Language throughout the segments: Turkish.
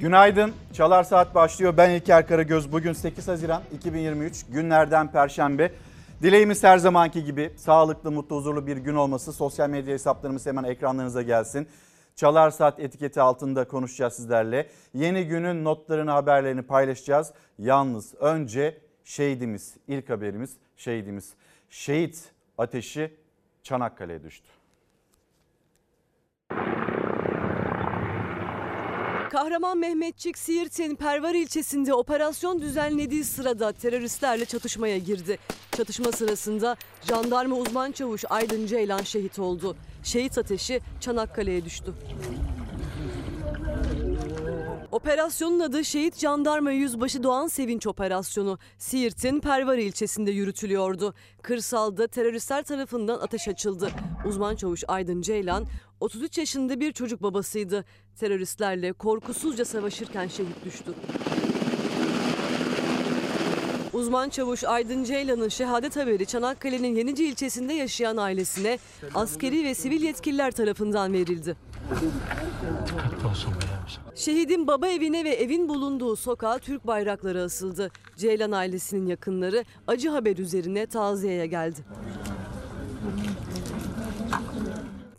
Günaydın. Çalar Saat başlıyor. Ben İlker Karagöz. Bugün 8 Haziran 2023 günlerden Perşembe. Dileğimiz her zamanki gibi sağlıklı, mutlu, huzurlu bir gün olması. Sosyal medya hesaplarımız hemen ekranlarınıza gelsin. Çalar Saat etiketi altında konuşacağız sizlerle. Yeni günün notlarını, haberlerini paylaşacağız. Yalnız önce şehidimiz, ilk haberimiz şehidimiz. Şehit ateşi Çanakkale'ye düştü. Kahraman Mehmetçik Siirt'in Pervar ilçesinde operasyon düzenlediği sırada teröristlerle çatışmaya girdi. Çatışma sırasında jandarma uzman çavuş Aydın Ceylan şehit oldu. Şehit ateşi Çanakkale'ye düştü. Operasyonun adı Şehit Jandarma Yüzbaşı Doğan Sevinç Operasyonu. Siirt'in Pervari ilçesinde yürütülüyordu. Kırsalda teröristler tarafından ateş açıldı. Uzman çavuş Aydın Ceylan 33 yaşında bir çocuk babasıydı. Teröristlerle korkusuzca savaşırken şehit düştü. Uzman çavuş Aydın Ceylan'ın şehadet haberi Çanakkale'nin Yenici ilçesinde yaşayan ailesine askeri ve sivil yetkililer tarafından verildi. Şehidin baba evine ve evin bulunduğu sokağa Türk bayrakları asıldı. Ceylan ailesinin yakınları acı haber üzerine taziyeye geldi.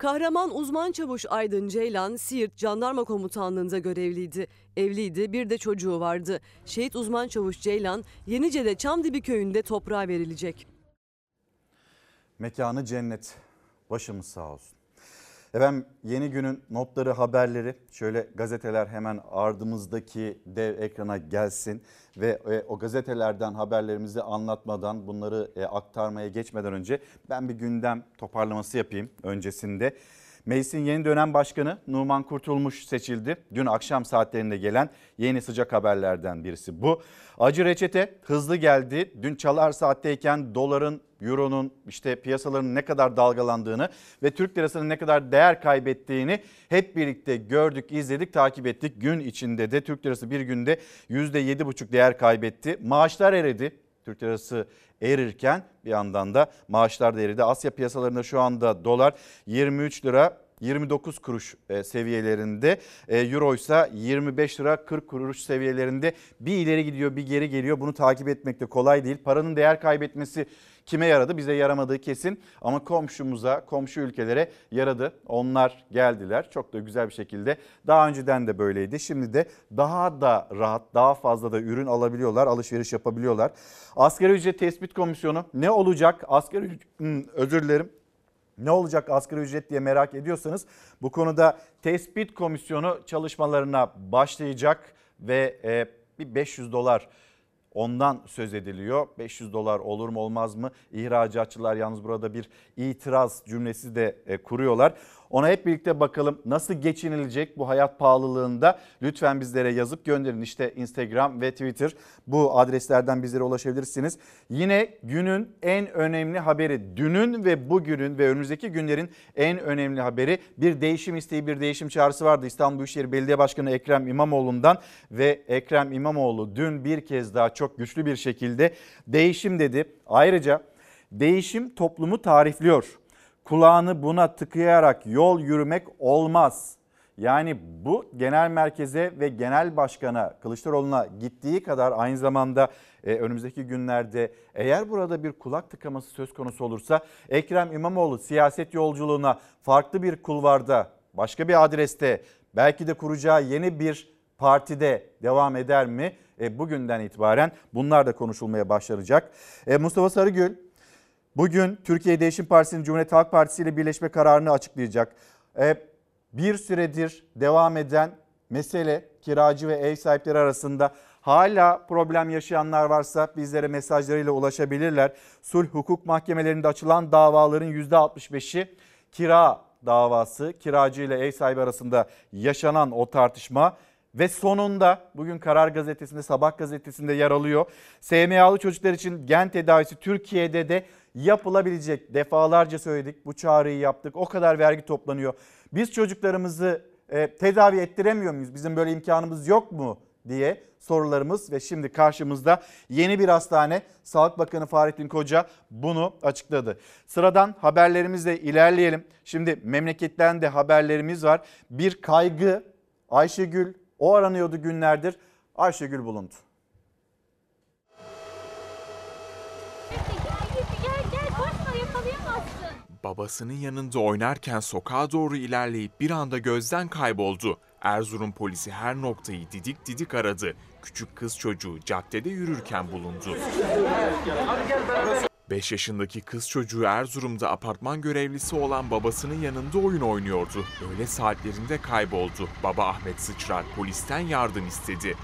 Kahraman uzman çavuş Aydın Ceylan, Siirt Jandarma Komutanlığı'nda görevliydi. Evliydi, bir de çocuğu vardı. Şehit uzman çavuş Ceylan, Yenice'de Çamdibi köyünde toprağa verilecek. Mekanı cennet. Başımız sağ olsun. Efendim yeni günün notları, haberleri şöyle gazeteler hemen ardımızdaki dev ekrana gelsin ve e, o gazetelerden haberlerimizi anlatmadan bunları e, aktarmaya geçmeden önce ben bir gündem toparlaması yapayım öncesinde. Meclisin yeni dönem başkanı Numan Kurtulmuş seçildi. Dün akşam saatlerinde gelen yeni sıcak haberlerden birisi bu. Acı reçete hızlı geldi. Dün çalar saatteyken doların, euronun işte piyasaların ne kadar dalgalandığını ve Türk lirasının ne kadar değer kaybettiğini hep birlikte gördük, izledik, takip ettik. Gün içinde de Türk lirası bir günde %7,5 değer kaybetti. Maaşlar eridi. Türk lirası erirken bir yandan da maaşlar da eridi. Asya piyasalarında şu anda dolar 23 lira 29 kuruş e, seviyelerinde. E, Euro ise 25 lira 40 kuruş seviyelerinde. Bir ileri gidiyor bir geri geliyor. Bunu takip etmek de kolay değil. Paranın değer kaybetmesi Kime yaradı? Bize yaramadığı kesin ama komşumuza, komşu ülkelere yaradı. Onlar geldiler çok da güzel bir şekilde. Daha önceden de böyleydi. Şimdi de daha da rahat, daha fazla da ürün alabiliyorlar, alışveriş yapabiliyorlar. Asgari ücret tespit komisyonu ne olacak? Asgari hmm, özür dilerim. Ne olacak asgari ücret diye merak ediyorsanız bu konuda tespit komisyonu çalışmalarına başlayacak ve e, bir 500 dolar Ondan söz ediliyor. 500 dolar olur mu olmaz mı? İhracatçılar yalnız burada bir itiraz cümlesi de e, kuruyorlar. Ona hep birlikte bakalım nasıl geçinilecek bu hayat pahalılığında. Lütfen bizlere yazıp gönderin. İşte Instagram ve Twitter bu adreslerden bizlere ulaşabilirsiniz. Yine günün en önemli haberi, dünün ve bugünün ve önümüzdeki günlerin en önemli haberi bir değişim isteği, bir değişim çağrısı vardı İstanbul Büyükşehir Belediye Başkanı Ekrem İmamoğlu'ndan ve Ekrem İmamoğlu dün bir kez daha çok güçlü bir şekilde değişim dedi. Ayrıca değişim toplumu tarifliyor kulağını buna tıkayarak yol yürümek olmaz. Yani bu genel merkeze ve genel başkana Kılıçdaroğlu'na gittiği kadar aynı zamanda e, önümüzdeki günlerde eğer burada bir kulak tıkaması söz konusu olursa Ekrem İmamoğlu siyaset yolculuğuna farklı bir kulvarda, başka bir adreste belki de kuracağı yeni bir partide devam eder mi? E, bugünden itibaren bunlar da konuşulmaya başlanacak. E, Mustafa Sarıgül Bugün Türkiye Değişim Partisi'nin Cumhuriyet Halk Partisi ile birleşme kararını açıklayacak. E, bir süredir devam eden mesele kiracı ve ev sahipleri arasında hala problem yaşayanlar varsa bizlere mesajlarıyla ulaşabilirler. Sulh hukuk mahkemelerinde açılan davaların %65'i kira davası, kiracı ile ev sahibi arasında yaşanan o tartışma ve sonunda bugün Karar Gazetesi'nde, Sabah Gazetesi'nde yer alıyor. SMA'lı çocuklar için gen tedavisi Türkiye'de de yapılabilecek. Defalarca söyledik bu çağrıyı yaptık. O kadar vergi toplanıyor. Biz çocuklarımızı e, tedavi ettiremiyor muyuz? Bizim böyle imkanımız yok mu diye sorularımız ve şimdi karşımızda yeni bir hastane. Sağlık Bakanı Fahrettin Koca bunu açıkladı. Sıradan haberlerimizle ilerleyelim. Şimdi memleketten de haberlerimiz var. Bir kaygı Ayşegül O aranıyordu günlerdir. Ayşegül bulundu. Babasının yanında oynarken sokağa doğru ilerleyip bir anda gözden kayboldu. Erzurum polisi her noktayı didik didik aradı. Küçük kız çocuğu caddede yürürken bulundu. 5 yaşındaki kız çocuğu Erzurum'da apartman görevlisi olan babasının yanında oyun oynuyordu. Öğle saatlerinde kayboldu. Baba Ahmet Sıçrar polisten yardım istedi.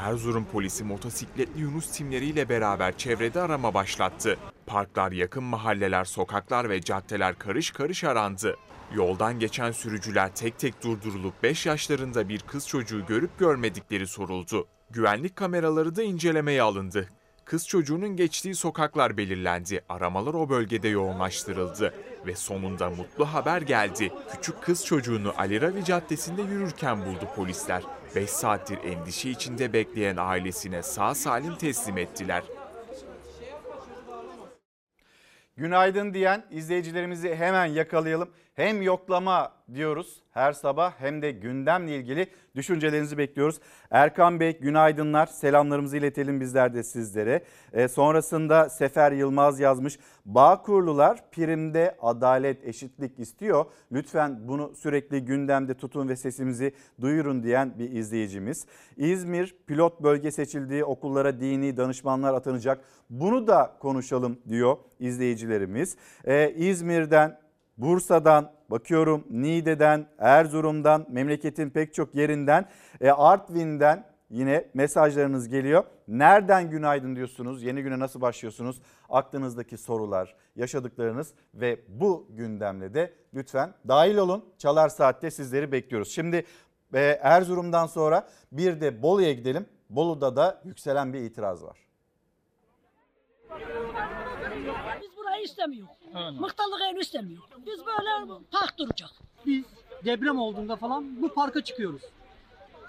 Erzurum polisi motosikletli Yunus timleriyle beraber çevrede arama başlattı. Parklar, yakın mahalleler, sokaklar ve caddeler karış karış arandı. Yoldan geçen sürücüler tek tek durdurulup 5 yaşlarında bir kız çocuğu görüp görmedikleri soruldu. Güvenlik kameraları da incelemeye alındı. Kız çocuğunun geçtiği sokaklar belirlendi. Aramalar o bölgede yoğunlaştırıldı. Ve sonunda mutlu haber geldi. Küçük kız çocuğunu Ali Ravi Caddesi'nde yürürken buldu polisler. 5 saattir endişe içinde bekleyen ailesine sağ salim teslim ettiler. Günaydın diyen izleyicilerimizi hemen yakalayalım. Hem yoklama diyoruz her sabah hem de gündemle ilgili düşüncelerinizi bekliyoruz. Erkan Bey günaydınlar. Selamlarımızı iletelim bizler de sizlere. E, sonrasında Sefer Yılmaz yazmış. Bağkurlular primde adalet, eşitlik istiyor. Lütfen bunu sürekli gündemde tutun ve sesimizi duyurun diyen bir izleyicimiz. İzmir pilot bölge seçildiği okullara dini danışmanlar atanacak. Bunu da konuşalım diyor izleyicilerimiz. E, İzmir'den Bursa'dan, bakıyorum Niğde'den, Erzurum'dan, memleketin pek çok yerinden, e, Artvin'den yine mesajlarınız geliyor. Nereden günaydın diyorsunuz? Yeni güne nasıl başlıyorsunuz? Aklınızdaki sorular, yaşadıklarınız ve bu gündemle de lütfen dahil olun. Çalar Saat'te sizleri bekliyoruz. Şimdi e, Erzurum'dan sonra bir de Bolu'ya gidelim. Bolu'da da yükselen bir itiraz var. Biz burayı istemiyoruz. Mıhtarlık evini istemiyoruz. Biz böyle park duracak. biz deprem olduğunda falan bu parka çıkıyoruz.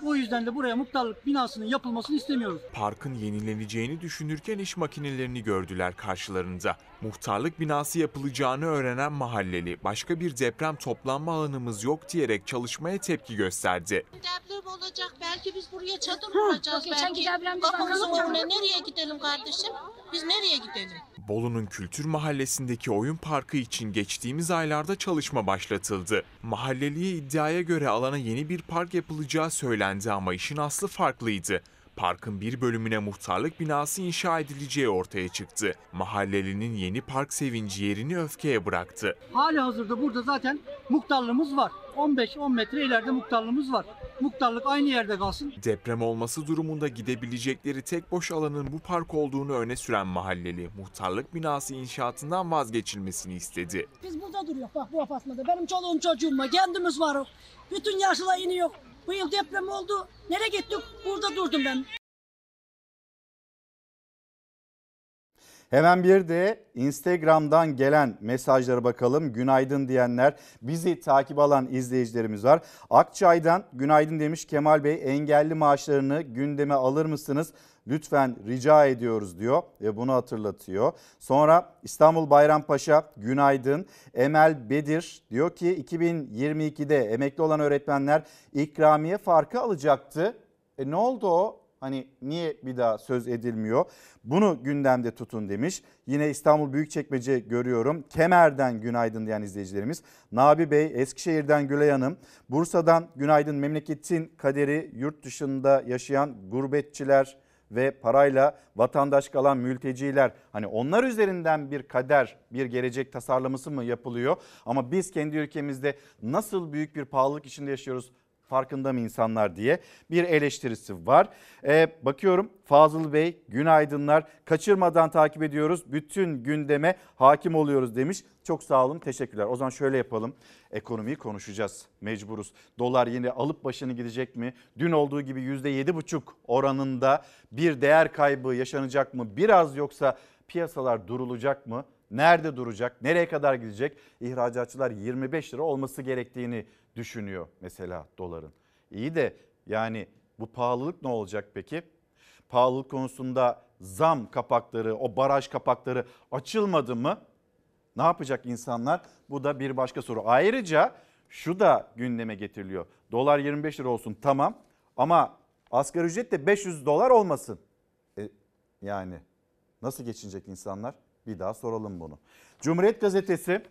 O yüzden de buraya muhtarlık binasının yapılmasını istemiyoruz. Parkın yenileneceğini düşünürken iş makinelerini gördüler karşılarında. Muhtarlık binası yapılacağını öğrenen mahalleli başka bir deprem toplanma alanımız yok diyerek çalışmaya tepki gösterdi. Deprem olacak. Belki biz buraya çadır kuracağız. geçenki Belki depremde kapımızın bakalım. önüne nereye gidelim kardeşim? Biz nereye gidelim? Bolu'nun Kültür Mahallesi'ndeki oyun parkı için geçtiğimiz aylarda çalışma başlatıldı. Mahalleliye iddiaya göre alana yeni bir park yapılacağı söylendi ama işin aslı farklıydı. Parkın bir bölümüne muhtarlık binası inşa edileceği ortaya çıktı. Mahallelinin yeni park sevinci yerini öfkeye bıraktı. Hali hazırda burada zaten muhtarlığımız var. 15-10 metre ileride muhtarlığımız var. Muhtarlık aynı yerde kalsın. Deprem olması durumunda gidebilecekleri tek boş alanın bu park olduğunu öne süren mahalleli, muhtarlık binası inşaatından vazgeçilmesini istedi. Biz burada duruyoruz bak bu apartmanda. Benim çoluğum çocuğum var. Kendimiz var. Bütün yaşlılar iniyor. Bu yıl deprem oldu. Nereye gittik? Burada durdum ben. Hemen bir de Instagram'dan gelen mesajlara bakalım. Günaydın diyenler, bizi takip alan izleyicilerimiz var. Akçay'dan günaydın demiş Kemal Bey engelli maaşlarını gündeme alır mısınız? Lütfen rica ediyoruz diyor ve bunu hatırlatıyor. Sonra İstanbul Bayrampaşa günaydın. Emel Bedir diyor ki 2022'de emekli olan öğretmenler ikramiye farkı alacaktı. E ne oldu o? Hani niye bir daha söz edilmiyor? Bunu gündemde tutun demiş. Yine İstanbul Büyükçekmece görüyorum. Kemer'den günaydın diyen izleyicilerimiz. Nabi Bey, Eskişehir'den Gülay Hanım, Bursa'dan günaydın memleketin kaderi yurt dışında yaşayan gurbetçiler ve parayla vatandaş kalan mülteciler hani onlar üzerinden bir kader bir gelecek tasarlaması mı yapılıyor ama biz kendi ülkemizde nasıl büyük bir pahalılık içinde yaşıyoruz farkında mı insanlar diye bir eleştirisi var. Ee, bakıyorum Fazıl Bey günaydınlar kaçırmadan takip ediyoruz bütün gündeme hakim oluyoruz demiş. Çok sağ olun teşekkürler. O zaman şöyle yapalım ekonomiyi konuşacağız mecburuz. Dolar yine alıp başını gidecek mi? Dün olduğu gibi %7,5 oranında bir değer kaybı yaşanacak mı? Biraz yoksa piyasalar durulacak mı? Nerede duracak? Nereye kadar gidecek? İhracatçılar 25 lira olması gerektiğini düşünüyor mesela doların. İyi de yani bu pahalılık ne olacak peki? Pahalılık konusunda zam kapakları, o baraj kapakları açılmadı mı? Ne yapacak insanlar? Bu da bir başka soru. Ayrıca şu da gündeme getiriliyor. Dolar 25 lira olsun tamam ama asgari ücret de 500 dolar olmasın. E, yani nasıl geçinecek insanlar? Bir daha soralım bunu. Cumhuriyet Gazetesi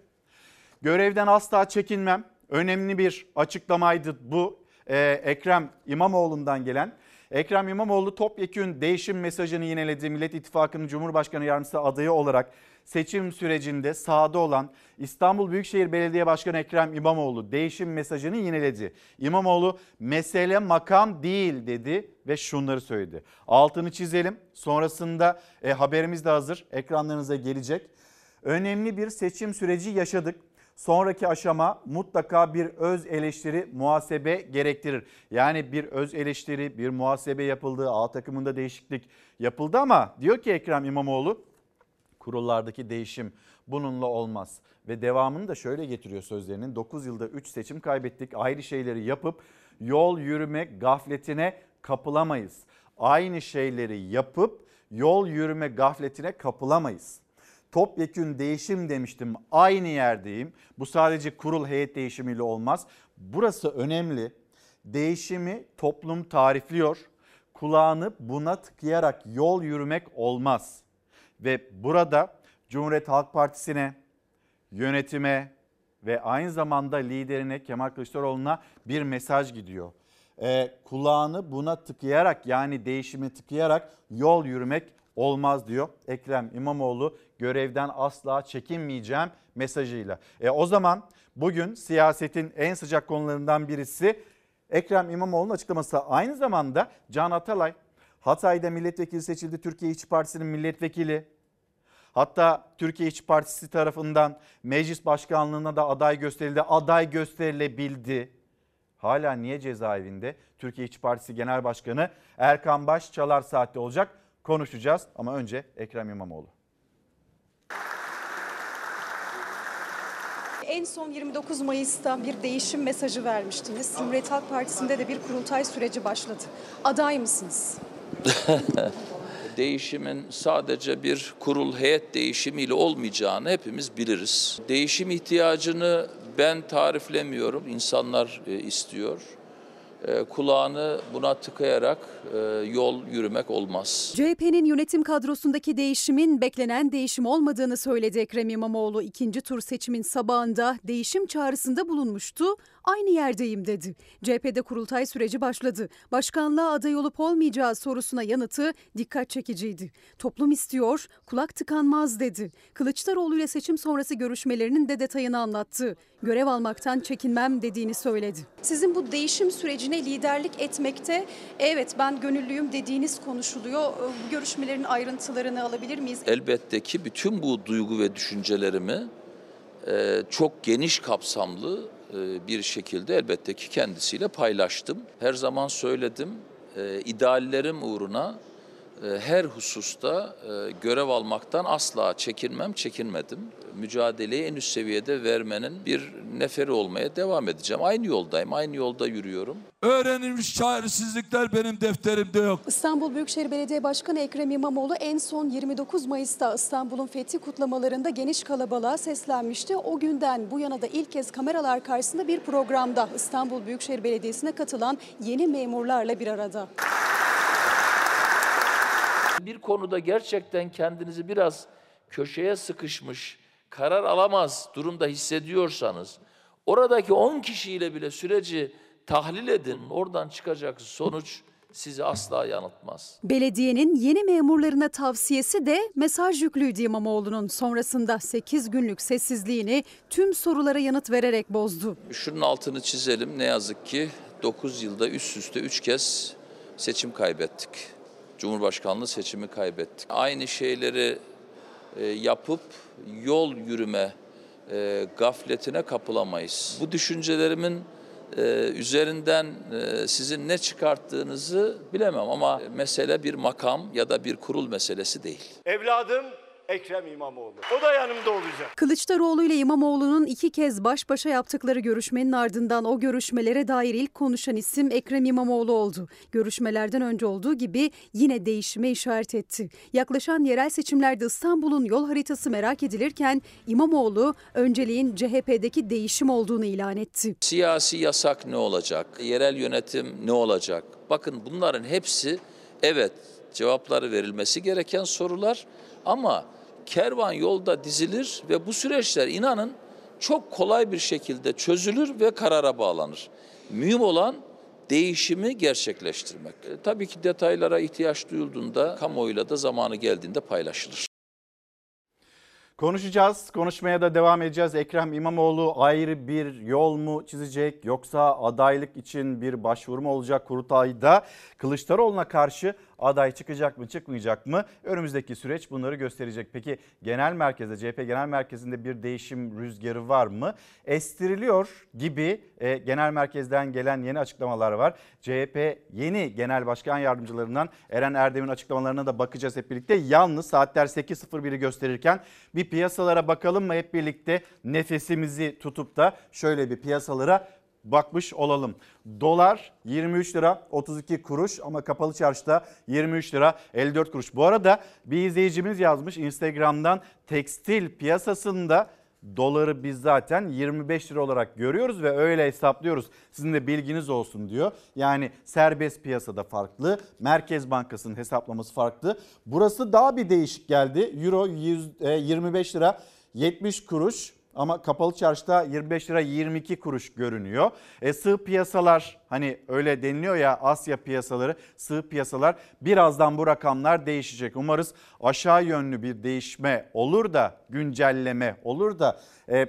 görevden asla çekinmem. Önemli bir açıklamaydı bu. Ee, Ekrem İmamoğlu'ndan gelen. Ekrem İmamoğlu topyekün değişim mesajını yineledi. Millet İttifakı'nın Cumhurbaşkanı Yardımcısı adayı olarak seçim sürecinde sahada olan İstanbul Büyükşehir Belediye Başkanı Ekrem İmamoğlu değişim mesajını yineledi. İmamoğlu mesele makam değil dedi ve şunları söyledi. Altını çizelim. Sonrasında e, haberimiz de hazır. Ekranlarınıza gelecek. Önemli bir seçim süreci yaşadık. Sonraki aşama mutlaka bir öz eleştiri, muhasebe gerektirir. Yani bir öz eleştiri, bir muhasebe yapıldı, A takımında değişiklik yapıldı ama diyor ki Ekrem İmamoğlu kurullardaki değişim bununla olmaz. Ve devamını da şöyle getiriyor sözlerinin 9 yılda 3 seçim kaybettik ayrı şeyleri yapıp yol yürüme gafletine kapılamayız. Aynı şeyleri yapıp yol yürüme gafletine kapılamayız. Topyekün değişim demiştim aynı yerdeyim. Bu sadece kurul heyet değişimiyle olmaz. Burası önemli. Değişimi toplum tarifliyor. Kulağını buna tıkayarak yol yürümek olmaz. Ve burada Cumhuriyet Halk Partisi'ne, yönetime ve aynı zamanda liderine Kemal Kılıçdaroğlu'na bir mesaj gidiyor. Ee, kulağını buna tıkayarak yani değişimi tıkayarak yol yürümek olmaz diyor Ekrem İmamoğlu görevden asla çekinmeyeceğim mesajıyla. E, o zaman bugün siyasetin en sıcak konularından birisi Ekrem İmamoğlu'nun açıklaması. Aynı zamanda Can Atalay Hatay'da milletvekili seçildi Türkiye İşçi Partisi'nin milletvekili. Hatta Türkiye İşçi Partisi tarafından meclis başkanlığına da aday gösterildi. Aday gösterilebildi. Hala niye cezaevinde? Türkiye İşçi Partisi Genel Başkanı Erkan Baş Çalar Saat'te olacak. Konuşacağız ama önce Ekrem İmamoğlu. En son 29 Mayıs'ta bir değişim mesajı vermiştiniz. Cumhuriyet Halk Partisi'nde de bir kurultay süreci başladı. Aday mısınız? değişimin sadece bir kurul heyet değişimiyle olmayacağını hepimiz biliriz. Değişim ihtiyacını ben tariflemiyorum, insanlar e, istiyor. E, kulağını buna tıkayarak e, yol yürümek olmaz. CHP'nin yönetim kadrosundaki değişimin beklenen değişim olmadığını söyledi Ekrem İmamoğlu. ikinci tur seçimin sabahında değişim çağrısında bulunmuştu. Aynı yerdeyim dedi. CHP'de kurultay süreci başladı. Başkanlığa aday olup olmayacağı sorusuna yanıtı dikkat çekiciydi. Toplum istiyor, kulak tıkanmaz dedi. Kılıçdaroğlu ile seçim sonrası görüşmelerinin de detayını anlattı. Görev almaktan çekinmem dediğini söyledi. Sizin bu değişim sürecine liderlik etmekte evet ben gönüllüyüm dediğiniz konuşuluyor. Bu görüşmelerin ayrıntılarını alabilir miyiz? Elbette ki bütün bu duygu ve düşüncelerimi e, çok geniş kapsamlı bir şekilde elbette ki kendisiyle paylaştım. Her zaman söyledim, e, ideallerim uğruna e, her hususta e, görev almaktan asla çekinmem, çekinmedim. Mücadeleyi en üst seviyede vermenin bir neferi olmaya devam edeceğim. Aynı yoldayım, aynı yolda yürüyorum. Öğrenilmiş çaresizlikler benim defterimde yok. İstanbul Büyükşehir Belediye Başkanı Ekrem İmamoğlu en son 29 Mayıs'ta İstanbul'un fethi kutlamalarında geniş kalabalığa seslenmişti. O günden bu yana da ilk kez kameralar karşısında bir programda İstanbul Büyükşehir Belediyesi'ne katılan yeni memurlarla bir arada. Bir konuda gerçekten kendinizi biraz köşeye sıkışmış, karar alamaz durumda hissediyorsanız, oradaki 10 kişiyle bile süreci tahlil edin. Oradan çıkacak sonuç sizi asla yanıltmaz. Belediyenin yeni memurlarına tavsiyesi de mesaj yüklüydü İmamoğlu'nun. Sonrasında 8 günlük sessizliğini tüm sorulara yanıt vererek bozdu. Şunun altını çizelim. Ne yazık ki 9 yılda üst üste 3 kez seçim kaybettik. Cumhurbaşkanlığı seçimi kaybettik. Aynı şeyleri e, yapıp yol yürüme e, gafletine kapılamayız. Bu düşüncelerimin e, üzerinden sizin ne çıkarttığınızı bilemem ama mesele bir makam ya da bir kurul meselesi değil. Evladım Ekrem İmamoğlu. O da yanımda olacak. Kılıçdaroğlu ile İmamoğlu'nun iki kez baş başa yaptıkları görüşmenin ardından o görüşmelere dair ilk konuşan isim Ekrem İmamoğlu oldu. Görüşmelerden önce olduğu gibi yine değişime işaret etti. Yaklaşan yerel seçimlerde İstanbul'un yol haritası merak edilirken İmamoğlu önceliğin CHP'deki değişim olduğunu ilan etti. Siyasi yasak ne olacak? Yerel yönetim ne olacak? Bakın bunların hepsi evet cevapları verilmesi gereken sorular ama kervan yolda dizilir ve bu süreçler inanın çok kolay bir şekilde çözülür ve karara bağlanır. Mühim olan değişimi gerçekleştirmek. E, tabii ki detaylara ihtiyaç duyulduğunda kamuoyuyla da zamanı geldiğinde paylaşılır. Konuşacağız. Konuşmaya da devam edeceğiz. Ekrem İmamoğlu ayrı bir yol mu çizecek yoksa adaylık için bir başvuru mu olacak kurultayda? Kılıçdaroğlu'na karşı aday çıkacak mı çıkmayacak mı? Önümüzdeki süreç bunları gösterecek. Peki genel merkezde CHP genel merkezinde bir değişim rüzgarı var mı? Estiriliyor gibi e, genel merkezden gelen yeni açıklamalar var. CHP yeni genel başkan yardımcılarından Eren Erdem'in açıklamalarına da bakacağız hep birlikte. Yalnız saatler 8.01'i gösterirken bir piyasalara bakalım mı hep birlikte nefesimizi tutup da şöyle bir piyasalara bakmış olalım. Dolar 23 lira 32 kuruş ama kapalı çarşıda 23 lira 54 kuruş. Bu arada bir izleyicimiz yazmış Instagram'dan tekstil piyasasında doları biz zaten 25 lira olarak görüyoruz ve öyle hesaplıyoruz. Sizin de bilginiz olsun diyor. Yani serbest piyasada farklı, Merkez Bankası'nın hesaplaması farklı. Burası daha bir değişik geldi. Euro 100, e, 25 lira 70 kuruş ama kapalı çarşıda 25 lira 22 kuruş görünüyor. E, sığ piyasalar hani öyle deniliyor ya Asya piyasaları sığ piyasalar birazdan bu rakamlar değişecek. Umarız aşağı yönlü bir değişme olur da güncelleme olur da e,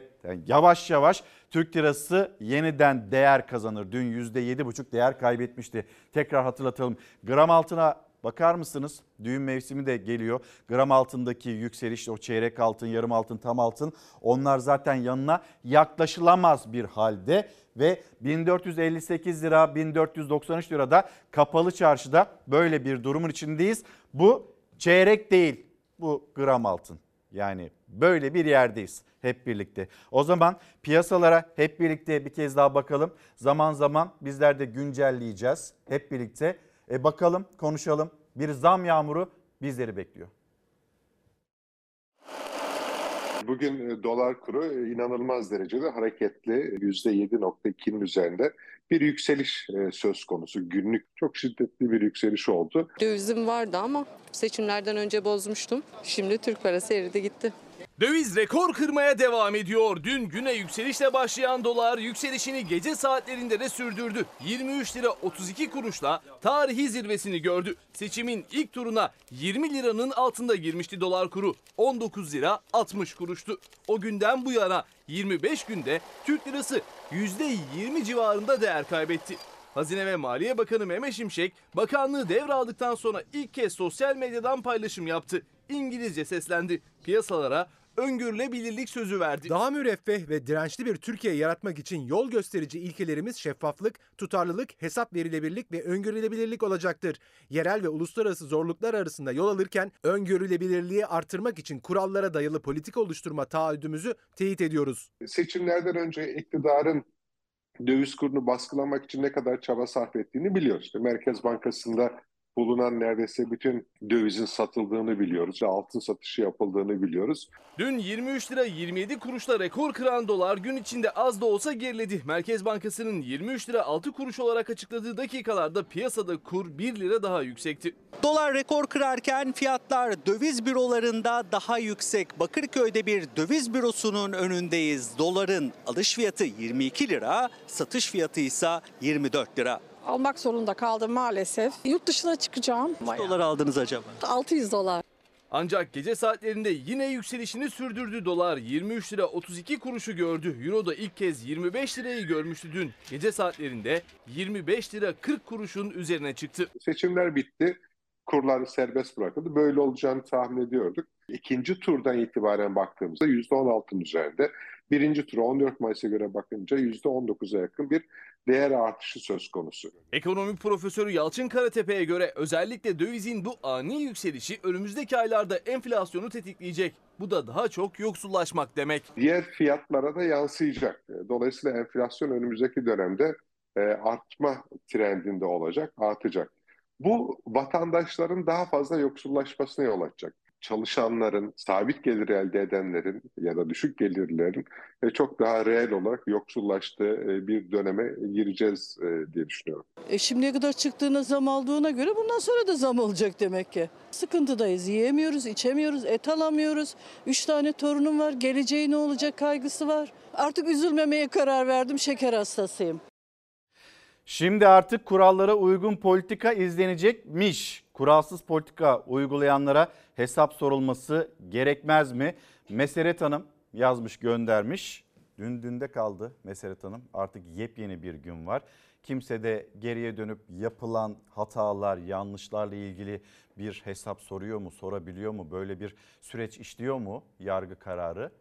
yavaş yavaş Türk lirası yeniden değer kazanır. Dün %7,5 değer kaybetmişti. Tekrar hatırlatalım. Gram altına Bakar mısınız? Düğün mevsimi de geliyor. Gram altındaki yükseliş, o çeyrek altın, yarım altın, tam altın onlar zaten yanına yaklaşılamaz bir halde ve 1458 lira 1493 lirada kapalı çarşıda böyle bir durumun içindeyiz. Bu çeyrek değil. Bu gram altın. Yani böyle bir yerdeyiz hep birlikte. O zaman piyasalara hep birlikte bir kez daha bakalım. Zaman zaman bizler de güncelleyeceğiz hep birlikte. E bakalım, konuşalım. Bir zam yağmuru bizleri bekliyor. Bugün e, dolar kuru e, inanılmaz derecede hareketli %7.2'nin üzerinde bir yükseliş e, söz konusu. Günlük çok şiddetli bir yükseliş oldu. Dövizim vardı ama seçimlerden önce bozmuştum. Şimdi Türk parası eridi gitti. Döviz rekor kırmaya devam ediyor. Dün güne yükselişle başlayan dolar yükselişini gece saatlerinde de sürdürdü. 23 lira 32 kuruşla tarihi zirvesini gördü. Seçimin ilk turuna 20 liranın altında girmişti dolar kuru. 19 lira 60 kuruştu. O günden bu yana 25 günde Türk lirası %20 civarında değer kaybetti. Hazine ve Maliye Bakanı Mehmet Şimşek bakanlığı devraldıktan sonra ilk kez sosyal medyadan paylaşım yaptı. İngilizce seslendi. Piyasalara öngörülebilirlik sözü verdi. Daha müreffeh ve dirençli bir Türkiye yaratmak için yol gösterici ilkelerimiz şeffaflık, tutarlılık, hesap verilebilirlik ve öngörülebilirlik olacaktır. Yerel ve uluslararası zorluklar arasında yol alırken öngörülebilirliği artırmak için kurallara dayalı politika oluşturma taahhüdümüzü teyit ediyoruz. Seçimlerden önce iktidarın döviz kurunu baskılamak için ne kadar çaba sarf ettiğini biliyoruz. İşte Merkez Bankası'nda bulunan neredeyse bütün dövizin satıldığını biliyoruz. Altın satışı yapıldığını biliyoruz. Dün 23 lira 27 kuruşla rekor kıran dolar gün içinde az da olsa geriledi. Merkez Bankası'nın 23 lira 6 kuruş olarak açıkladığı dakikalarda piyasada kur 1 lira daha yüksekti. Dolar rekor kırarken fiyatlar döviz bürolarında daha yüksek. Bakırköy'de bir döviz bürosunun önündeyiz. Doların alış fiyatı 22 lira, satış fiyatı ise 24 lira. Almak zorunda kaldım maalesef. Yurt dışına çıkacağım. Kaç dolar aldınız acaba? 600 dolar. Ancak gece saatlerinde yine yükselişini sürdürdü dolar. 23 lira 32 kuruşu gördü. Euro da ilk kez 25 lirayı görmüştü dün. Gece saatlerinde 25 lira 40 kuruşun üzerine çıktı. Seçimler bitti. Kurlar serbest bırakıldı. Böyle olacağını tahmin ediyorduk. İkinci turdan itibaren baktığımızda %16'ın üzerinde. Birinci tura 14 Mayıs'a göre bakınca %19'a yakın bir değer artışı söz konusu. Ekonomi profesörü Yalçın Karatepe'ye göre özellikle dövizin bu ani yükselişi önümüzdeki aylarda enflasyonu tetikleyecek. Bu da daha çok yoksullaşmak demek. Diğer fiyatlara da yansıyacak. Dolayısıyla enflasyon önümüzdeki dönemde e, artma trendinde olacak, artacak. Bu vatandaşların daha fazla yoksullaşmasına yol açacak. Çalışanların, sabit gelir elde edenlerin ya da düşük gelirlerin e, çok daha reel olarak yoksullaştığı e, bir döneme gireceğiz e, diye düşünüyorum. E şimdiye kadar çıktığına zam aldığına göre bundan sonra da zam olacak demek ki. Sıkıntıdayız, yiyemiyoruz, içemiyoruz, et alamıyoruz. Üç tane torunum var, geleceği ne olacak kaygısı var. Artık üzülmemeye karar verdim, şeker hastasıyım. Şimdi artık kurallara uygun politika izlenecekmiş. Kuralsız politika uygulayanlara hesap sorulması gerekmez mi? Meseret Hanım yazmış göndermiş. Dün dünde kaldı Meseret Hanım. Artık yepyeni bir gün var. Kimse de geriye dönüp yapılan hatalar, yanlışlarla ilgili bir hesap soruyor mu, sorabiliyor mu? Böyle bir süreç işliyor mu yargı kararı?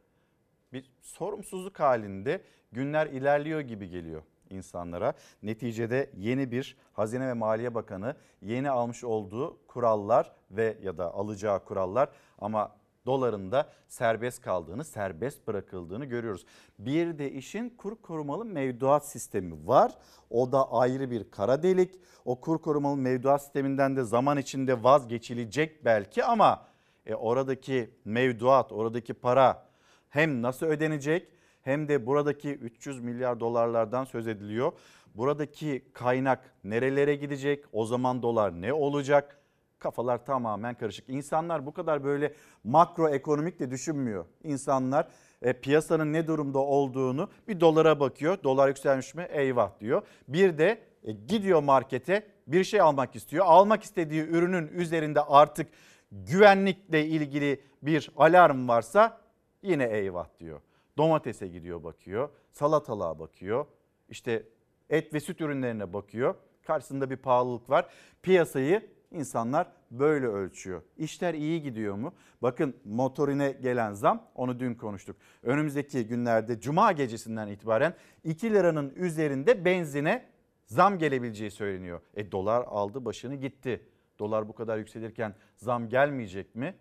Bir sorumsuzluk halinde günler ilerliyor gibi geliyor insanlara. Neticede yeni bir Hazine ve Maliye Bakanı yeni almış olduğu kurallar ve ya da alacağı kurallar ama doların da serbest kaldığını, serbest bırakıldığını görüyoruz. Bir de işin kur korumalı mevduat sistemi var. O da ayrı bir kara delik. O kur korumalı mevduat sisteminden de zaman içinde vazgeçilecek belki ama e, oradaki mevduat, oradaki para hem nasıl ödenecek hem de buradaki 300 milyar dolarlardan söz ediliyor. Buradaki kaynak nerelere gidecek? O zaman dolar ne olacak? Kafalar tamamen karışık. İnsanlar bu kadar böyle makroekonomik de düşünmüyor. İnsanlar e, piyasanın ne durumda olduğunu bir dolara bakıyor. Dolar yükselmiş mi? Eyvah diyor. Bir de e, gidiyor markete bir şey almak istiyor. Almak istediği ürünün üzerinde artık güvenlikle ilgili bir alarm varsa yine eyvah diyor. Domatese gidiyor bakıyor, salatalığa bakıyor, işte et ve süt ürünlerine bakıyor. Karşısında bir pahalılık var. Piyasayı insanlar böyle ölçüyor. İşler iyi gidiyor mu? Bakın motorine gelen zam onu dün konuştuk. Önümüzdeki günlerde cuma gecesinden itibaren 2 liranın üzerinde benzine zam gelebileceği söyleniyor. E dolar aldı başını gitti. Dolar bu kadar yükselirken zam gelmeyecek mi?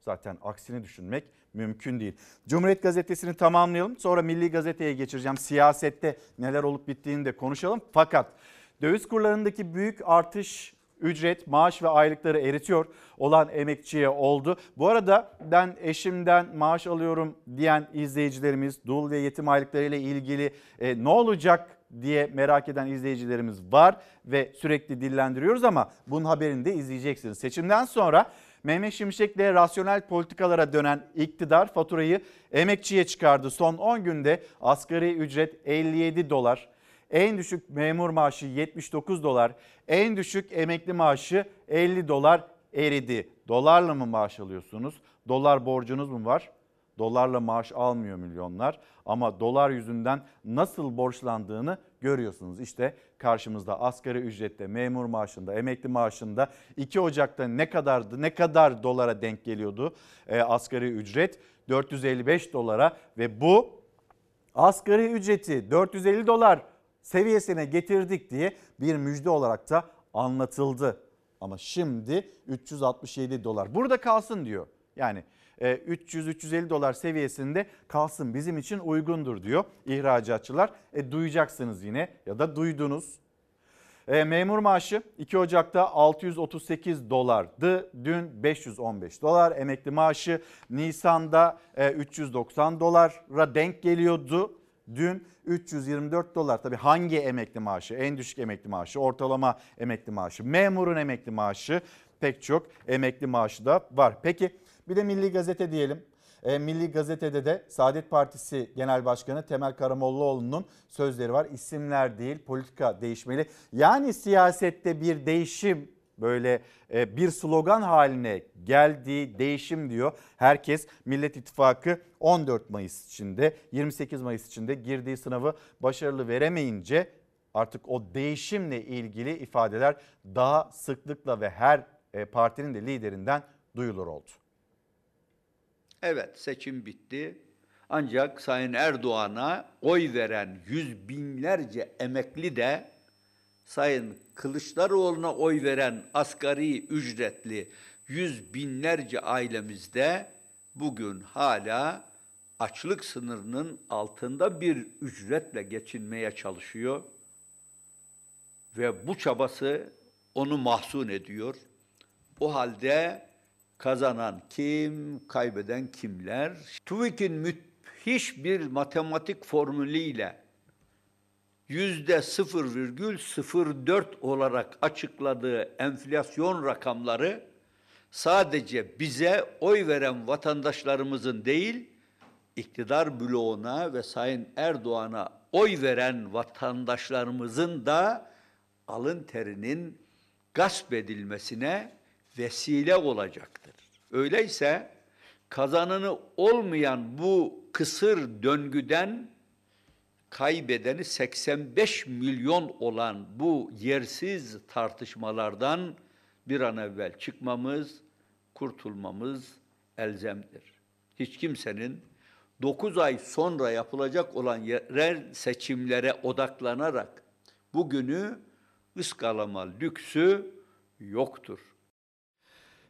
Zaten aksini düşünmek mümkün değil. Cumhuriyet Gazetesi'ni tamamlayalım. Sonra Milli Gazete'ye geçireceğim. Siyasette neler olup bittiğini de konuşalım. Fakat döviz kurlarındaki büyük artış ücret, maaş ve aylıkları eritiyor olan emekçiye oldu. Bu arada ben eşimden maaş alıyorum diyen izleyicilerimiz, dul ve yetim aylıklarıyla ilgili e, ne olacak diye merak eden izleyicilerimiz var ve sürekli dillendiriyoruz ama bunun haberini de izleyeceksiniz. Seçimden sonra Mehmet Şimşek'le rasyonel politikalara dönen iktidar faturayı emekçiye çıkardı. Son 10 günde asgari ücret 57 dolar, en düşük memur maaşı 79 dolar, en düşük emekli maaşı 50 dolar eridi. Dolarla mı maaş alıyorsunuz? Dolar borcunuz mu var? Dolarla maaş almıyor milyonlar ama dolar yüzünden nasıl borçlandığını görüyorsunuz. İşte karşımızda asgari ücrette, memur maaşında, emekli maaşında 2 Ocak'ta ne kadardı, ne kadar dolara denk geliyordu e, asgari ücret? 455 dolara ve bu asgari ücreti 450 dolar seviyesine getirdik diye bir müjde olarak da anlatıldı. Ama şimdi 367 dolar burada kalsın diyor. Yani 300-350 e, dolar seviyesinde kalsın bizim için uygundur diyor ihracatçılar. E, duyacaksınız yine ya da duydunuz. E, memur maaşı 2 Ocak'ta 638 dolardı. Dün 515 dolar. Emekli maaşı Nisan'da e, 390 dolara denk geliyordu. Dün 324 dolar. Tabii hangi emekli maaşı? En düşük emekli maaşı, ortalama emekli maaşı, memurun emekli maaşı pek çok emekli maaşı da var. Peki bir de Milli Gazete diyelim. E, Milli Gazete'de de Saadet Partisi Genel Başkanı Temel Karamollaoğlu'nun sözleri var. İsimler değil politika değişmeli. Yani siyasette bir değişim böyle e, bir slogan haline geldiği değişim diyor. Herkes Millet İttifakı 14 Mayıs içinde 28 Mayıs içinde girdiği sınavı başarılı veremeyince artık o değişimle ilgili ifadeler daha sıklıkla ve her e, partinin de liderinden duyulur oldu. Evet seçim bitti. Ancak Sayın Erdoğan'a oy veren yüz binlerce emekli de Sayın Kılıçdaroğlu'na oy veren asgari ücretli yüz binlerce ailemizde bugün hala açlık sınırının altında bir ücretle geçinmeye çalışıyor. Ve bu çabası onu mahzun ediyor. O halde kazanan kim, kaybeden kimler? TÜİK'in müthiş bir matematik formülüyle yüzde 0,04 olarak açıkladığı enflasyon rakamları sadece bize oy veren vatandaşlarımızın değil, iktidar bloğuna ve Sayın Erdoğan'a oy veren vatandaşlarımızın da alın terinin gasp edilmesine vesile olacaktır. Öyleyse kazanını olmayan bu kısır döngüden kaybedeni 85 milyon olan bu yersiz tartışmalardan bir an evvel çıkmamız, kurtulmamız elzemdir. Hiç kimsenin 9 ay sonra yapılacak olan yerel seçimlere odaklanarak bugünü ıskalama lüksü yoktur.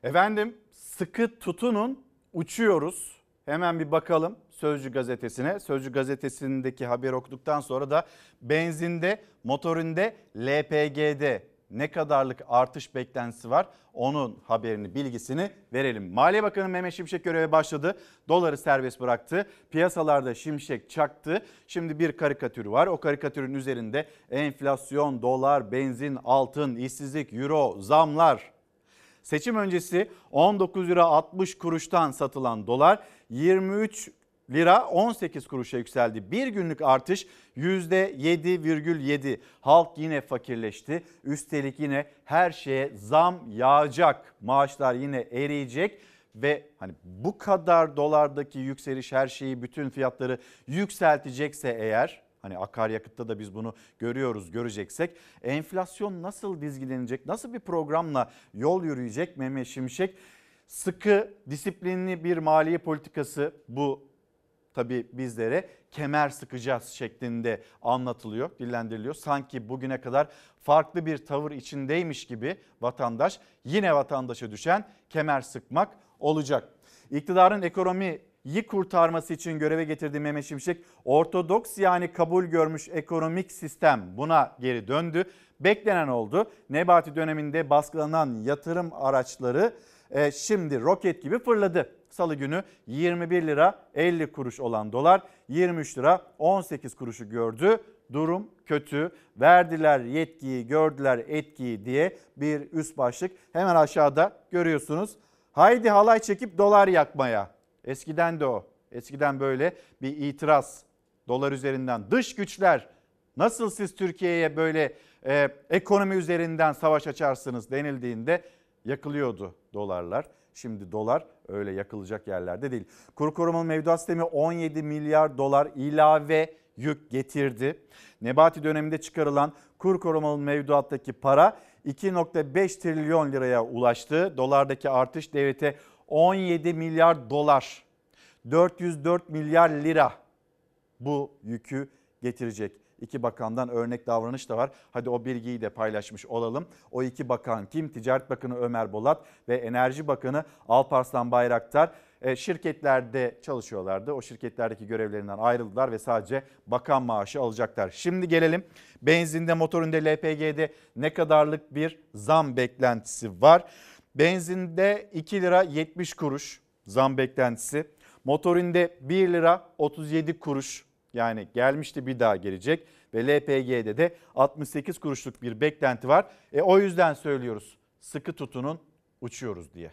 Efendim sıkı tutunun uçuyoruz. Hemen bir bakalım Sözcü gazetesine. Sözcü gazetesindeki haberi okuduktan sonra da benzinde, motorinde, LPG'de ne kadarlık artış beklentisi var onun haberini bilgisini verelim. Maliye Bakanı Mehmet Şimşek göreve başladı. Doları serbest bıraktı. Piyasalarda şimşek çaktı. Şimdi bir karikatür var. O karikatürün üzerinde enflasyon, dolar, benzin, altın, işsizlik, euro, zamlar. Seçim öncesi 19 lira 60 kuruştan satılan dolar 23 lira 18 kuruşa yükseldi. Bir günlük artış %7,7. Halk yine fakirleşti. Üstelik yine her şeye zam yağacak. Maaşlar yine eriyecek ve hani bu kadar dolardaki yükseliş her şeyi bütün fiyatları yükseltecekse eğer hani akaryakıtta da biz bunu görüyoruz göreceksek enflasyon nasıl dizgilenecek nasıl bir programla yol yürüyecek Mehmet Şimşek sıkı disiplinli bir maliye politikası bu tabii bizlere kemer sıkacağız şeklinde anlatılıyor, dillendiriliyor. Sanki bugüne kadar farklı bir tavır içindeymiş gibi vatandaş yine vatandaşa düşen kemer sıkmak olacak. İktidarın ekonomiyi kurtarması için göreve getirdiği Mehmet Şimşek ortodoks yani kabul görmüş ekonomik sistem buna geri döndü. Beklenen oldu. Nebati döneminde baskılanan yatırım araçları e, şimdi roket gibi fırladı. Salı günü 21 lira 50 kuruş olan dolar 23 lira 18 kuruşu gördü. Durum kötü. Verdiler yetkiyi, gördüler etkiyi diye bir üst başlık. Hemen aşağıda görüyorsunuz. Haydi halay çekip dolar yakmaya. Eskiden de o. Eskiden böyle bir itiraz dolar üzerinden dış güçler nasıl siz Türkiye'ye böyle e, ekonomi üzerinden savaş açarsınız denildiğinde yakılıyordu dolarlar. Şimdi dolar öyle yakılacak yerlerde değil. Kuru korumalı mevduat sistemi 17 milyar dolar ilave yük getirdi. Nebati döneminde çıkarılan kur korumalı mevduattaki para 2.5 trilyon liraya ulaştı. Dolardaki artış devlete 17 milyar dolar, 404 milyar lira bu yükü getirecek. İki bakandan örnek davranış da var. Hadi o bilgiyi de paylaşmış olalım. O iki bakan kim? Ticaret Bakanı Ömer Bolat ve Enerji Bakanı Alparslan Bayraktar e, şirketlerde çalışıyorlardı. O şirketlerdeki görevlerinden ayrıldılar ve sadece bakan maaşı alacaklar. Şimdi gelelim benzinde, motorunda, LPG'de ne kadarlık bir zam beklentisi var? Benzinde 2 lira 70 kuruş zam beklentisi. Motorinde 1 lira 37 kuruş yani gelmişti bir daha gelecek ve LPG'de de 68 kuruşluk bir beklenti var. E, o yüzden söylüyoruz sıkı tutunun uçuyoruz diye.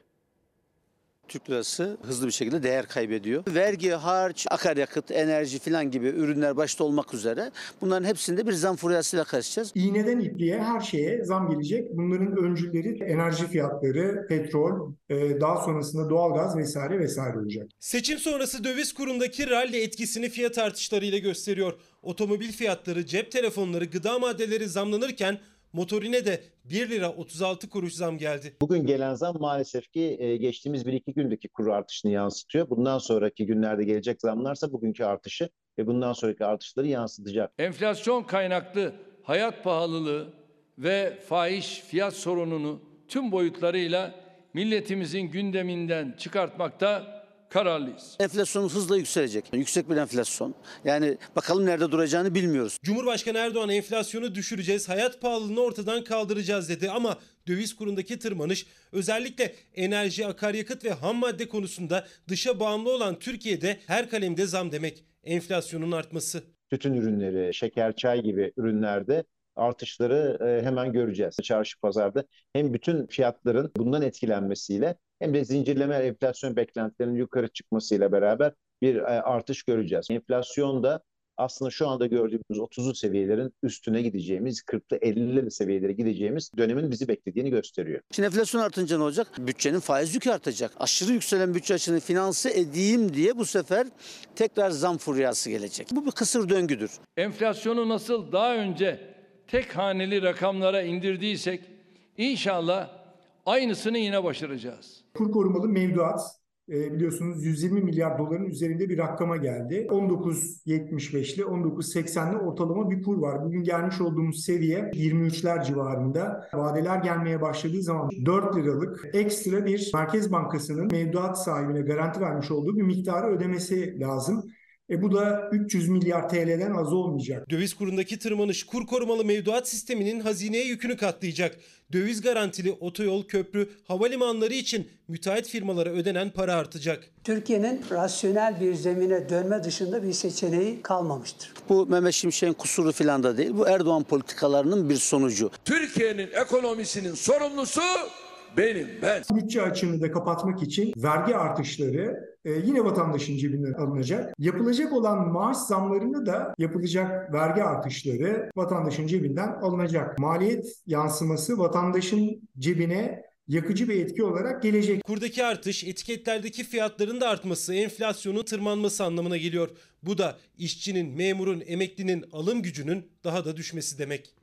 Türk lirası hızlı bir şekilde değer kaybediyor. Vergi, harç, akaryakıt, enerji falan gibi ürünler başta olmak üzere bunların hepsinde bir zam furyasıyla karşılayacağız. İğneden ipliğe her şeye zam gelecek. Bunların öncülleri enerji fiyatları, petrol, e, daha sonrasında doğalgaz vesaire vesaire olacak. Seçim sonrası döviz kurundaki rally etkisini fiyat artışlarıyla gösteriyor. Otomobil fiyatları, cep telefonları, gıda maddeleri zamlanırken Motorine de 1 lira 36 kuruş zam geldi. Bugün gelen zam maalesef ki e, geçtiğimiz 1-2 gündeki kuru artışını yansıtıyor. Bundan sonraki günlerde gelecek zamlarsa bugünkü artışı ve bundan sonraki artışları yansıtacak. Enflasyon kaynaklı hayat pahalılığı ve fahiş fiyat sorununu tüm boyutlarıyla milletimizin gündeminden çıkartmakta kararlıyız. Enflasyon hızla yükselecek. Yüksek bir enflasyon. Yani bakalım nerede duracağını bilmiyoruz. Cumhurbaşkanı Erdoğan enflasyonu düşüreceğiz, hayat pahalılığını ortadan kaldıracağız dedi ama döviz kurundaki tırmanış özellikle enerji, akaryakıt ve ham madde konusunda dışa bağımlı olan Türkiye'de her kalemde zam demek. Enflasyonun artması. Tütün ürünleri, şeker, çay gibi ürünlerde artışları e, hemen göreceğiz. Çarşı pazarda hem bütün fiyatların bundan etkilenmesiyle hem de zincirleme enflasyon beklentilerinin yukarı çıkmasıyla beraber bir e, artış göreceğiz. Enflasyon da aslında şu anda gördüğümüz 30'lu seviyelerin üstüne gideceğimiz, 40'lı 50'li seviyelere gideceğimiz dönemin bizi beklediğini gösteriyor. Şimdi enflasyon artınca ne olacak? Bütçenin faiz yükü artacak. Aşırı yükselen bütçe açığını finanse edeyim diye bu sefer tekrar zam furyası gelecek. Bu bir kısır döngüdür. Enflasyonu nasıl daha önce tek haneli rakamlara indirdiysek inşallah aynısını yine başaracağız. Kur korumalı mevduat e, biliyorsunuz 120 milyar doların üzerinde bir rakama geldi. 19.75'li 19.80'li ortalama bir kur var. Bugün gelmiş olduğumuz seviye 23'ler civarında. Vadeler gelmeye başladığı zaman 4 liralık ekstra bir Merkez Bankası'nın mevduat sahibine garanti vermiş olduğu bir miktarı ödemesi lazım. E bu da 300 milyar TL'den az olmayacak. Döviz kurundaki tırmanış kur korumalı mevduat sisteminin hazineye yükünü katlayacak. Döviz garantili otoyol, köprü, havalimanları için müteahhit firmalara ödenen para artacak. Türkiye'nin rasyonel bir zemine dönme dışında bir seçeneği kalmamıştır. Bu Mehmet Şimşek'in kusuru falan da değil. Bu Erdoğan politikalarının bir sonucu. Türkiye'nin ekonomisinin sorumlusu benim ben. Bütçe açığını da kapatmak için vergi artışları e, yine vatandaşın cebinden alınacak. Yapılacak olan maaş zamlarını da yapılacak vergi artışları vatandaşın cebinden alınacak. Maliyet yansıması vatandaşın cebine yakıcı bir etki olarak gelecek. Kurdaki artış etiketlerdeki fiyatların da artması, enflasyonun tırmanması anlamına geliyor. Bu da işçinin, memurun, emeklinin alım gücünün daha da düşmesi demek.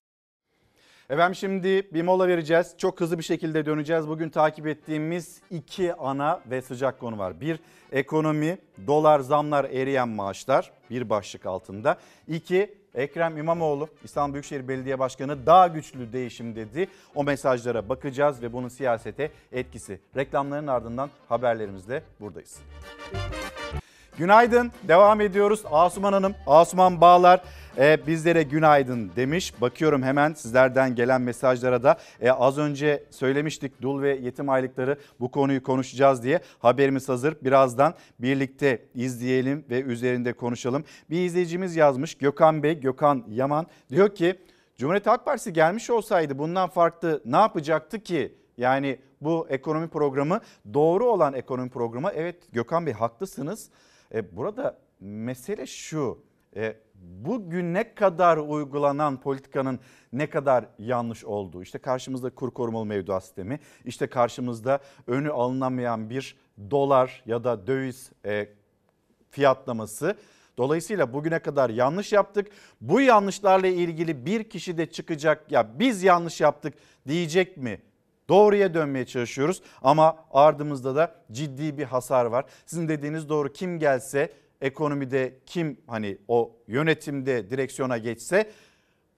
Efendim şimdi bir mola vereceğiz. Çok hızlı bir şekilde döneceğiz. Bugün takip ettiğimiz iki ana ve sıcak konu var. Bir ekonomi, dolar, zamlar, eriyen maaşlar bir başlık altında. İki Ekrem İmamoğlu İstanbul Büyükşehir Belediye Başkanı daha güçlü değişim dedi. O mesajlara bakacağız ve bunun siyasete etkisi. Reklamların ardından haberlerimizle buradayız. Günaydın. Devam ediyoruz. Asuman Hanım, Asuman Bağlar e, bizlere günaydın demiş. Bakıyorum hemen sizlerden gelen mesajlara da e, az önce söylemiştik dul ve yetim aylıkları bu konuyu konuşacağız diye haberimiz hazır. Birazdan birlikte izleyelim ve üzerinde konuşalım. Bir izleyicimiz yazmış Gökhan Bey, Gökhan Yaman diyor ki Cumhuriyet Halk Partisi gelmiş olsaydı bundan farklı ne yapacaktı ki? Yani bu ekonomi programı doğru olan ekonomi programı evet Gökhan Bey haklısınız. E, burada mesele şu e, bugüne kadar uygulanan politikanın ne kadar yanlış olduğu. İşte karşımızda kur korumalı mevduat sistemi, işte karşımızda önü alınamayan bir dolar ya da döviz e, fiyatlaması. Dolayısıyla bugüne kadar yanlış yaptık. Bu yanlışlarla ilgili bir kişi de çıkacak ya biz yanlış yaptık diyecek mi? Doğruya dönmeye çalışıyoruz ama ardımızda da ciddi bir hasar var. Sizin dediğiniz doğru kim gelse ekonomide kim hani o yönetimde direksiyona geçse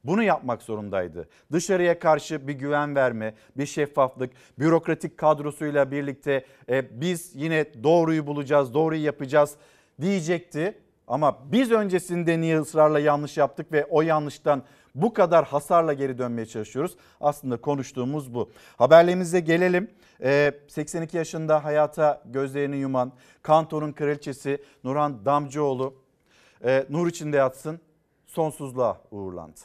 bunu yapmak zorundaydı. Dışarıya karşı bir güven verme, bir şeffaflık, bürokratik kadrosuyla birlikte e, biz yine doğruyu bulacağız, doğruyu yapacağız diyecekti. Ama biz öncesinde niye ısrarla yanlış yaptık ve o yanlıştan bu kadar hasarla geri dönmeye çalışıyoruz. Aslında konuştuğumuz bu. Haberlerimize gelelim. 82 yaşında hayata gözlerini yuman Kantor'un kraliçesi Nurhan Damcıoğlu nur içinde yatsın sonsuzluğa uğurlandı.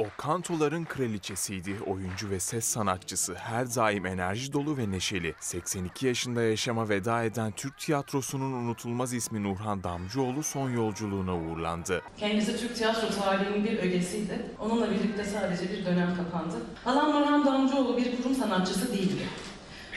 O kantoların kraliçesiydi, oyuncu ve ses sanatçısı, her daim enerji dolu ve neşeli. 82 yaşında yaşama veda eden Türk tiyatrosunun unutulmaz ismi Nurhan Damcıoğlu son yolculuğuna uğurlandı. Kendisi Türk tiyatro tarihinin bir ögesiydi. Onunla birlikte sadece bir dönem kapandı. Halam Nurhan Damcıoğlu bir kurum sanatçısı değildi.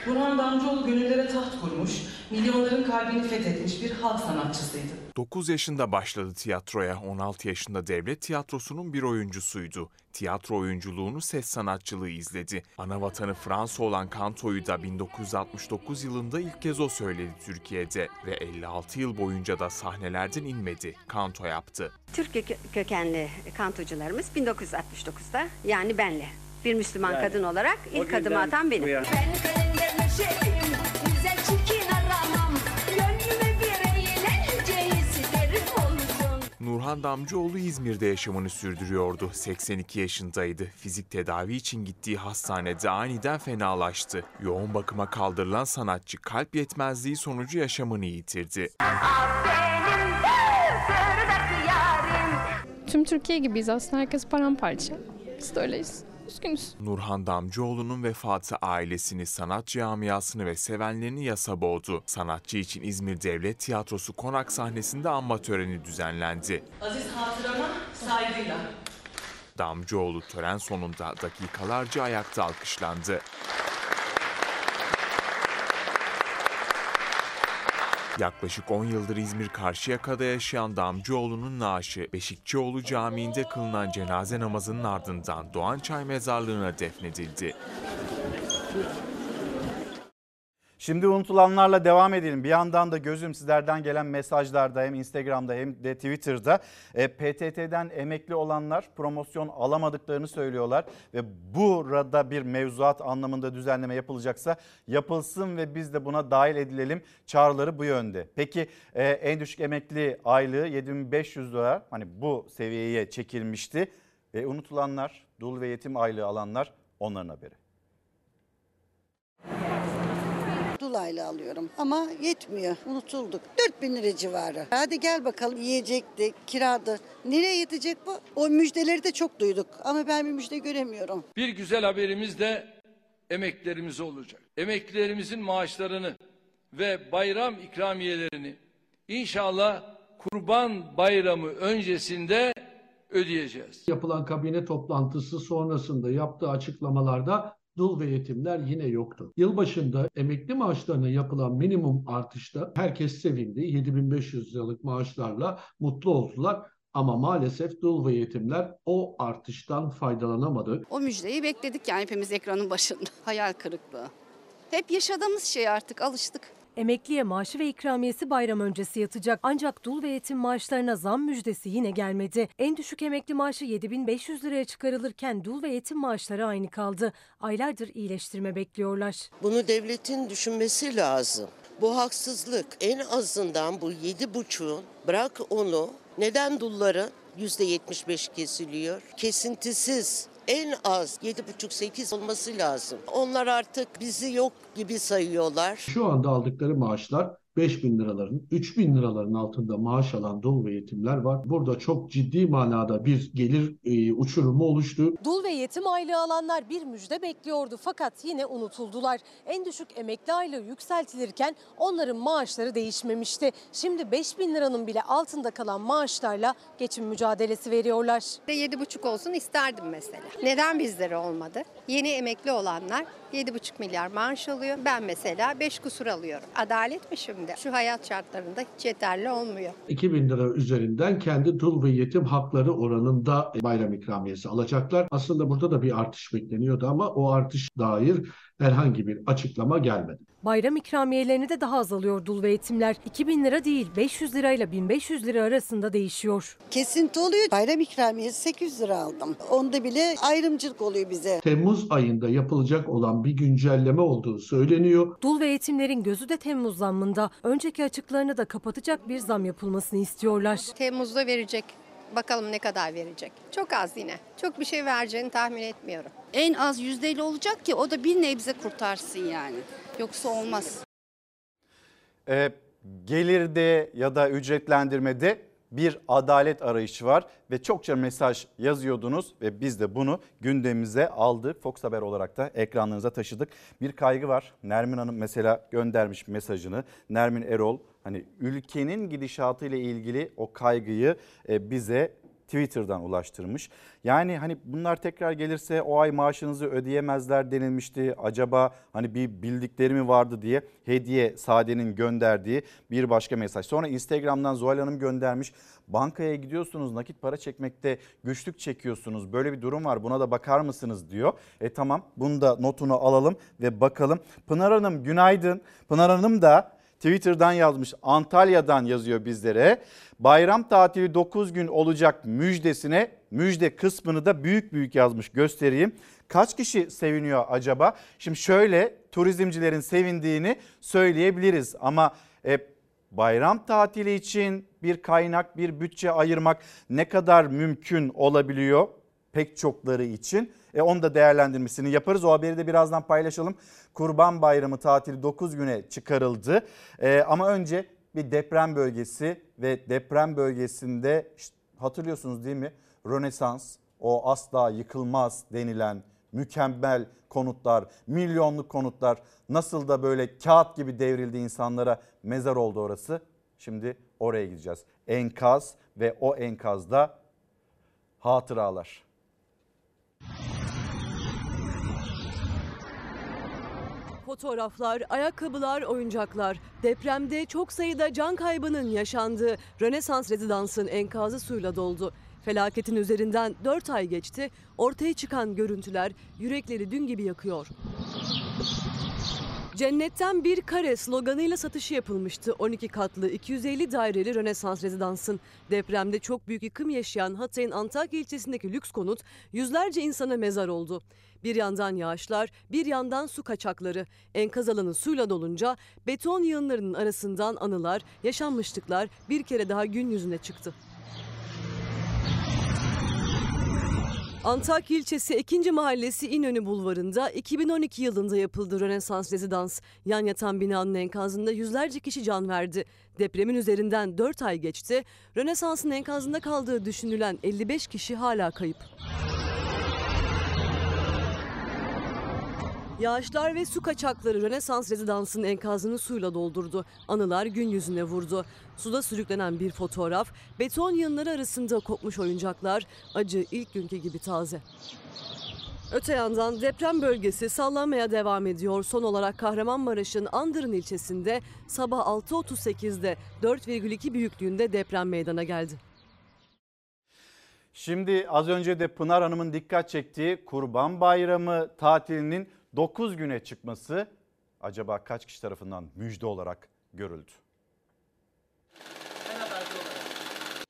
Burhan Damcıoğlu gönüllere taht kurmuş, milyonların kalbini fethetmiş bir halk sanatçısıydı. 9 yaşında başladı tiyatroya, 16 yaşında devlet tiyatrosunun bir oyuncusuydu. Tiyatro oyunculuğunu ses sanatçılığı izledi. Ana vatanı Fransa olan kantoyu da 1969 yılında ilk kez o söyledi Türkiye'de ve 56 yıl boyunca da sahnelerden inmedi. Kanto yaptı. Türk kö- kökenli kantocularımız 1969'da yani benle bir Müslüman Yani, kadın olarak ilk adımı atan benim. Ben kalender Nurhan Damcıoğlu İzmir'de yaşamını sürdürüyordu. 82 yaşındaydı. Fizik tedavi için gittiği hastanede aniden fenalaştı. Yoğun bakıma kaldırılan sanatçı kalp yetmezliği sonucu yaşamını yitirdi. Tüm Türkiye gibiyiz aslında. Herkes paramparça. Biz de öyleyiz. Üzgünüz. Nurhan Damcıoğlu'nun vefatı ailesini, sanat camiasını ve sevenlerini yasa boğdu. Sanatçı için İzmir Devlet Tiyatrosu konak sahnesinde anma töreni düzenlendi. Aziz hatırama saygıyla. Damcıoğlu tören sonunda dakikalarca ayakta alkışlandı. Yaklaşık 10 yıldır İzmir Karşıyaka'da yaşayan Damcıoğlu'nun naaşı Beşikçioğlu Camii'nde kılınan cenaze namazının ardından Doğançay Mezarlığı'na defnedildi. Şimdi unutulanlarla devam edelim. Bir yandan da gözüm sizlerden gelen mesajlarda hem Instagram'da hem de Twitter'da e, PTT'den emekli olanlar promosyon alamadıklarını söylüyorlar. Ve burada bir mevzuat anlamında düzenleme yapılacaksa yapılsın ve biz de buna dahil edilelim çağrıları bu yönde. Peki e, en düşük emekli aylığı 7500 lira hani bu seviyeye çekilmişti. Ve unutulanlar dul ve yetim aylığı alanlar onların haberi. Dolaylı alıyorum ama yetmiyor. Unutulduk. 4000 lira civarı. Hadi gel bakalım yiyecekti, kiradı. Nereye yetecek bu? O müjdeleri de çok duyduk ama ben bir müjde göremiyorum. Bir güzel haberimiz de emeklilerimize olacak. Emeklilerimizin maaşlarını ve bayram ikramiyelerini inşallah Kurban Bayramı öncesinde ödeyeceğiz. Yapılan kabine toplantısı sonrasında yaptığı açıklamalarda dul ve yetimler yine yoktu. Yılbaşında emekli maaşlarına yapılan minimum artışta herkes sevindi. 7500 liralık maaşlarla mutlu oldular. Ama maalesef dul ve yetimler o artıştan faydalanamadı. O müjdeyi bekledik yani hepimiz ekranın başında. Hayal kırıklığı. Hep yaşadığımız şey artık alıştık. Emekliye maaşı ve ikramiyesi bayram öncesi yatacak. Ancak dul ve yetim maaşlarına zam müjdesi yine gelmedi. En düşük emekli maaşı 7500 liraya çıkarılırken dul ve yetim maaşları aynı kaldı. Aylardır iyileştirme bekliyorlar. Bunu devletin düşünmesi lazım. Bu haksızlık. En azından bu yedi buçuğun bırak onu neden dulların yüzde yetmiş beş kesiliyor? Kesintisiz en az yedi buçuk sekiz olması lazım. Onlar artık bizi yok gibi sayıyorlar. Şu anda aldıkları maaşlar 5 bin liraların, 3 bin liraların altında maaş alan dul ve yetimler var. Burada çok ciddi manada bir gelir e, uçurumu oluştu. Dul ve yetim aylığı alanlar bir müjde bekliyordu fakat yine unutuldular. En düşük emekli aylığı yükseltilirken onların maaşları değişmemişti. Şimdi 5 bin liranın bile altında kalan maaşlarla geçim mücadelesi veriyorlar. 7,5 olsun isterdim mesela. Neden bizlere olmadı? Yeni emekli olanlar 7,5 milyar maaş alıyor. Ben mesela 5 kusur alıyorum. Adalet mi şimdi? Şu hayat şartlarında hiç yeterli olmuyor. 2000 lira üzerinden kendi dul ve yetim hakları oranında bayram ikramiyesi alacaklar. Aslında burada da bir artış bekleniyordu ama o artış dair herhangi bir açıklama gelmedi. Bayram ikramiyelerini de daha az alıyor dul ve yetimler. 2000 lira değil 500 lirayla 1500 lira arasında değişiyor. Kesinti oluyor. Bayram ikramiyesi 800 lira aldım. Onda bile ayrımcılık oluyor bize. Temmuz ayında yapılacak olan bir güncelleme olduğu söyleniyor. Dul ve yetimlerin gözü de Temmuz zammında. Önceki açıklarını da kapatacak bir zam yapılmasını istiyorlar. Temmuz'da verecek. Bakalım ne kadar verecek. Çok az yine. Çok bir şey vereceğini tahmin etmiyorum. En az yüzdeyle olacak ki o da bir nebze kurtarsın yani. Yoksa olmaz. E, gelirde ya da ücretlendirmede bir adalet arayışı var ve çokça mesaj yazıyordunuz ve biz de bunu gündemimize aldık. Fox Haber olarak da ekranlarınıza taşıdık. Bir kaygı var. Nermin Hanım mesela göndermiş mesajını. Nermin Erol hani ülkenin gidişatı ile ilgili o kaygıyı e, bize Twitter'dan ulaştırmış. Yani hani bunlar tekrar gelirse o ay maaşınızı ödeyemezler denilmişti. Acaba hani bir bildikleri mi vardı diye hediye Sade'nin gönderdiği bir başka mesaj. Sonra Instagram'dan Zuhal Hanım göndermiş. Bankaya gidiyorsunuz nakit para çekmekte güçlük çekiyorsunuz. Böyle bir durum var buna da bakar mısınız diyor. E tamam bunu da notunu alalım ve bakalım. Pınar Hanım günaydın. Pınar Hanım da Twitter'dan yazmış Antalya'dan yazıyor bizlere. Bayram tatili 9 gün olacak müjdesine müjde kısmını da büyük büyük yazmış göstereyim. Kaç kişi seviniyor acaba? Şimdi şöyle turizmcilerin sevindiğini söyleyebiliriz ama e, bayram tatili için bir kaynak bir bütçe ayırmak ne kadar mümkün olabiliyor pek çokları için? E onu da değerlendirmesini yaparız. O haberi de birazdan paylaşalım. Kurban Bayramı tatili 9 güne çıkarıldı. E, ama önce bir deprem bölgesi ve deprem bölgesinde işte hatırlıyorsunuz değil mi? Rönesans o asla yıkılmaz denilen mükemmel konutlar, milyonluk konutlar nasıl da böyle kağıt gibi devrildi insanlara mezar oldu orası. Şimdi oraya gideceğiz. Enkaz ve o enkazda hatıralar. Fotoğraflar, ayakkabılar, oyuncaklar. Depremde çok sayıda can kaybının yaşandığı Rönesans Rezidans'ın enkazı suyla doldu. Felaketin üzerinden 4 ay geçti. Ortaya çıkan görüntüler yürekleri dün gibi yakıyor. Cennetten bir kare sloganıyla satışı yapılmıştı 12 katlı 250 daireli Rönesans Rezidans'ın. Depremde çok büyük yıkım yaşayan Hatay'ın Antakya ilçesindeki lüks konut yüzlerce insana mezar oldu. Bir yandan yağışlar, bir yandan su kaçakları. Enkaz alanı suyla dolunca beton yığınlarının arasından anılar, yaşanmışlıklar bir kere daha gün yüzüne çıktı. Antakya ilçesi 2. Mahallesi İnönü Bulvarı'nda 2012 yılında yapıldı Rönesans Rezidans. Yan yatan binanın enkazında yüzlerce kişi can verdi. Depremin üzerinden 4 ay geçti. Rönesans'ın enkazında kaldığı düşünülen 55 kişi hala kayıp. Yağışlar ve su kaçakları Rönesans rezidansının enkazını suyla doldurdu. Anılar gün yüzüne vurdu. Suda sürüklenen bir fotoğraf, beton yığınları arasında kopmuş oyuncaklar, acı ilk günkü gibi taze. Öte yandan deprem bölgesi sallanmaya devam ediyor. Son olarak Kahramanmaraş'ın Andırın ilçesinde sabah 6.38'de 4,2 büyüklüğünde deprem meydana geldi. Şimdi az önce de Pınar Hanım'ın dikkat çektiği Kurban Bayramı tatilinin 9 güne çıkması acaba kaç kişi tarafından müjde olarak görüldü?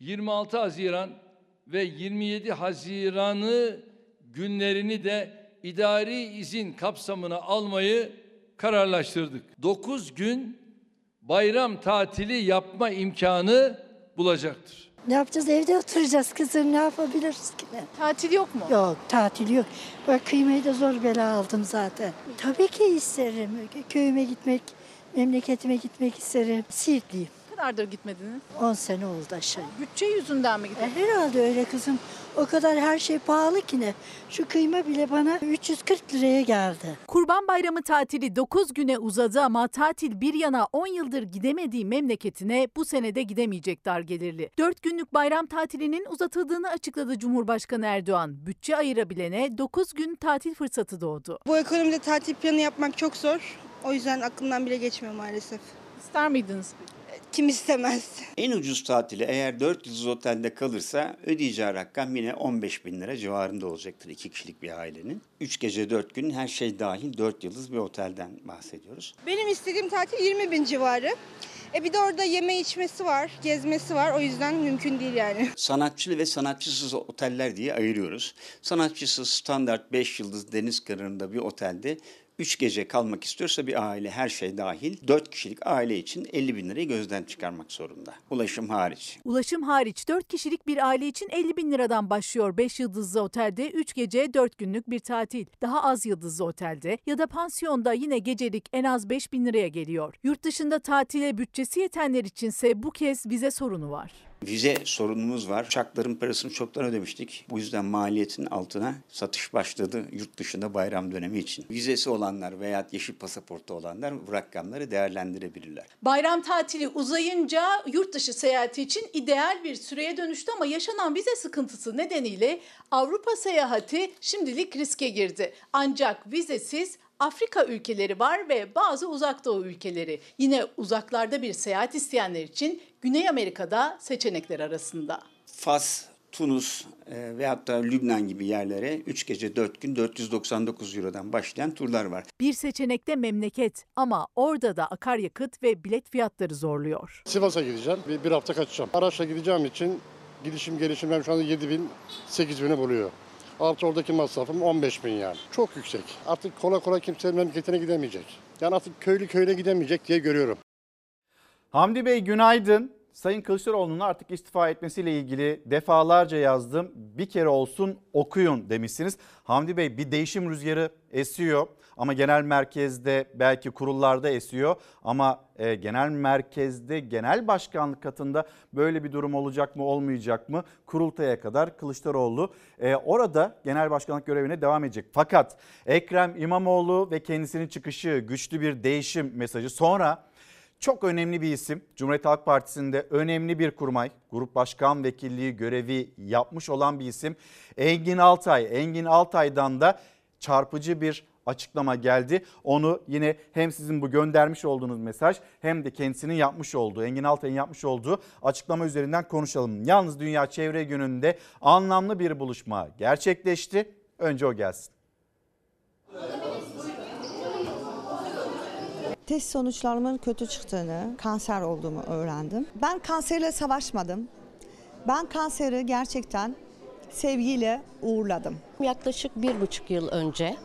26 Haziran ve 27 Haziran'ı günlerini de idari izin kapsamına almayı kararlaştırdık. 9 gün bayram tatili yapma imkanı bulacaktır. Ne yapacağız? Evde oturacağız kızım. Ne yapabiliriz ki? Tatil yok mu? Yok, tatil yok. Bak kıymayı da zor bela aldım zaten. Tabii ki isterim. Köyüme gitmek, memleketime gitmek isterim. Siirtliyim. Kadardır gitmediniz? 10 sene oldu aşağı. Bütçe yüzünden mi E, gitmediniz? herhalde öyle kızım. O kadar her şey pahalı ki ne. Şu kıyma bile bana 340 liraya geldi. Kurban Bayramı tatili 9 güne uzadı ama tatil bir yana 10 yıldır gidemediği memleketine bu senede gidemeyecek dar gelirli. 4 günlük bayram tatilinin uzatıldığını açıkladı Cumhurbaşkanı Erdoğan. Bütçe ayırabilene 9 gün tatil fırsatı doğdu. Bu ekonomide tatil planı yapmak çok zor. O yüzden aklımdan bile geçmiyor maalesef. İster miydiniz? Kim istemez? En ucuz tatili eğer 4 yıldız otelde kalırsa ödeyeceği rakam yine 15 bin lira civarında olacaktır iki kişilik bir ailenin. 3 gece 4 gün her şey dahil 4 yıldız bir otelden bahsediyoruz. Benim istediğim tatil 20 bin civarı. E bir de orada yeme içmesi var, gezmesi var. O yüzden mümkün değil yani. Sanatçılı ve sanatçısız oteller diye ayırıyoruz. Sanatçısız standart 5 yıldız deniz kenarında bir otelde 3 gece kalmak istiyorsa bir aile her şey dahil 4 kişilik aile için 50 bin lirayı gözden çıkarmak zorunda. Ulaşım hariç. Ulaşım hariç 4 kişilik bir aile için 50 bin liradan başlıyor 5 yıldızlı otelde 3 gece 4 günlük bir tatil. Daha az yıldızlı otelde ya da pansiyonda yine gecelik en az 5 bin liraya geliyor. Yurt dışında tatile bütçesi yetenler içinse bu kez vize sorunu var. Vize sorunumuz var. Uçakların parasını çoktan ödemiştik. Bu yüzden maliyetin altına satış başladı yurt dışında bayram dönemi için. Vizesi olanlar veya yeşil pasaportu olanlar bu rakamları değerlendirebilirler. Bayram tatili uzayınca yurt dışı seyahati için ideal bir süreye dönüştü ama yaşanan vize sıkıntısı nedeniyle Avrupa seyahati şimdilik riske girdi. Ancak vizesiz Afrika ülkeleri var ve bazı uzak doğu ülkeleri. Yine uzaklarda bir seyahat isteyenler için Güney Amerika'da seçenekler arasında. Fas, Tunus e, veyahut da Lübnan gibi yerlere 3 gece 4 gün 499 Euro'dan başlayan turlar var. Bir seçenekte memleket ama orada da akaryakıt ve bilet fiyatları zorluyor. Sivas'a gideceğim. Bir, bir hafta kaçacağım. Araçla gideceğim için gidişim gelişim ben şu anda 7 bin 8 bini buluyor. Artı oradaki masrafım 15 bin yani. Çok yüksek. Artık kolay kolay kimse memleketine gidemeyecek. Yani artık köylü köyüne gidemeyecek diye görüyorum. Hamdi Bey günaydın. Sayın Kılıçdaroğlu'nun artık istifa etmesiyle ilgili defalarca yazdım. Bir kere olsun okuyun demişsiniz. Hamdi Bey bir değişim rüzgarı esiyor ama genel merkezde belki kurullarda esiyor ama e, genel merkezde genel başkanlık katında böyle bir durum olacak mı olmayacak mı kurultaya kadar Kılıçdaroğlu e, orada genel başkanlık görevine devam edecek. Fakat Ekrem İmamoğlu ve kendisinin çıkışı güçlü bir değişim mesajı sonra çok önemli bir isim. Cumhuriyet Halk Partisi'nde önemli bir kurmay. Grup başkan vekilliği görevi yapmış olan bir isim. Engin Altay. Engin Altay'dan da çarpıcı bir açıklama geldi. Onu yine hem sizin bu göndermiş olduğunuz mesaj hem de kendisinin yapmış olduğu, Engin Altay'ın yapmış olduğu açıklama üzerinden konuşalım. Yalnız Dünya Çevre Günü'nde anlamlı bir buluşma gerçekleşti. Önce o gelsin. Test sonuçlarımın kötü çıktığını, kanser olduğumu öğrendim. Ben kanserle savaşmadım. Ben kanseri gerçekten sevgiyle uğurladım. Yaklaşık bir buçuk yıl önce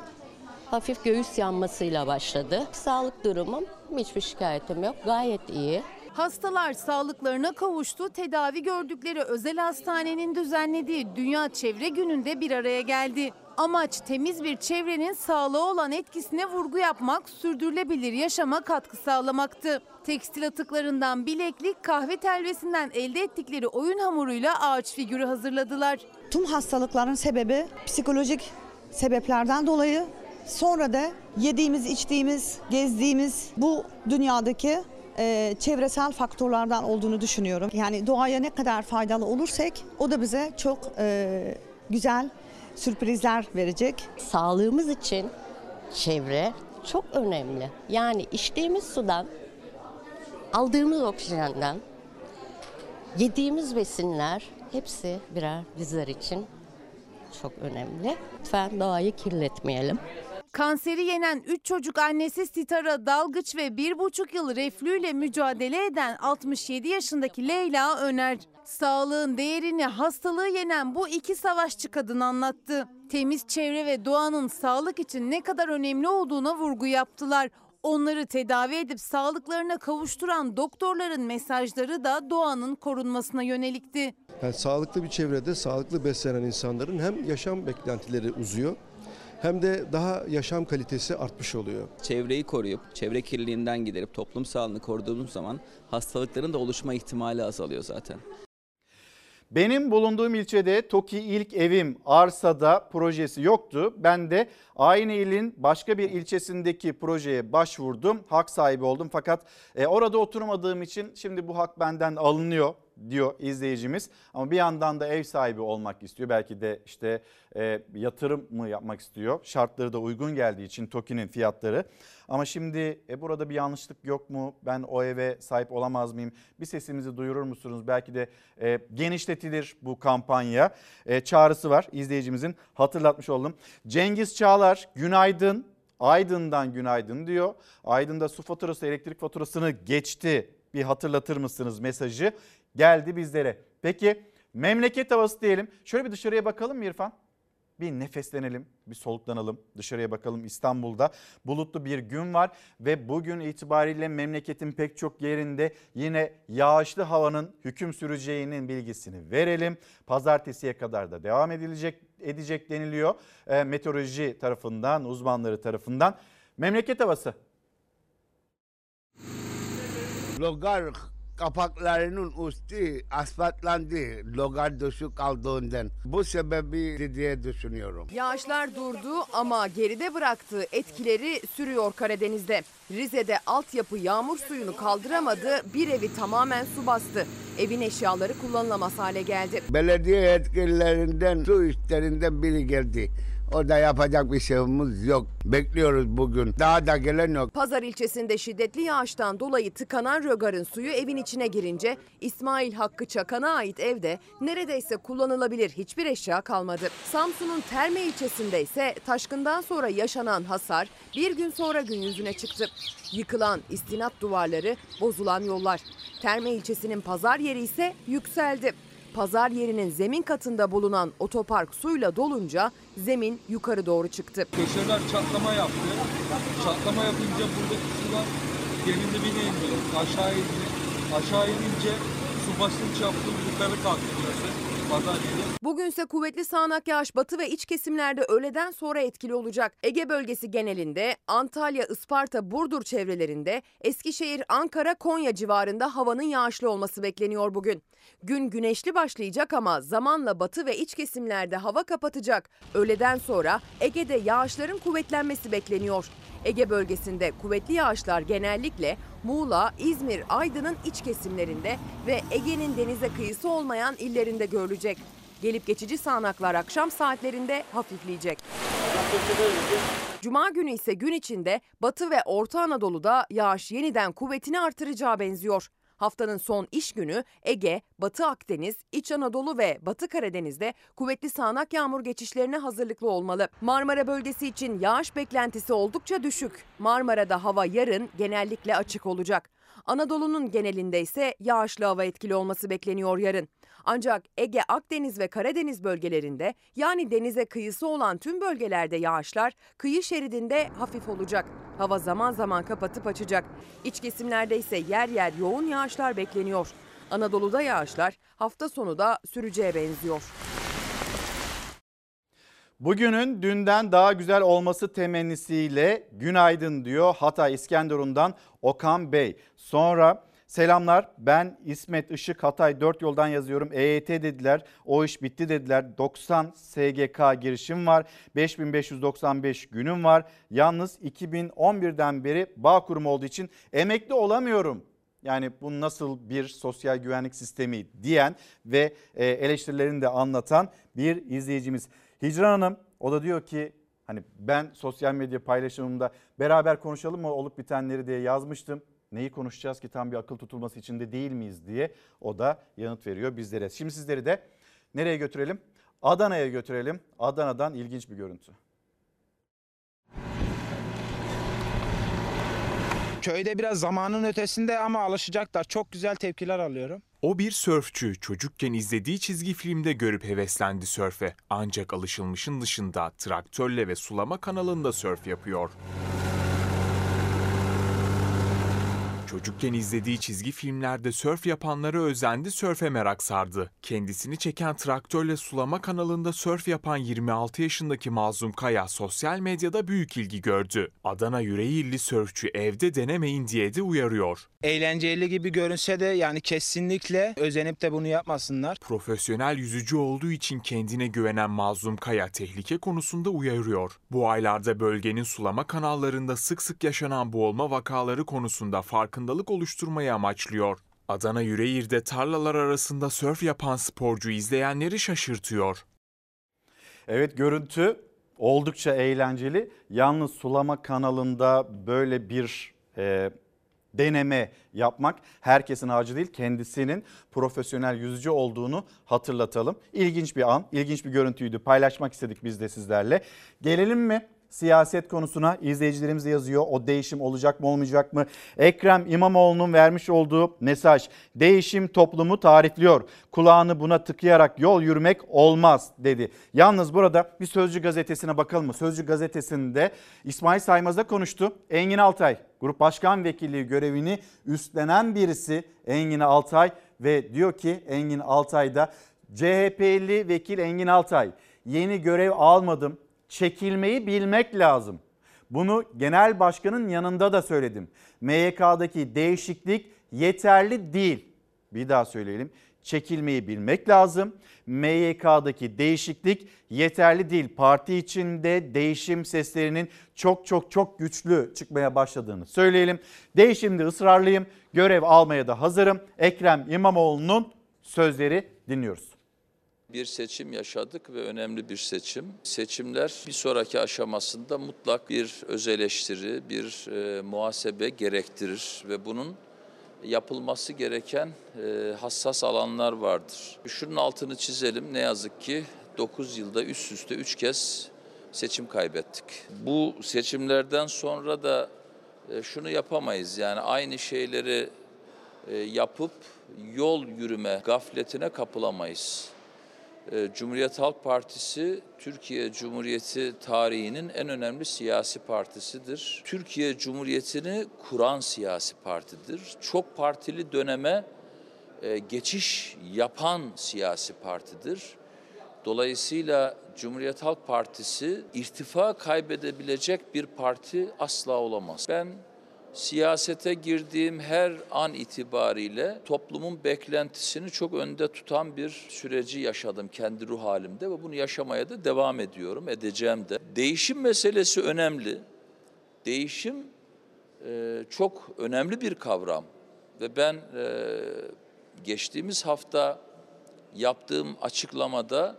hafif göğüs yanmasıyla başladı. Sağlık durumum hiçbir şikayetim yok. Gayet iyi. Hastalar sağlıklarına kavuştu. Tedavi gördükleri özel hastanenin düzenlediği Dünya Çevre Günü'nde bir araya geldi. Amaç temiz bir çevrenin sağlığa olan etkisine vurgu yapmak, sürdürülebilir yaşama katkı sağlamaktı. Tekstil atıklarından bileklik, kahve telvesinden elde ettikleri oyun hamuruyla ağaç figürü hazırladılar. Tüm hastalıkların sebebi psikolojik sebeplerden dolayı sonra da yediğimiz, içtiğimiz, gezdiğimiz bu dünyadaki e, çevresel faktörlerden olduğunu düşünüyorum. Yani doğaya ne kadar faydalı olursak o da bize çok e, güzel sürprizler verecek. Sağlığımız için çevre çok önemli. Yani içtiğimiz sudan, aldığımız oksijenden, yediğimiz besinler hepsi birer bizler için çok önemli. Lütfen doğayı kirletmeyelim. Kanseri yenen 3 çocuk annesi Sitara Dalgıç ve 1,5 yıl reflüyle mücadele eden 67 yaşındaki Leyla Öner. Sağlığın değerini hastalığı yenen bu iki savaşçı kadın anlattı. Temiz çevre ve doğanın sağlık için ne kadar önemli olduğuna vurgu yaptılar. Onları tedavi edip sağlıklarına kavuşturan doktorların mesajları da doğanın korunmasına yönelikti. Yani sağlıklı bir çevrede sağlıklı beslenen insanların hem yaşam beklentileri uzuyor hem de daha yaşam kalitesi artmış oluyor. Çevreyi koruyup çevre kirliliğinden giderip toplum sağlığını koruduğumuz zaman hastalıkların da oluşma ihtimali azalıyor zaten. Benim bulunduğum ilçede TOKİ ilk evim arsada projesi yoktu. Ben de aynı ilin başka bir ilçesindeki projeye başvurdum. Hak sahibi oldum fakat e, orada oturmadığım için şimdi bu hak benden alınıyor diyor izleyicimiz. Ama bir yandan da ev sahibi olmak istiyor. Belki de işte e, yatırım mı yapmak istiyor. Şartları da uygun geldiği için TOKİ'nin fiyatları. Ama şimdi e, burada bir yanlışlık yok mu? Ben o eve sahip olamaz mıyım? Bir sesimizi duyurur musunuz? Belki de e, genişletilir bu kampanya. E, çağrısı var izleyicimizin hatırlatmış oldum. Cengiz Çağlar günaydın. Aydın'dan günaydın diyor. Aydın'da su faturası, elektrik faturasını geçti. Bir hatırlatır mısınız mesajı? Geldi bizlere. Peki memleket havası diyelim. Şöyle bir dışarıya bakalım mı İrfan? bir nefeslenelim, bir soluklanalım. Dışarıya bakalım İstanbul'da bulutlu bir gün var ve bugün itibariyle memleketin pek çok yerinde yine yağışlı havanın hüküm süreceğinin bilgisini verelim. Pazartesiye kadar da devam edilecek edecek deniliyor e, meteoroloji tarafından, uzmanları tarafından. Memleket havası. Logar kapaklarının üstü asfaltlandı logar düşük kaldığından. Bu sebebi diye düşünüyorum. Yağışlar durdu ama geride bıraktığı etkileri sürüyor Karadeniz'de. Rize'de altyapı yağmur suyunu kaldıramadı, bir evi tamamen su bastı. Evin eşyaları kullanılamaz hale geldi. Belediye yetkililerinden su işlerinden biri geldi. Orada yapacak bir şeyimiz yok. Bekliyoruz bugün. Daha da gelen yok. Pazar ilçesinde şiddetli yağıştan dolayı tıkanan rögarın suyu evin içine girince İsmail Hakkı Çakan'a ait evde neredeyse kullanılabilir hiçbir eşya kalmadı. Samsun'un Terme ilçesinde ise taşkından sonra yaşanan hasar bir gün sonra gün yüzüne çıktı. Yıkılan istinat duvarları, bozulan yollar. Terme ilçesinin pazar yeri ise yükseldi. Pazar yerinin zemin katında bulunan otopark suyla dolunca zemin yukarı doğru çıktı. Köşeler çatlama yaptı. Çatlama yapınca buradaki sular yerin dibine indi. Aşağı indi. Aşağı inince su basınç yaptı. Yukarı kalktı. Bugünse kuvvetli sağanak yağış batı ve iç kesimlerde öğleden sonra etkili olacak. Ege bölgesi genelinde, Antalya, Isparta, Burdur çevrelerinde, Eskişehir, Ankara, Konya civarında havanın yağışlı olması bekleniyor bugün. Gün güneşli başlayacak ama zamanla batı ve iç kesimlerde hava kapatacak. Öğleden sonra Ege'de yağışların kuvvetlenmesi bekleniyor. Ege bölgesinde kuvvetli yağışlar genellikle Muğla, İzmir, Aydın'ın iç kesimlerinde ve Ege'nin denize kıyısı olmayan illerinde görülecek. Gelip geçici sağanaklar akşam saatlerinde hafifleyecek. Cuma günü ise gün içinde Batı ve Orta Anadolu'da yağış yeniden kuvvetini artıracağı benziyor. Haftanın son iş günü Ege, Batı Akdeniz, İç Anadolu ve Batı Karadeniz'de kuvvetli sağanak yağmur geçişlerine hazırlıklı olmalı. Marmara bölgesi için yağış beklentisi oldukça düşük. Marmara'da hava yarın genellikle açık olacak. Anadolu'nun genelinde ise yağışlı hava etkili olması bekleniyor yarın. Ancak Ege, Akdeniz ve Karadeniz bölgelerinde yani denize kıyısı olan tüm bölgelerde yağışlar kıyı şeridinde hafif olacak. Hava zaman zaman kapatıp açacak. İç kesimlerde ise yer yer yoğun yağışlar bekleniyor. Anadolu'da yağışlar hafta sonu da süreceğe benziyor. Bugünün dünden daha güzel olması temennisiyle günaydın diyor Hatay İskenderun'dan Okan Bey. Sonra selamlar ben İsmet Işık Hatay 4 yoldan yazıyorum. EYT dediler o iş bitti dediler. 90 SGK girişim var 5595 günüm var. Yalnız 2011'den beri bağ kurumu olduğu için emekli olamıyorum. Yani bu nasıl bir sosyal güvenlik sistemi diyen ve e, eleştirilerini de anlatan bir izleyicimiz. Hicran Hanım o da diyor ki hani ben sosyal medya paylaşımımda beraber konuşalım mı olup bitenleri diye yazmıştım. Neyi konuşacağız ki tam bir akıl tutulması içinde değil miyiz diye o da yanıt veriyor bizlere. Şimdi sizleri de nereye götürelim? Adana'ya götürelim. Adana'dan ilginç bir görüntü. Köyde biraz zamanın ötesinde ama alışacaklar. Çok güzel tepkiler alıyorum. O bir sörfçü. Çocukken izlediği çizgi filmde görüp heveslendi sörfe. Ancak alışılmışın dışında traktörle ve sulama kanalında sörf yapıyor. Çocukken izlediği çizgi filmlerde sörf yapanlara özendi, sörfe merak sardı. Kendisini çeken traktörle sulama kanalında sörf yapan 26 yaşındaki Mazlum Kaya sosyal medyada büyük ilgi gördü. Adana Yüreğirli sörfçü evde denemeyin diye de uyarıyor. Eğlenceli gibi görünse de yani kesinlikle özenip de bunu yapmasınlar. Profesyonel yüzücü olduğu için kendine güvenen Mazlum Kaya tehlike konusunda uyarıyor. Bu aylarda bölgenin sulama kanallarında sık sık yaşanan boğulma vakaları konusunda farkındalık oluşturmayı amaçlıyor. Adana Yüreğir'de tarlalar arasında sörf yapan sporcu izleyenleri şaşırtıyor. Evet görüntü oldukça eğlenceli. Yalnız sulama kanalında böyle bir e, deneme yapmak herkesin harcı değil kendisinin profesyonel yüzücü olduğunu hatırlatalım. İlginç bir an, ilginç bir görüntüydü paylaşmak istedik biz de sizlerle. Gelelim mi siyaset konusuna izleyicilerimiz yazıyor. O değişim olacak mı olmayacak mı? Ekrem İmamoğlu'nun vermiş olduğu mesaj değişim toplumu tarifliyor. Kulağını buna tıkayarak yol yürümek olmaz dedi. Yalnız burada bir Sözcü gazetesine bakalım mı? Sözcü gazetesinde İsmail Saymaz'da konuştu. Engin Altay Grup Başkan Vekilliği görevini üstlenen birisi Engin Altay ve diyor ki Engin Altay'da CHP'li vekil Engin Altay yeni görev almadım çekilmeyi bilmek lazım. Bunu genel başkanın yanında da söyledim. MYK'daki değişiklik yeterli değil. Bir daha söyleyelim. Çekilmeyi bilmek lazım. MYK'daki değişiklik yeterli değil. Parti içinde değişim seslerinin çok çok çok güçlü çıkmaya başladığını söyleyelim. Değişimde ısrarlıyım. Görev almaya da hazırım. Ekrem İmamoğlu'nun sözleri dinliyoruz. Bir seçim yaşadık ve önemli bir seçim. Seçimler bir sonraki aşamasında mutlak bir öz eleştiri, bir e, muhasebe gerektirir ve bunun yapılması gereken e, hassas alanlar vardır. Şunun altını çizelim. Ne yazık ki 9 yılda üst üste 3 kez seçim kaybettik. Bu seçimlerden sonra da e, şunu yapamayız. Yani aynı şeyleri e, yapıp yol yürüme gafletine kapılamayız. E, Cumhuriyet Halk Partisi Türkiye Cumhuriyeti tarihinin en önemli siyasi partisidir. Türkiye Cumhuriyeti'ni kuran siyasi partidir. Çok partili döneme e, geçiş yapan siyasi partidir. Dolayısıyla Cumhuriyet Halk Partisi irtifa kaybedebilecek bir parti asla olamaz. Ben siyasete girdiğim her an itibariyle toplumun beklentisini çok önde tutan bir süreci yaşadım kendi ruh halimde ve bunu yaşamaya da devam ediyorum, edeceğim de. Değişim meselesi önemli. Değişim e, çok önemli bir kavram ve ben e, geçtiğimiz hafta yaptığım açıklamada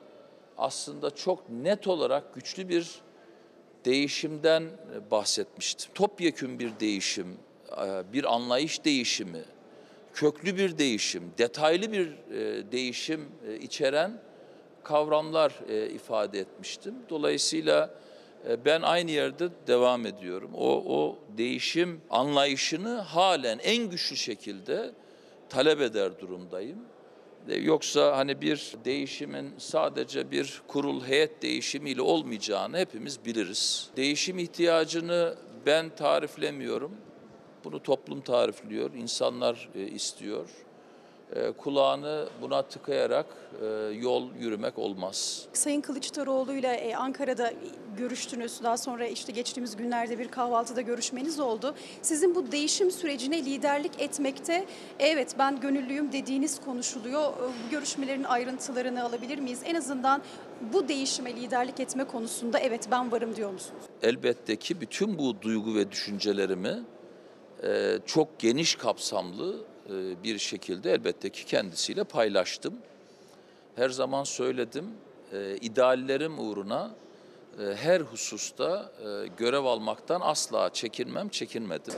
aslında çok net olarak güçlü bir değişimden bahsetmiştim. Topyekün bir değişim, bir anlayış değişimi, köklü bir değişim, detaylı bir değişim içeren kavramlar ifade etmiştim. Dolayısıyla ben aynı yerde devam ediyorum. O, o değişim anlayışını halen en güçlü şekilde talep eder durumdayım. Yoksa hani bir değişimin sadece bir kurul heyet değişimiyle olmayacağını hepimiz biliriz. Değişim ihtiyacını ben tariflemiyorum. Bunu toplum tarifliyor, insanlar istiyor. Kulağını buna tıkayarak yol yürümek olmaz. Sayın Kılıçdaroğlu ile Ankara'da görüştünüz. Daha sonra işte geçtiğimiz günlerde bir kahvaltıda görüşmeniz oldu. Sizin bu değişim sürecine liderlik etmekte evet ben gönüllüyüm dediğiniz konuşuluyor. Bu görüşmelerin ayrıntılarını alabilir miyiz? En azından bu değişime liderlik etme konusunda evet ben varım diyor musunuz? Elbette ki bütün bu duygu ve düşüncelerimi çok geniş kapsamlı bir şekilde elbette ki kendisiyle paylaştım. Her zaman söyledim, ideallerim uğruna her hususta görev almaktan asla çekinmem, çekinmedim.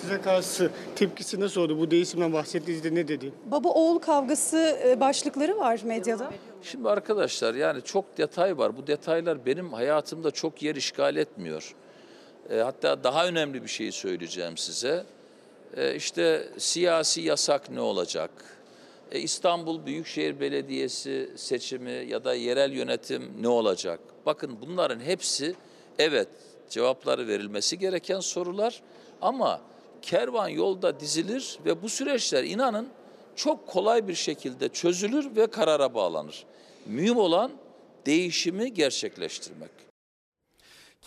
Size karşı tepkisi nasıl oldu? Bu değişimden bahsettiğinizde ne dedi? Baba oğul kavgası başlıkları var medyada. Şimdi arkadaşlar yani çok detay var. Bu detaylar benim hayatımda çok yer işgal etmiyor. Hatta daha önemli bir şey söyleyeceğim size. İşte siyasi yasak ne olacak? İstanbul Büyükşehir Belediyesi seçimi ya da yerel yönetim ne olacak? Bakın bunların hepsi evet cevapları verilmesi gereken sorular ama kervan yolda dizilir ve bu süreçler inanın çok kolay bir şekilde çözülür ve karara bağlanır. Mühim olan değişimi gerçekleştirmek.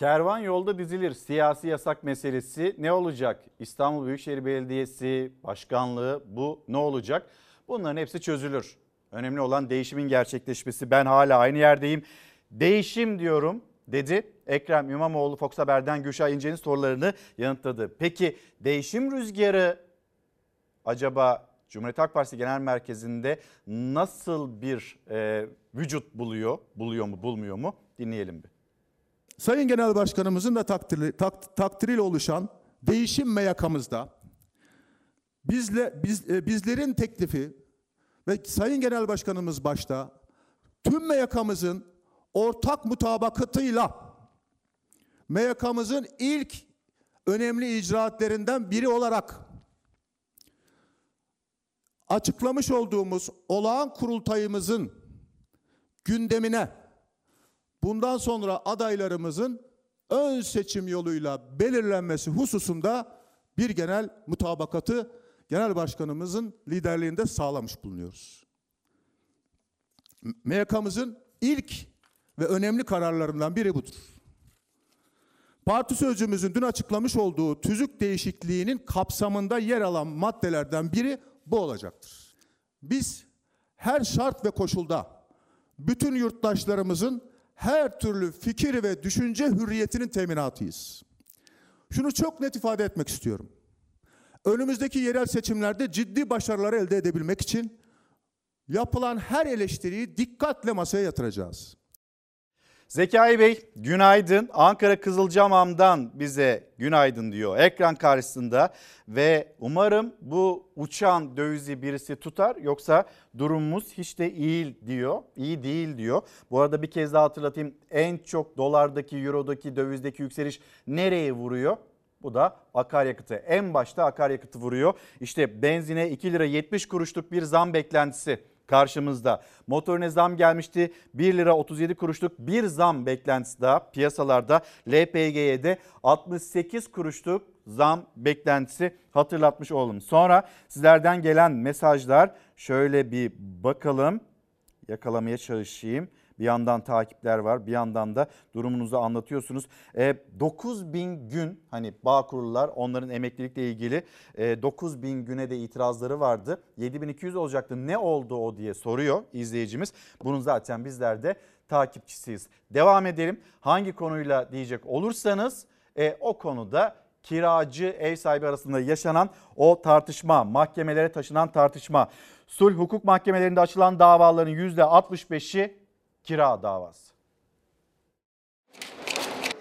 Kervan yolda dizilir. Siyasi yasak meselesi ne olacak? İstanbul Büyükşehir Belediyesi başkanlığı bu ne olacak? Bunların hepsi çözülür. Önemli olan değişimin gerçekleşmesi. Ben hala aynı yerdeyim. Değişim diyorum dedi. Ekrem İmamoğlu Fox Haber'den Gülşah İnce'nin sorularını yanıtladı. Peki değişim rüzgarı acaba Cumhuriyet Halk Partisi Genel Merkezi'nde nasıl bir e, vücut buluyor? Buluyor mu bulmuyor mu? Dinleyelim bir. Sayın Genel Başkanımızın da takdiri, tak, takdiriyle oluşan değişim meyakamızda bizle, biz, e, bizlerin teklifi ve Sayın Genel Başkanımız başta tüm meyakamızın ortak mutabakatıyla meyakamızın ilk önemli icraatlerinden biri olarak açıklamış olduğumuz olağan kurultayımızın gündemine bundan sonra adaylarımızın ön seçim yoluyla belirlenmesi hususunda bir genel mutabakatı genel başkanımızın liderliğinde sağlamış bulunuyoruz. MYK'mızın ilk ve önemli kararlarından biri budur. Parti sözcümüzün dün açıklamış olduğu tüzük değişikliğinin kapsamında yer alan maddelerden biri bu olacaktır. Biz her şart ve koşulda bütün yurttaşlarımızın her türlü fikir ve düşünce hürriyetinin teminatıyız. Şunu çok net ifade etmek istiyorum. Önümüzdeki yerel seçimlerde ciddi başarılar elde edebilmek için yapılan her eleştiriyi dikkatle masaya yatıracağız. Zekai Bey günaydın. Ankara Kızılcamam'dan bize günaydın diyor ekran karşısında ve umarım bu uçan dövizi birisi tutar yoksa durumumuz hiç de iyi diyor. İyi değil diyor. Bu arada bir kez daha hatırlatayım en çok dolardaki, eurodaki, dövizdeki yükseliş nereye vuruyor? Bu da akaryakıtı. En başta akaryakıtı vuruyor. İşte benzine 2 lira 70 kuruşluk bir zam beklentisi karşımızda. Motorine zam gelmişti. 1 lira 37 kuruşluk bir zam beklentisi daha piyasalarda. LPG'ye de 68 kuruşluk zam beklentisi hatırlatmış olalım. Sonra sizlerden gelen mesajlar şöyle bir bakalım. Yakalamaya çalışayım. Bir yandan takipler var bir yandan da durumunuzu anlatıyorsunuz. E, 9 bin gün hani Bağkurlular onların emeklilikle ilgili e, 9 bin güne de itirazları vardı. 7200 olacaktı ne oldu o diye soruyor izleyicimiz. Bunun zaten bizler de takipçisiyiz. Devam edelim hangi konuyla diyecek olursanız e, o konuda kiracı ev sahibi arasında yaşanan o tartışma, mahkemelere taşınan tartışma. Sulh hukuk mahkemelerinde açılan davaların %65'i kira davası.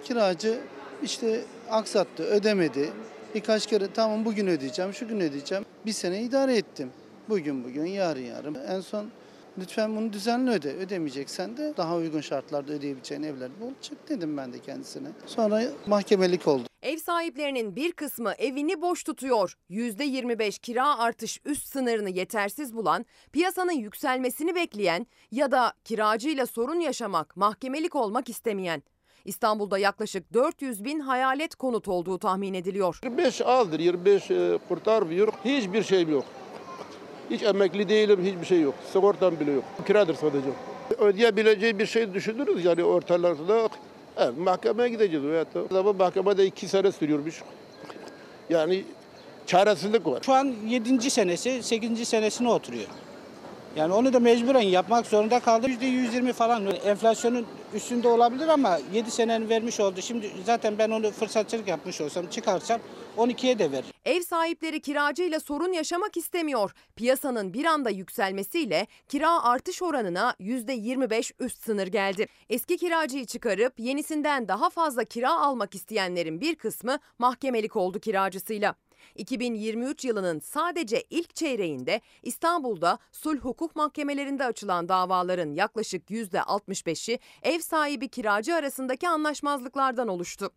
Kiracı işte aksattı, ödemedi. Birkaç kere tamam bugün ödeyeceğim, şu gün ödeyeceğim. Bir sene idare ettim. Bugün bugün, yarın yarın. En son lütfen bunu düzenli öde. Ödemeyeceksen de daha uygun şartlarda ödeyebileceğin evler bul. Çık dedim ben de kendisine. Sonra mahkemelik oldu. Ev sahiplerinin bir kısmı evini boş tutuyor. %25 kira artış üst sınırını yetersiz bulan, piyasanın yükselmesini bekleyen ya da kiracıyla sorun yaşamak, mahkemelik olmak istemeyen. İstanbul'da yaklaşık 400 bin hayalet konut olduğu tahmin ediliyor. 25 aldır, 25 e, kurtarmıyor. Hiçbir şeyim yok. Hiç emekli değilim, hiçbir şey yok. Sigortam bile yok. Kiradır sadece. Ödeyebileceği bir şey düşünürüz yani ortalarda. Evet, mahkemeye gideceğiz. Evet. Ama mahkemede iki sene sürüyormuş. Yani çaresizlik var. Şu an 7. senesi, 8. senesine oturuyor. Yani onu da mecburen yapmak zorunda kaldı. %120 falan enflasyonun üstünde olabilir ama 7 senenin vermiş oldu. Şimdi zaten ben onu fırsatçılık yapmış olsam çıkarsam 12'ye de ver. Ev sahipleri kiracıyla sorun yaşamak istemiyor. Piyasanın bir anda yükselmesiyle kira artış oranına %25 üst sınır geldi. Eski kiracıyı çıkarıp yenisinden daha fazla kira almak isteyenlerin bir kısmı mahkemelik oldu kiracısıyla. 2023 yılının sadece ilk çeyreğinde İstanbul'da sulh hukuk mahkemelerinde açılan davaların yaklaşık %65'i ev sahibi kiracı arasındaki anlaşmazlıklardan oluştu.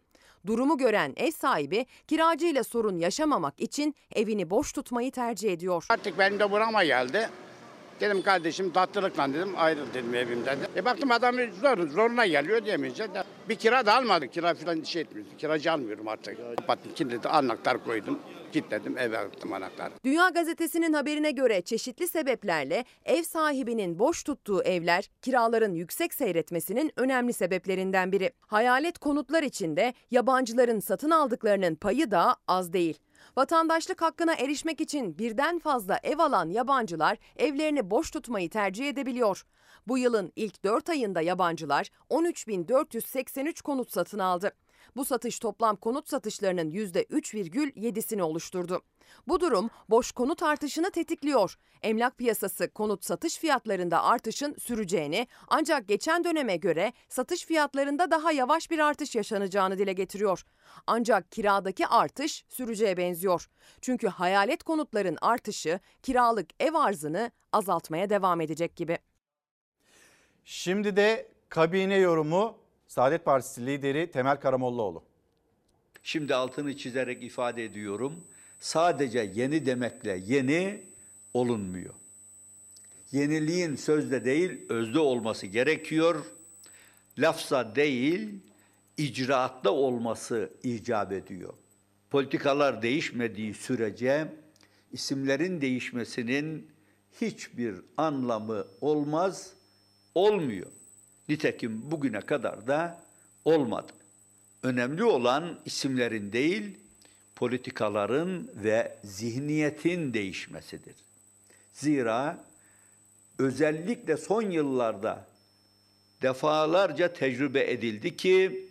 Durumu gören ev sahibi kiracıyla sorun yaşamamak için evini boş tutmayı tercih ediyor. Artık benim de burama geldi. Dedim kardeşim tatlılıkla dedim ayrıl dedim evimden. De. E baktım adam zor, zoruna geliyor diyemeyeceğim. Bir kira da almadım. Kira falan şey etmiyorum. Kiracı almıyorum artık. Kapattım kilitledim anahtar koydum. Kilitledim eve attım anahtarı. Dünya Gazetesi'nin haberine göre çeşitli sebeplerle ev sahibinin boş tuttuğu evler kiraların yüksek seyretmesinin önemli sebeplerinden biri. Hayalet konutlar içinde yabancıların satın aldıklarının payı da az değil. Vatandaşlık hakkına erişmek için birden fazla ev alan yabancılar evlerini boş tutmayı tercih edebiliyor. Bu yılın ilk 4 ayında yabancılar 13.483 konut satın aldı. Bu satış toplam konut satışlarının %3,7'sini oluşturdu. Bu durum boş konut artışını tetikliyor. Emlak piyasası konut satış fiyatlarında artışın süreceğini ancak geçen döneme göre satış fiyatlarında daha yavaş bir artış yaşanacağını dile getiriyor. Ancak kiradaki artış süreceğe benziyor. Çünkü hayalet konutların artışı kiralık ev arzını azaltmaya devam edecek gibi. Şimdi de kabine yorumu Saadet Partisi lideri Temel Karamollaoğlu. Şimdi altını çizerek ifade ediyorum. Sadece yeni demekle yeni olunmuyor. Yeniliğin sözde değil özde olması gerekiyor. Lafza değil icraatta olması icap ediyor. Politikalar değişmediği sürece isimlerin değişmesinin hiçbir anlamı olmaz, olmuyor. Nitekim bugüne kadar da olmadı. Önemli olan isimlerin değil, politikaların ve zihniyetin değişmesidir. Zira özellikle son yıllarda defalarca tecrübe edildi ki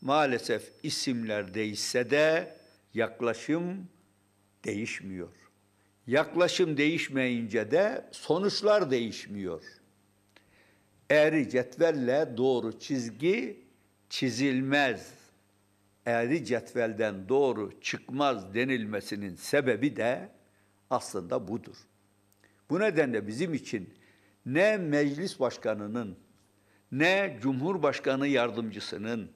maalesef isimler değişse de yaklaşım değişmiyor. Yaklaşım değişmeyince de sonuçlar değişmiyor. Eğri cetvelle doğru çizgi çizilmez. Eğri cetvelden doğru çıkmaz denilmesinin sebebi de aslında budur. Bu nedenle bizim için ne meclis başkanının ne cumhurbaşkanı yardımcısının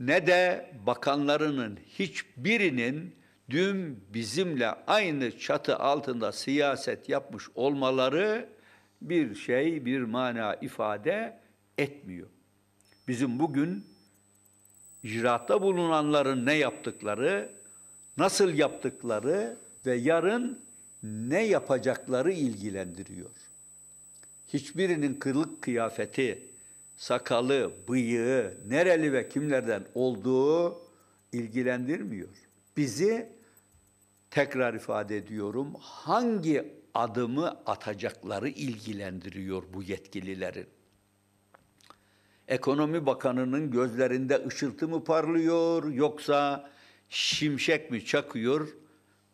ne de bakanlarının hiçbirinin dün bizimle aynı çatı altında siyaset yapmış olmaları bir şey, bir mana ifade etmiyor. Bizim bugün icraatta bulunanların ne yaptıkları, nasıl yaptıkları ve yarın ne yapacakları ilgilendiriyor. Hiçbirinin kılık kıyafeti, sakalı, bıyığı, nereli ve kimlerden olduğu ilgilendirmiyor. Bizi tekrar ifade ediyorum, hangi adımı atacakları ilgilendiriyor bu yetkililerin. Ekonomi Bakanı'nın gözlerinde ışıltı mı parlıyor yoksa şimşek mi çakıyor?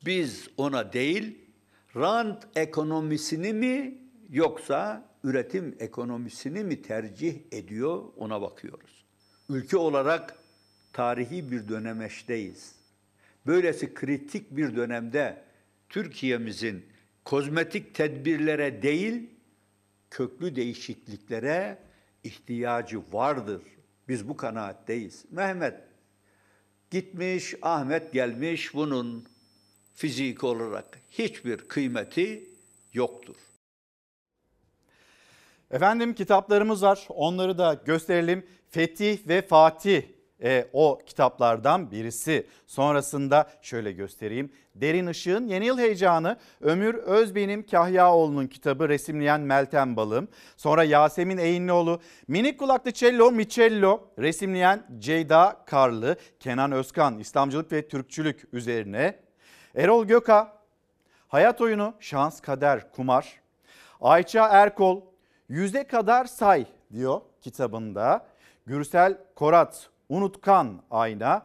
Biz ona değil, rant ekonomisini mi yoksa üretim ekonomisini mi tercih ediyor ona bakıyoruz. Ülke olarak tarihi bir dönemeçteyiz. Böylesi kritik bir dönemde Türkiye'mizin kozmetik tedbirlere değil, köklü değişikliklere ihtiyacı vardır. Biz bu kanaatteyiz. Mehmet gitmiş, Ahmet gelmiş. Bunun fizik olarak hiçbir kıymeti yoktur. Efendim kitaplarımız var. Onları da gösterelim. Fetih ve Fatih e, o kitaplardan birisi. Sonrasında şöyle göstereyim. Derin Işık'ın Yeni Yıl Heyecanı Ömür Özbenim Kahyaoğlu'nun kitabı resimleyen Meltem Balım. Sonra Yasemin Eğinlioğlu Minik Kulaklı Cello Micello resimleyen Ceyda Karlı. Kenan Özkan İslamcılık ve Türkçülük üzerine. Erol Göka Hayat Oyunu Şans Kader Kumar. Ayça Erkol Yüze Kadar Say diyor kitabında. Gürsel Korat Unutkan Ayna,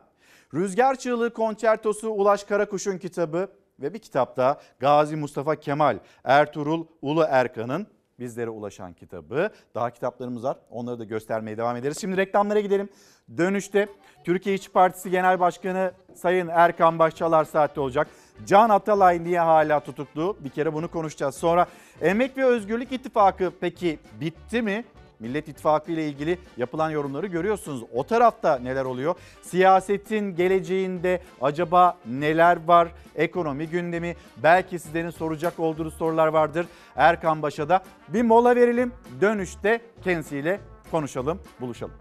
Rüzgar Çığlığı Konçertosu Ulaş Karakuş'un kitabı ve bir kitapta Gazi Mustafa Kemal Ertuğrul Ulu Erkan'ın bizlere ulaşan kitabı. Daha kitaplarımız var. Onları da göstermeye devam ederiz. Şimdi reklamlara gidelim. Dönüşte Türkiye İşçi Partisi Genel Başkanı Sayın Erkan Başçalar saatte olacak. Can Atalay niye hala tutuklu? Bir kere bunu konuşacağız. Sonra Emek ve Özgürlük İttifakı peki bitti mi? Millet İttifakı ile ilgili yapılan yorumları görüyorsunuz. O tarafta neler oluyor? Siyasetin geleceğinde acaba neler var? Ekonomi gündemi, belki sizlerin soracak olduğunuz sorular vardır. Erkan Baş'a bir mola verelim. Dönüşte kendisiyle konuşalım, buluşalım.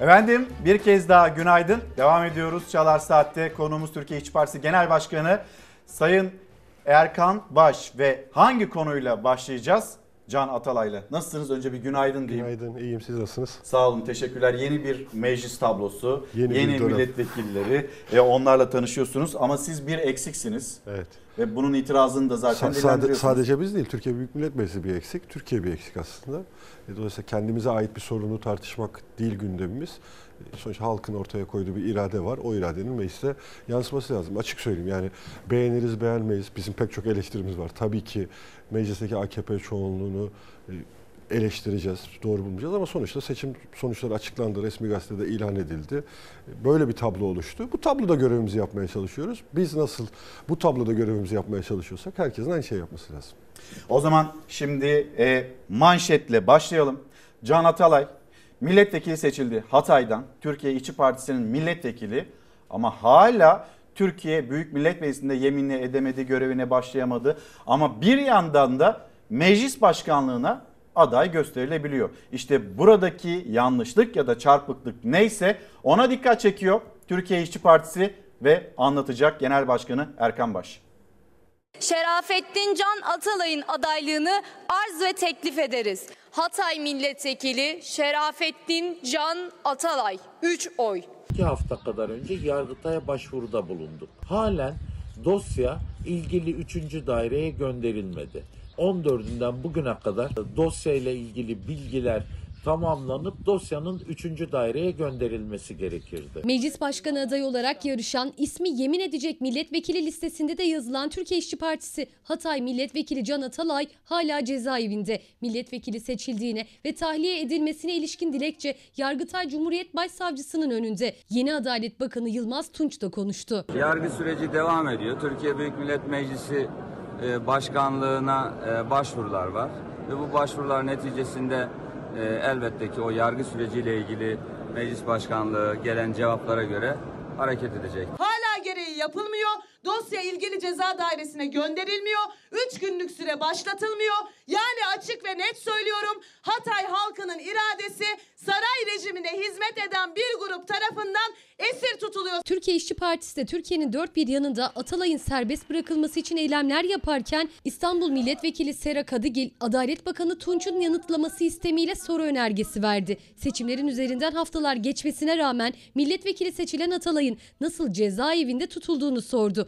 Efendim bir kez daha günaydın. Devam ediyoruz Çalar Saat'te. Konuğumuz Türkiye İşçi Partisi Genel Başkanı Sayın Erkan Baş ve hangi konuyla başlayacağız? Can Atalay'la. Nasılsınız? Önce bir günaydın diyeyim. Günaydın, iyiyim. Siz nasılsınız? Sağ olun, teşekkürler. Yeni bir meclis tablosu, Yeni yeni, milletvekilleri ve onlarla tanışıyorsunuz. Ama siz bir eksiksiniz. Evet. Ve bunun itirazını da zaten Sa- sade- sadece biz değil, Türkiye Büyük Millet Meclisi bir eksik, Türkiye bir eksik aslında. E, Dolayısıyla kendimize ait bir sorunu tartışmak değil gündemimiz. Sonuçta halkın ortaya koyduğu bir irade var. O iradenin meclise yansıması lazım. Açık söyleyeyim yani beğeniriz beğenmeyiz. Bizim pek çok eleştirimiz var. Tabii ki meclisteki AKP çoğunluğunu e, eleştireceğiz, doğru bulmayacağız ama sonuçta seçim sonuçları açıklandı, resmi gazetede ilan edildi. Böyle bir tablo oluştu. Bu tabloda görevimizi yapmaya çalışıyoruz. Biz nasıl bu tabloda görevimizi yapmaya çalışıyorsak herkesin aynı şey yapması lazım. O zaman şimdi e, manşetle başlayalım. Can Atalay milletvekili seçildi Hatay'dan. Türkiye İşçi Partisi'nin milletvekili ama hala Türkiye Büyük Millet Meclisi'nde yeminle edemedi, görevine başlayamadı. Ama bir yandan da meclis başkanlığına aday gösterilebiliyor. İşte buradaki yanlışlık ya da çarpıklık neyse ona dikkat çekiyor Türkiye İşçi Partisi ve anlatacak Genel Başkanı Erkan Baş. Şerafettin Can Atalay'ın adaylığını arz ve teklif ederiz. Hatay Milletvekili Şerafettin Can Atalay 3 oy. İki hafta kadar önce Yargıtay'a başvuruda bulunduk. Halen dosya ilgili 3. daireye gönderilmedi. 14'ünden bugüne kadar dosyayla ilgili bilgiler tamamlanıp dosyanın 3. daireye gönderilmesi gerekirdi. Meclis Başkanı adayı olarak yarışan, ismi yemin edecek milletvekili listesinde de yazılan Türkiye İşçi Partisi Hatay Milletvekili Can Atalay hala cezaevinde. Milletvekili seçildiğine ve tahliye edilmesine ilişkin dilekçe Yargıtay Cumhuriyet Başsavcısının önünde. Yeni Adalet Bakanı Yılmaz Tunç da konuştu. Yargı süreci devam ediyor. Türkiye Büyük Millet Meclisi e, başkanlığına e, başvurular var ve bu başvurular neticesinde e, elbette ki o yargı süreciyle ilgili meclis başkanlığı gelen cevaplara göre hareket edecek. Hala gereği yapılmıyor. Dosya ilgili ceza dairesine gönderilmiyor. 3 günlük süre başlatılmıyor. Yani açık ve net söylüyorum Hatay halkının iradesi saray rejimine hizmet eden bir grup tarafından esir tutuluyor. Türkiye İşçi Partisi de Türkiye'nin dört bir yanında Atalay'ın serbest bırakılması için eylemler yaparken İstanbul Milletvekili Sera Kadıgil, Adalet Bakanı Tunç'un yanıtlaması istemiyle soru önergesi verdi. Seçimlerin üzerinden haftalar geçmesine rağmen milletvekili seçilen Atalay'ın nasıl cezaevinde tutulduğunu sordu.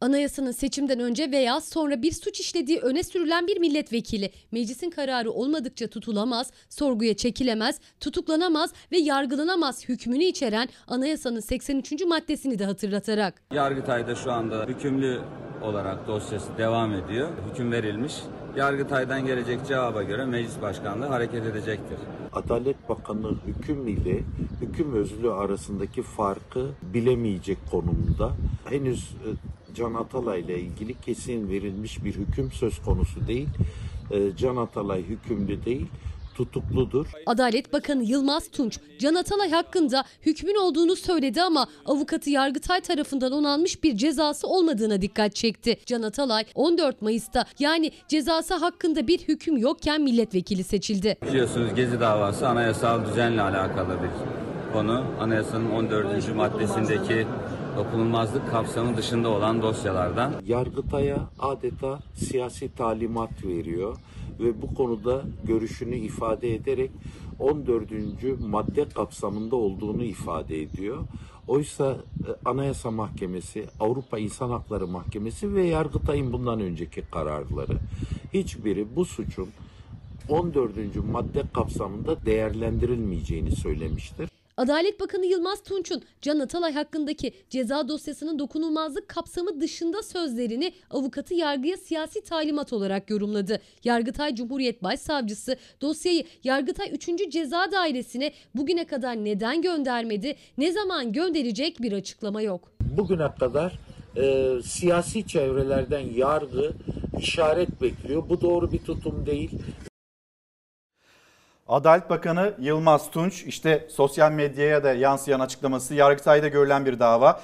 Anayasanın seçimden önce veya sonra bir suç işlediği öne sürülen bir milletvekili meclisin kararı olmadıkça tutulamaz, sorguya çekilemez, tutuklanamaz ve yargılanamaz hükmünü içeren anayasanın 83. maddesini de hatırlatarak. Yargıtay'da şu anda hükümlü olarak dosyası devam ediyor. Hüküm verilmiş. Yargıtay'dan gelecek cevaba göre meclis başkanlığı hareket edecektir. Adalet Bakanı hüküm ile hüküm özlü arasındaki farkı bilemeyecek konumda. Henüz e, Can Atalay ile ilgili kesin verilmiş bir hüküm söz konusu değil. E, Can Atalay hükümlü değil, tutukludur. Adalet Bakanı Yılmaz Tunç, Can Atalay hakkında hükmün olduğunu söyledi ama avukatı Yargıtay tarafından onanmış bir cezası olmadığına dikkat çekti. Can Atalay 14 Mayıs'ta yani cezası hakkında bir hüküm yokken milletvekili seçildi. Biliyorsunuz Gezi davası anayasal düzenle alakalı bir konu. Anayasanın 14. maddesindeki dokunulmazlık kapsamı dışında olan dosyalardan. Yargıtay'a adeta siyasi talimat veriyor ve bu konuda görüşünü ifade ederek 14. madde kapsamında olduğunu ifade ediyor. Oysa e, Anayasa Mahkemesi, Avrupa İnsan Hakları Mahkemesi ve Yargıtay'ın bundan önceki kararları hiçbiri bu suçun 14. madde kapsamında değerlendirilmeyeceğini söylemiştir. Adalet Bakanı Yılmaz Tunç'un Can Atalay hakkındaki ceza dosyasının dokunulmazlık kapsamı dışında sözlerini avukatı yargıya siyasi talimat olarak yorumladı. Yargıtay Cumhuriyet Başsavcısı dosyayı Yargıtay 3. Ceza Dairesi'ne bugüne kadar neden göndermedi, ne zaman gönderecek bir açıklama yok. Bugüne kadar e, siyasi çevrelerden yargı işaret bekliyor. Bu doğru bir tutum değil. Adalet Bakanı Yılmaz Tunç işte sosyal medyaya da yansıyan açıklaması Yargıtay'da görülen bir dava.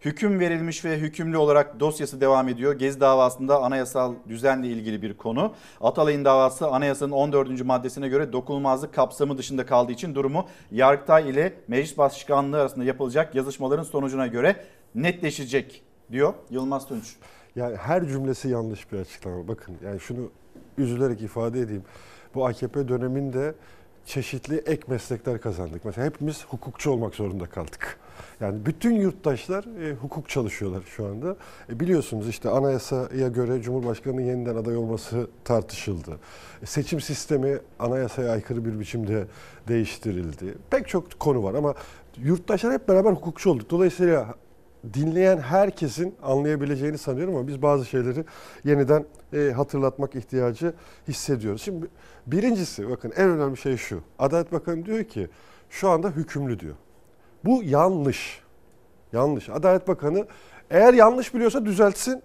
Hüküm verilmiş ve hükümlü olarak dosyası devam ediyor. Gezi davasında anayasal düzenle ilgili bir konu. Atalay'ın davası anayasanın 14. maddesine göre dokunulmazlık kapsamı dışında kaldığı için durumu Yargıtay ile Meclis Başkanlığı arasında yapılacak yazışmaların sonucuna göre netleşecek diyor Yılmaz Tunç. Yani her cümlesi yanlış bir açıklama. Bakın yani şunu üzülerek ifade edeyim. Bu AKP döneminde çeşitli ek meslekler kazandık. Mesela hepimiz hukukçu olmak zorunda kaldık. Yani bütün yurttaşlar e, hukuk çalışıyorlar şu anda. E, biliyorsunuz işte anayasaya göre Cumhurbaşkanı'nın yeniden aday olması tartışıldı. E, seçim sistemi anayasaya aykırı bir biçimde değiştirildi. Pek çok konu var ama yurttaşlar hep beraber hukukçu olduk. Dolayısıyla dinleyen herkesin anlayabileceğini sanıyorum ama biz bazı şeyleri yeniden e, hatırlatmak ihtiyacı hissediyoruz. Şimdi birincisi bakın en önemli şey şu. Adalet Bakanı diyor ki şu anda hükümlü diyor. Bu yanlış. Yanlış. Adalet Bakanı eğer yanlış biliyorsa düzeltsin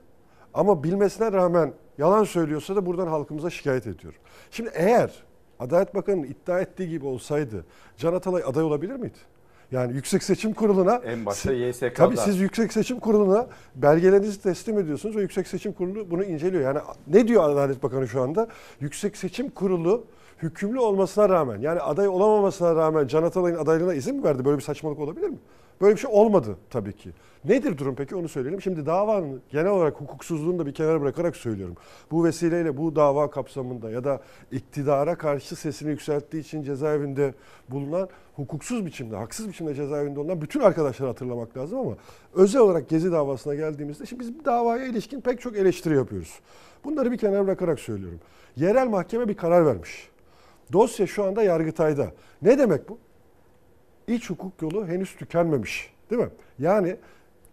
ama bilmesine rağmen yalan söylüyorsa da buradan halkımıza şikayet ediyorum. Şimdi eğer Adalet Bakanı'nın iddia ettiği gibi olsaydı Can Atalay aday olabilir miydi? Yani Yüksek Seçim Kurulu'na en başta YSK'da. Tabii siz Yüksek Seçim Kurulu'na belgelerinizi teslim ediyorsunuz ve Yüksek Seçim Kurulu bunu inceliyor. Yani ne diyor Adalet Bakanı şu anda? Yüksek Seçim Kurulu hükümlü olmasına rağmen yani aday olamamasına rağmen Can Atalay'ın adaylığına izin mi verdi? Böyle bir saçmalık olabilir mi? Böyle bir şey olmadı tabii ki. Nedir durum peki onu söyleyelim. Şimdi davanın genel olarak hukuksuzluğunu da bir kenara bırakarak söylüyorum. Bu vesileyle bu dava kapsamında ya da iktidara karşı sesini yükselttiği için cezaevinde bulunan hukuksuz biçimde, haksız biçimde cezaevinde olan bütün arkadaşları hatırlamak lazım ama özel olarak Gezi davasına geldiğimizde şimdi biz davaya ilişkin pek çok eleştiri yapıyoruz. Bunları bir kenara bırakarak söylüyorum. Yerel mahkeme bir karar vermiş. Dosya şu anda Yargıtay'da. Ne demek bu? İç hukuk yolu henüz tükenmemiş. Değil mi? Yani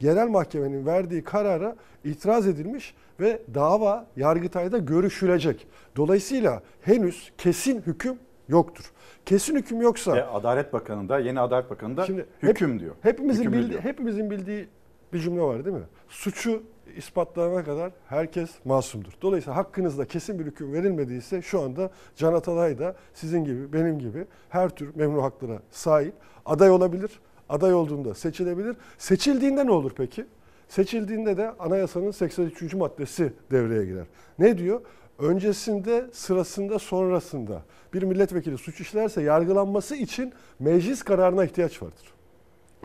yerel mahkemenin verdiği karara itiraz edilmiş ve dava Yargıtay'da görüşülecek. Dolayısıyla henüz kesin hüküm yoktur. Kesin hüküm yoksa Ve Adalet Bakanı da yeni Adalet Bakanı da Şimdi hüküm hep- diyor. Hepimizin Hükümlü bildiği, diyor. hepimizin bildiği bir cümle var değil mi? Suçu ispatlanana kadar herkes masumdur. Dolayısıyla hakkınızda kesin bir hüküm verilmediyse şu anda Can Atalay da sizin gibi benim gibi her tür memnu haklara sahip aday olabilir. Aday olduğunda seçilebilir. Seçildiğinde ne olur peki? Seçildiğinde de anayasanın 83. maddesi devreye girer. Ne diyor? Öncesinde, sırasında, sonrasında bir milletvekili suç işlerse yargılanması için meclis kararına ihtiyaç vardır.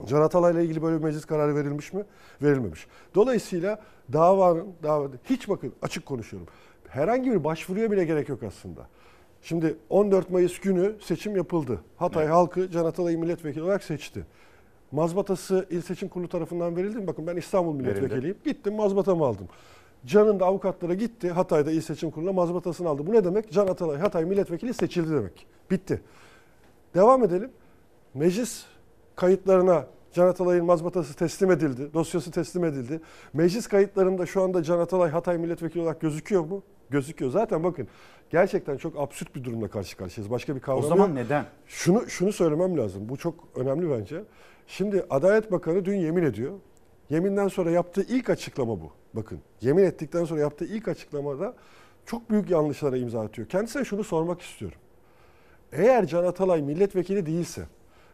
Can Atalay'la ilgili böyle bir meclis kararı verilmiş mi? Verilmemiş. Dolayısıyla davanın, davada hiç bakın açık konuşuyorum. Herhangi bir başvuruya bile gerek yok aslında. Şimdi 14 Mayıs günü seçim yapıldı. Hatay halkı Can Atalay'ı milletvekili olarak seçti. Mazbatası İl Seçim Kurulu tarafından verildi mi? Bakın ben İstanbul milletvekiliyim. Gittim mazbatamı aldım. Can'ın da avukatlara gitti. Hatay'da İl Seçim Kurulu'na mazbatasını aldı. Bu ne demek? Can Atalay Hatay milletvekili seçildi demek. Bitti. Devam edelim. Meclis kayıtlarına Can Atalay'ın mazbatası teslim edildi. Dosyası teslim edildi. Meclis kayıtlarında şu anda Can Atalay Hatay milletvekili olarak gözüküyor mu? Gözüküyor. Zaten bakın gerçekten çok absürt bir durumla karşı karşıyayız. Başka bir kavram O zaman yok. neden? Şunu şunu söylemem lazım. Bu çok önemli bence. Şimdi Adalet Bakanı dün yemin ediyor. Yeminden sonra yaptığı ilk açıklama bu. Bakın yemin ettikten sonra yaptığı ilk açıklamada çok büyük yanlışlara imza atıyor. Kendisine şunu sormak istiyorum. Eğer Can Atalay milletvekili değilse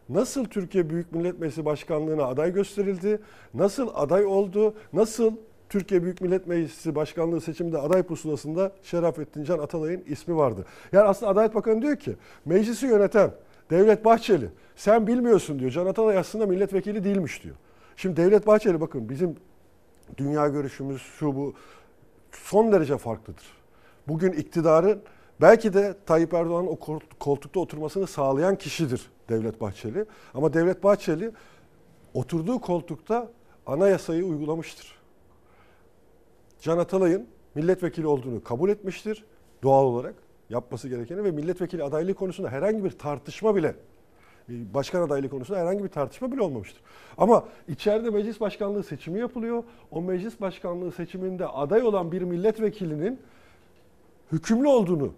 nasıl Türkiye Büyük Millet Meclisi Başkanlığı'na aday gösterildi? Nasıl aday oldu? Nasıl Türkiye Büyük Millet Meclisi Başkanlığı seçiminde aday pusulasında Şerafettin Can Atalay'ın ismi vardı. Yani aslında Adalet Bakanı diyor ki meclisi yöneten Devlet Bahçeli sen bilmiyorsun diyor. Can Atalay aslında milletvekili değilmiş diyor. Şimdi Devlet Bahçeli bakın bizim dünya görüşümüz şu bu son derece farklıdır. Bugün iktidarın belki de Tayyip Erdoğan'ın o kol- koltukta oturmasını sağlayan kişidir Devlet Bahçeli. Ama Devlet Bahçeli oturduğu koltukta anayasayı uygulamıştır. Can Atalay'ın milletvekili olduğunu kabul etmiştir doğal olarak yapması gerekeni ve milletvekili adaylığı konusunda herhangi bir tartışma bile başkan adaylığı konusunda herhangi bir tartışma bile olmamıştır. Ama içeride meclis başkanlığı seçimi yapılıyor. O meclis başkanlığı seçiminde aday olan bir milletvekilinin hükümlü olduğunu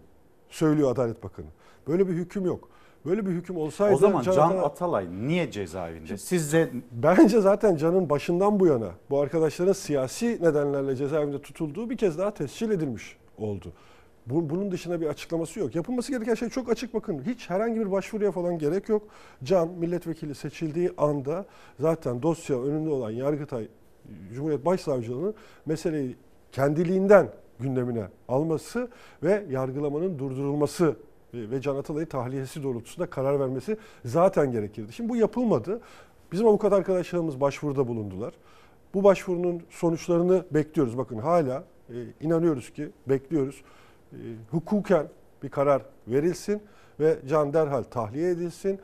söylüyor Adalet Bakanı. Böyle bir hüküm yok. Böyle bir hüküm olsaydı O zaman Can Atalay- Atalay niye cezaevinde? Sizce Bence zaten Can'ın başından bu yana bu arkadaşların siyasi nedenlerle cezaevinde tutulduğu bir kez daha tescil edilmiş oldu. Bu- Bunun dışında bir açıklaması yok. Yapılması gereken şey çok açık bakın. Hiç herhangi bir başvuruya falan gerek yok. Can milletvekili seçildiği anda zaten dosya önünde olan Yargıtay Cumhuriyet Başsavcılığı'nın meseleyi kendiliğinden gündemine alması ve yargılamanın durdurulması ve Can Atalay'ı tahliyesi doğrultusunda karar vermesi zaten gerekirdi. Şimdi bu yapılmadı. Bizim avukat arkadaşlarımız başvuruda bulundular. Bu başvurunun sonuçlarını bekliyoruz. Bakın hala e, inanıyoruz ki bekliyoruz. E, hukuken bir karar verilsin ve Can derhal tahliye edilsin.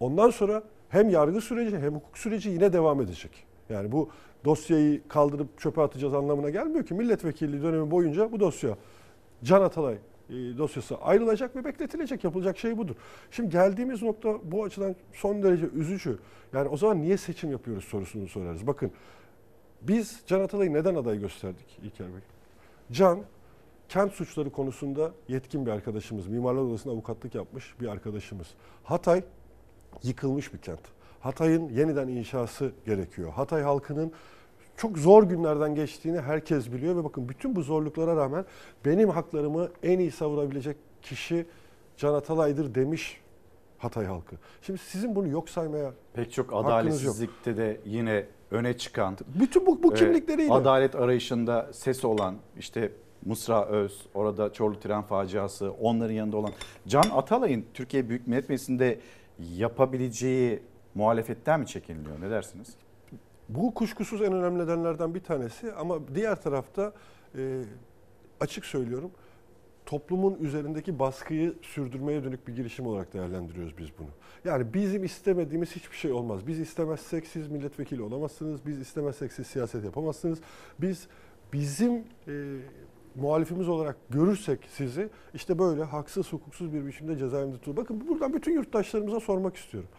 Ondan sonra hem yargı süreci hem hukuk süreci yine devam edecek. Yani bu dosyayı kaldırıp çöpe atacağız anlamına gelmiyor ki. Milletvekilliği dönemi boyunca bu dosya Can Atalay e, dosyası ayrılacak ve bekletilecek. Yapılacak şey budur. Şimdi geldiğimiz nokta bu açıdan son derece üzücü. Yani o zaman niye seçim yapıyoruz sorusunu sorarız. Bakın biz Can Atalay'ı neden aday gösterdik İlker Bey? Can kent suçları konusunda yetkin bir arkadaşımız. Mimarlar Odası'nda avukatlık yapmış bir arkadaşımız. Hatay yıkılmış bir kent. Hatay'ın yeniden inşası gerekiyor. Hatay halkının çok zor günlerden geçtiğini herkes biliyor ve bakın bütün bu zorluklara rağmen benim haklarımı en iyi savurabilecek kişi Can Atalay'dır demiş Hatay halkı. Şimdi sizin bunu yok saymaya pek çok hakkınız yok. adaletsizlikte de yine öne çıkan Bütün bu, bu e, kimlikleriyle adalet arayışında sesi olan işte Mısra Öz, orada Çorlu tren faciası, onların yanında olan Can Atalay'ın Türkiye Büyük Millet Meclisi'nde yapabileceği Muhalefetten mi çekiniliyor? Ne dersiniz? Bu kuşkusuz en önemli nedenlerden bir tanesi ama diğer tarafta e, açık söylüyorum toplumun üzerindeki baskıyı sürdürmeye dönük bir girişim olarak değerlendiriyoruz biz bunu. Yani bizim istemediğimiz hiçbir şey olmaz. Biz istemezsek siz milletvekili olamazsınız. Biz istemezsek siz siyaset yapamazsınız. Biz bizim e, muhalifimiz olarak görürsek sizi işte böyle haksız hukuksuz bir biçimde cezaevinde tutuyor. Bakın buradan bütün yurttaşlarımıza sormak istiyorum.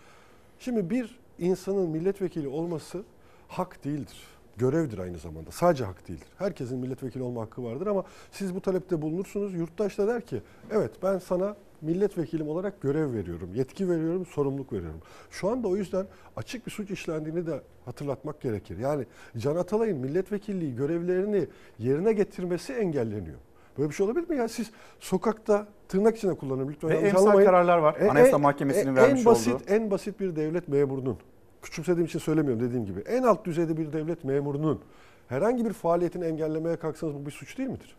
Şimdi bir insanın milletvekili olması hak değildir. Görevdir aynı zamanda. Sadece hak değildir. Herkesin milletvekili olma hakkı vardır ama siz bu talepte bulunursunuz. Yurttaş da der ki evet ben sana milletvekilim olarak görev veriyorum, yetki veriyorum, sorumluluk veriyorum. Şu anda o yüzden açık bir suç işlendiğini de hatırlatmak gerekir. Yani Can Atalay'ın milletvekilliği görevlerini yerine getirmesi engelleniyor. Böyle bir şey olabilir mi? Ya siz sokakta tırnak içinde kullanın lütfen. Ve emsal anlamayın. kararlar var. E, Anayasa en- Mahkemesi'nin e, vermiş en basit, olduğu. En basit bir devlet memurunun, küçümsediğim için söylemiyorum dediğim gibi. En alt düzeyde bir devlet memurunun herhangi bir faaliyetini engellemeye kalksanız bu bir suç değil midir?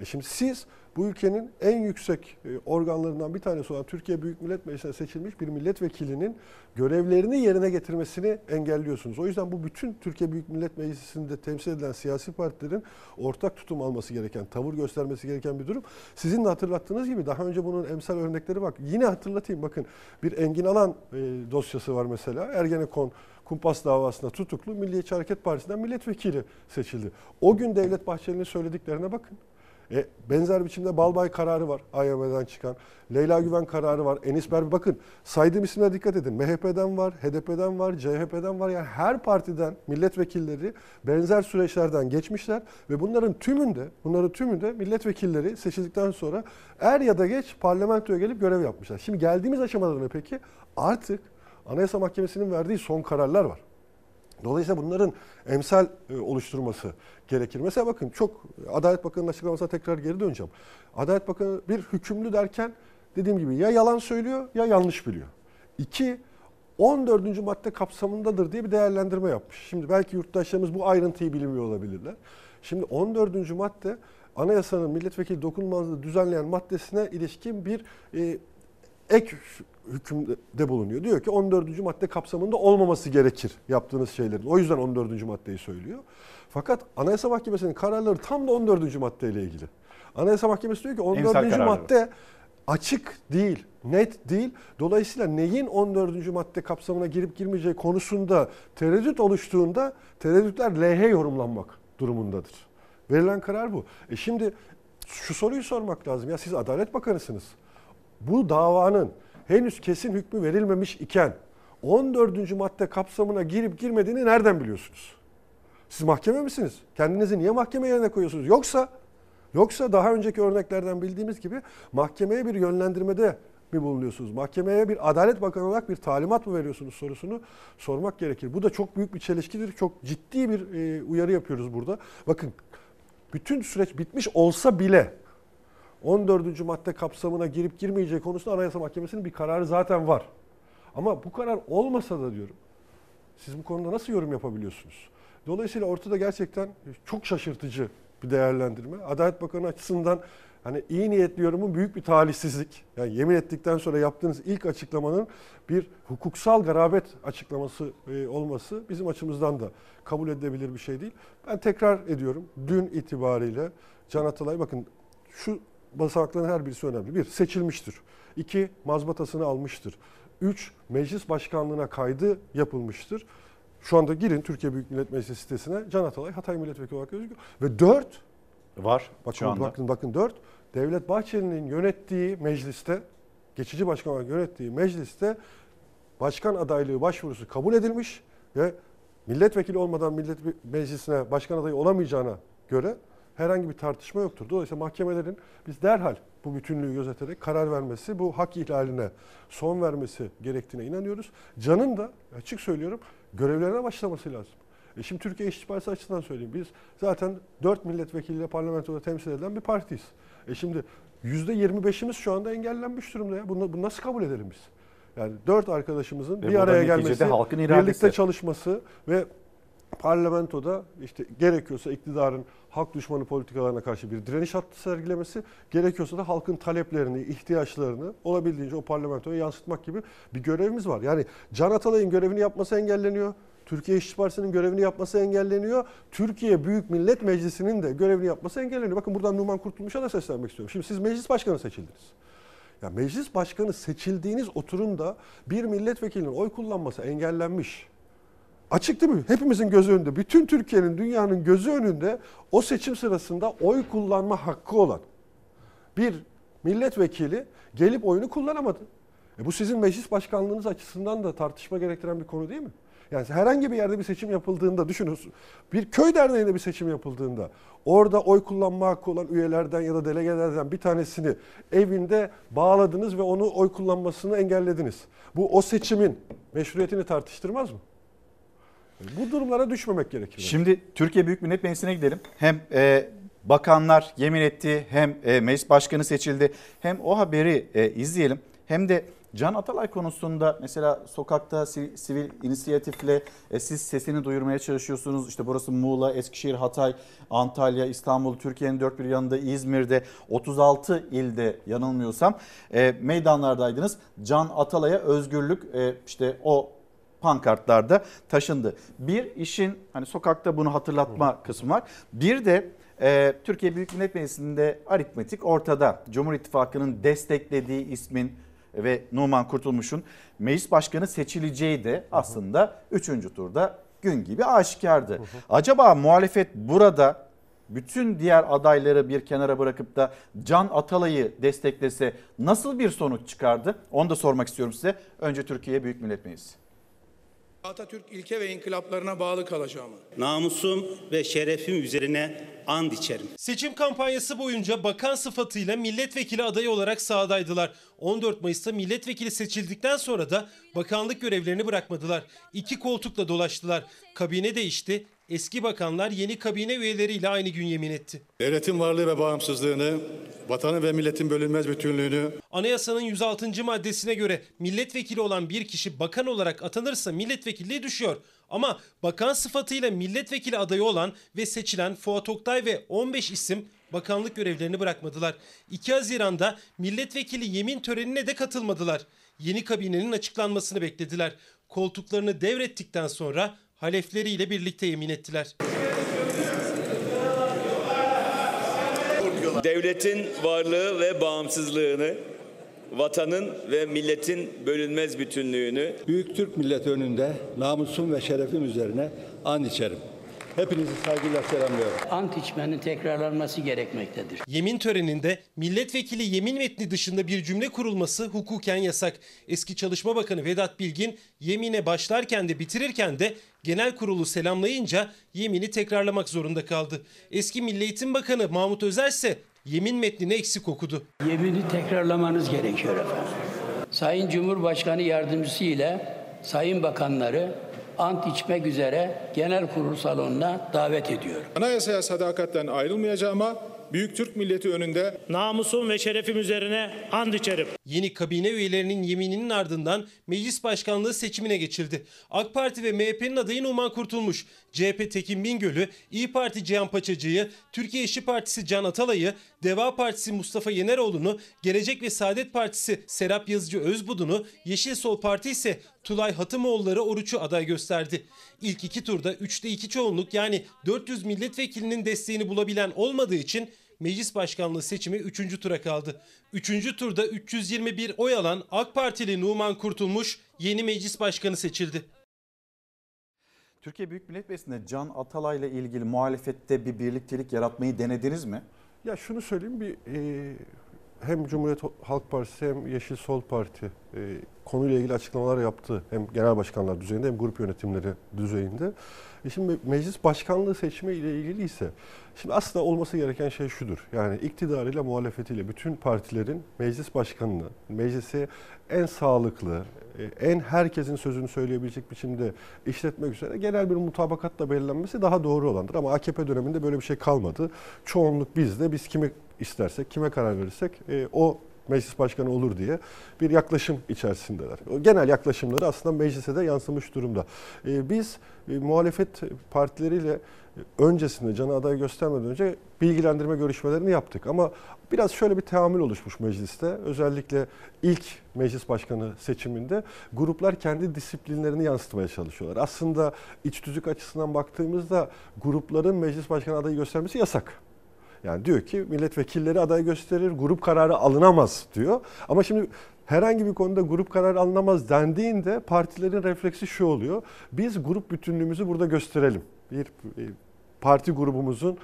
E şimdi siz bu ülkenin en yüksek e, organlarından bir tanesi olan Türkiye Büyük Millet Meclisi'ne seçilmiş bir milletvekilinin görevlerini yerine getirmesini engelliyorsunuz. O yüzden bu bütün Türkiye Büyük Millet Meclisi'nde temsil edilen siyasi partilerin ortak tutum alması gereken, tavır göstermesi gereken bir durum. Sizin de hatırlattığınız gibi daha önce bunun emsal örnekleri bak. Yine hatırlatayım bakın bir Engin Alan e, dosyası var mesela. Ergenekon kumpas davasında tutuklu Milliyetçi Hareket Partisi'nden milletvekili seçildi. O gün Devlet Bahçeli'nin söylediklerine bakın. E, benzer biçimde Balbay kararı var AYM'den çıkan. Leyla Güven kararı var. Enis Berbe bakın saydığım isimlere dikkat edin. MHP'den var, HDP'den var, CHP'den var. Yani her partiden milletvekilleri benzer süreçlerden geçmişler ve bunların tümünde, bunların tümünde milletvekilleri seçildikten sonra er ya da geç parlamentoya gelip görev yapmışlar. Şimdi geldiğimiz aşamada ne peki? Artık Anayasa Mahkemesi'nin verdiği son kararlar var. Dolayısıyla bunların emsal e, oluşturması gerekir. Mesela bakın çok Adalet Bakanı'nın açıklamasına tekrar geri döneceğim. Adalet Bakanı bir hükümlü derken dediğim gibi ya yalan söylüyor ya yanlış biliyor. İki, 14. madde kapsamındadır diye bir değerlendirme yapmış. Şimdi belki yurttaşlarımız bu ayrıntıyı bilmiyor olabilirler. Şimdi 14. madde anayasanın milletvekili dokunulmazlığı düzenleyen maddesine ilişkin bir e, ek hükümde bulunuyor. Diyor ki 14. madde kapsamında olmaması gerekir yaptığınız şeylerin. O yüzden 14. maddeyi söylüyor. Fakat Anayasa Mahkemesi'nin kararları tam da 14. maddeyle ilgili. Anayasa Mahkemesi diyor ki 14. kararları. madde açık değil, net değil. Dolayısıyla neyin 14. madde kapsamına girip girmeyeceği konusunda tereddüt oluştuğunda tereddütler lehine yorumlanmak durumundadır. Verilen karar bu. E şimdi şu soruyu sormak lazım. Ya siz Adalet Bakanısınız. Bu davanın henüz kesin hükmü verilmemiş iken 14. madde kapsamına girip girmediğini nereden biliyorsunuz? Siz mahkeme misiniz? Kendinizi niye mahkeme yerine koyuyorsunuz? Yoksa yoksa daha önceki örneklerden bildiğimiz gibi mahkemeye bir yönlendirmede mi bulunuyorsunuz? Mahkemeye bir Adalet Bakanı olarak bir talimat mı veriyorsunuz sorusunu sormak gerekir. Bu da çok büyük bir çelişkidir. Çok ciddi bir e, uyarı yapıyoruz burada. Bakın bütün süreç bitmiş olsa bile 14. madde kapsamına girip girmeyeceği konusunda Anayasa Mahkemesi'nin bir kararı zaten var. Ama bu karar olmasa da diyorum siz bu konuda nasıl yorum yapabiliyorsunuz? Dolayısıyla ortada gerçekten çok şaşırtıcı bir değerlendirme. Adalet Bakanı açısından hani iyi niyetli yorumun büyük bir talihsizlik. Yani yemin ettikten sonra yaptığınız ilk açıklamanın bir hukuksal garabet açıklaması e, olması bizim açımızdan da kabul edilebilir bir şey değil. Ben tekrar ediyorum dün itibariyle Can Atalay bakın şu basamakların her birisi önemli. Bir, seçilmiştir. İki, mazbatasını almıştır. Üç, meclis başkanlığına kaydı yapılmıştır. Şu anda girin Türkiye Büyük Millet Meclisi sitesine Can Atalay Hatay Milletvekili olarak gözüküyor. Ve dört, Var bakın, şu anda. bakın, bakın dört, Devlet Bahçeli'nin yönettiği mecliste, geçici başkan olarak yönettiği mecliste başkan adaylığı başvurusu kabul edilmiş ve milletvekili olmadan millet meclisine başkan adayı olamayacağına göre herhangi bir tartışma yoktur. Dolayısıyla mahkemelerin biz derhal bu bütünlüğü gözeterek karar vermesi, bu hak ihlaline son vermesi gerektiğine inanıyoruz. Can'ın da açık söylüyorum görevlerine başlaması lazım. E şimdi Türkiye İşçi Partisi açısından söyleyeyim. Biz zaten 4 milletvekiliyle parlamentoda temsil edilen bir partiyiz. E şimdi %25'imiz şu anda engellenmiş durumda ya. Bunu, bunu nasıl kabul edelim biz? Yani 4 arkadaşımızın Ve bir araya gelmesi, halkın iradesi. birlikte çalışması ve parlamentoda işte gerekiyorsa iktidarın halk düşmanı politikalarına karşı bir direniş hattı sergilemesi, gerekiyorsa da halkın taleplerini, ihtiyaçlarını olabildiğince o parlamentoya yansıtmak gibi bir görevimiz var. Yani Can Atalay'ın görevini yapması engelleniyor. Türkiye İşçi Partisi'nin görevini yapması engelleniyor. Türkiye Büyük Millet Meclisi'nin de görevini yapması engelleniyor. Bakın buradan Numan Kurtulmuş'a da seslenmek istiyorum. Şimdi siz meclis başkanı seçildiniz. Ya meclis başkanı seçildiğiniz oturumda bir milletvekilinin oy kullanması engellenmiş. Açık değil mi? Hepimizin gözü önünde. Bütün Türkiye'nin, dünyanın gözü önünde o seçim sırasında oy kullanma hakkı olan bir milletvekili gelip oyunu kullanamadı. E bu sizin meclis başkanlığınız açısından da tartışma gerektiren bir konu değil mi? Yani herhangi bir yerde bir seçim yapıldığında düşünün bir köy derneğinde bir seçim yapıldığında orada oy kullanma hakkı olan üyelerden ya da delegelerden bir tanesini evinde bağladınız ve onu oy kullanmasını engellediniz. Bu o seçimin meşruiyetini tartıştırmaz mı? Bu durumlara düşmemek gerekiyor. Şimdi Türkiye Büyük Millet Meclisi'ne gidelim. Hem e, bakanlar yemin etti hem e, meclis başkanı seçildi. Hem o haberi e, izleyelim hem de Can Atalay konusunda mesela sokakta si- sivil inisiyatifle e, siz sesini duyurmaya çalışıyorsunuz. İşte burası Muğla, Eskişehir, Hatay, Antalya, İstanbul, Türkiye'nin dört bir yanında İzmir'de 36 ilde yanılmıyorsam e, meydanlardaydınız. Can Atalay'a özgürlük e, işte o pankartlarda taşındı. Bir işin hani sokakta bunu hatırlatma kısmı var. Bir de e, Türkiye Büyük Millet Meclisi'nde aritmetik ortada. Cumhur İttifakı'nın desteklediği ismin ve Numan Kurtulmuş'un meclis başkanı seçileceği de aslında 3. turda gün gibi aşikardı. Acaba muhalefet burada bütün diğer adayları bir kenara bırakıp da Can Atalay'ı desteklese nasıl bir sonuç çıkardı? Onu da sormak istiyorum size. Önce Türkiye Büyük Millet Meclisi. Atatürk ilke ve inkılaplarına bağlı kalacağımı, namusum ve şerefim üzerine and içerim. Seçim kampanyası boyunca bakan sıfatıyla milletvekili adayı olarak sahadaydılar. 14 Mayıs'ta milletvekili seçildikten sonra da bakanlık görevlerini bırakmadılar. İki koltukla dolaştılar. Kabine değişti. Eski bakanlar yeni kabine üyeleriyle aynı gün yemin etti. Devletin varlığı ve bağımsızlığını, vatanı ve milletin bölünmez bütünlüğünü, Anayasanın 106. maddesine göre milletvekili olan bir kişi bakan olarak atanırsa milletvekilliği düşüyor. Ama bakan sıfatıyla milletvekili adayı olan ve seçilen Fuat Oktay ve 15 isim bakanlık görevlerini bırakmadılar. 2 Haziran'da milletvekili yemin törenine de katılmadılar. Yeni kabinenin açıklanmasını beklediler. Koltuklarını devrettikten sonra halefleriyle birlikte yemin ettiler. Devletin varlığı ve bağımsızlığını, vatanın ve milletin bölünmez bütünlüğünü Büyük Türk milleti önünde namusum ve şerefim üzerine and içerim. Hepinizi saygıyla selamlıyorum. Ant içmenin tekrarlanması gerekmektedir. Yemin töreninde milletvekili yemin metni dışında bir cümle kurulması hukuken yasak. Eski Çalışma Bakanı Vedat Bilgin yemine başlarken de bitirirken de genel kurulu selamlayınca yemini tekrarlamak zorunda kaldı. Eski Milli Eğitim Bakanı Mahmut Özer ise yemin metnini eksik okudu. Yemini tekrarlamanız gerekiyor efendim. Sayın Cumhurbaşkanı Yardımcısı ile Sayın Bakanları ant içmek üzere genel kurul salonuna davet ediyor. anayasaya sadakatten ayrılmayacağıma, Büyük Türk milleti önünde Namusum ve şerefim üzerine and içerim. Yeni kabine üyelerinin yemininin ardından meclis başkanlığı seçimine geçildi. AK Parti ve MHP'nin adayı Numan Kurtulmuş, CHP Tekin Bingöl'ü, İyi Parti Cihan Paçacı'yı, Türkiye İşçi Partisi Can Atalay'ı, Deva Partisi Mustafa Yeneroğlu'nu, Gelecek ve Saadet Partisi Serap Yazıcı Özbudun'u, Yeşil Sol Parti ise Tulay Hatımoğulları Oruç'u aday gösterdi. İlk iki turda 3'te 2 çoğunluk yani 400 milletvekilinin desteğini bulabilen olmadığı için meclis başkanlığı seçimi 3. tura kaldı. 3. turda 321 oy alan AK Partili Numan Kurtulmuş yeni meclis başkanı seçildi. Türkiye Büyük Millet Meclisi'nde Can Atalay'la ilgili muhalefette bir birliktelik yaratmayı denediniz mi? Ya şunu söyleyeyim bir e, hem Cumhuriyet Halk Partisi hem Yeşil Sol Parti e, konuyla ilgili açıklamalar yaptı. Hem genel başkanlar düzeyinde hem grup yönetimleri düzeyinde. E şimdi meclis başkanlığı seçimi ile ilgili ise şimdi aslında olması gereken şey şudur. Yani iktidarıyla muhalefetiyle bütün partilerin meclis başkanını, meclisi en sağlıklı, e, en herkesin sözünü söyleyebilecek biçimde işletmek üzere genel bir mutabakatla belirlenmesi daha doğru olandır. Ama AKP döneminde böyle bir şey kalmadı. Çoğunluk bizde. Biz kimi istersek, kime karar verirsek e, o meclis başkanı olur diye bir yaklaşım içerisindeler. Genel yaklaşımları aslında meclise de yansımış durumda. E, biz e, muhalefet partileriyle öncesinde Can'a aday göstermeden önce bilgilendirme görüşmelerini yaptık. Ama biraz şöyle bir teamül oluşmuş mecliste. Özellikle ilk meclis başkanı seçiminde gruplar kendi disiplinlerini yansıtmaya çalışıyorlar. Aslında iç tüzük açısından baktığımızda grupların meclis başkanı adayı göstermesi yasak. Yani diyor ki milletvekilleri aday gösterir, grup kararı alınamaz diyor. Ama şimdi herhangi bir konuda grup kararı alınamaz dendiğinde partilerin refleksi şu oluyor. Biz grup bütünlüğümüzü burada gösterelim. Bir parti grubumuzun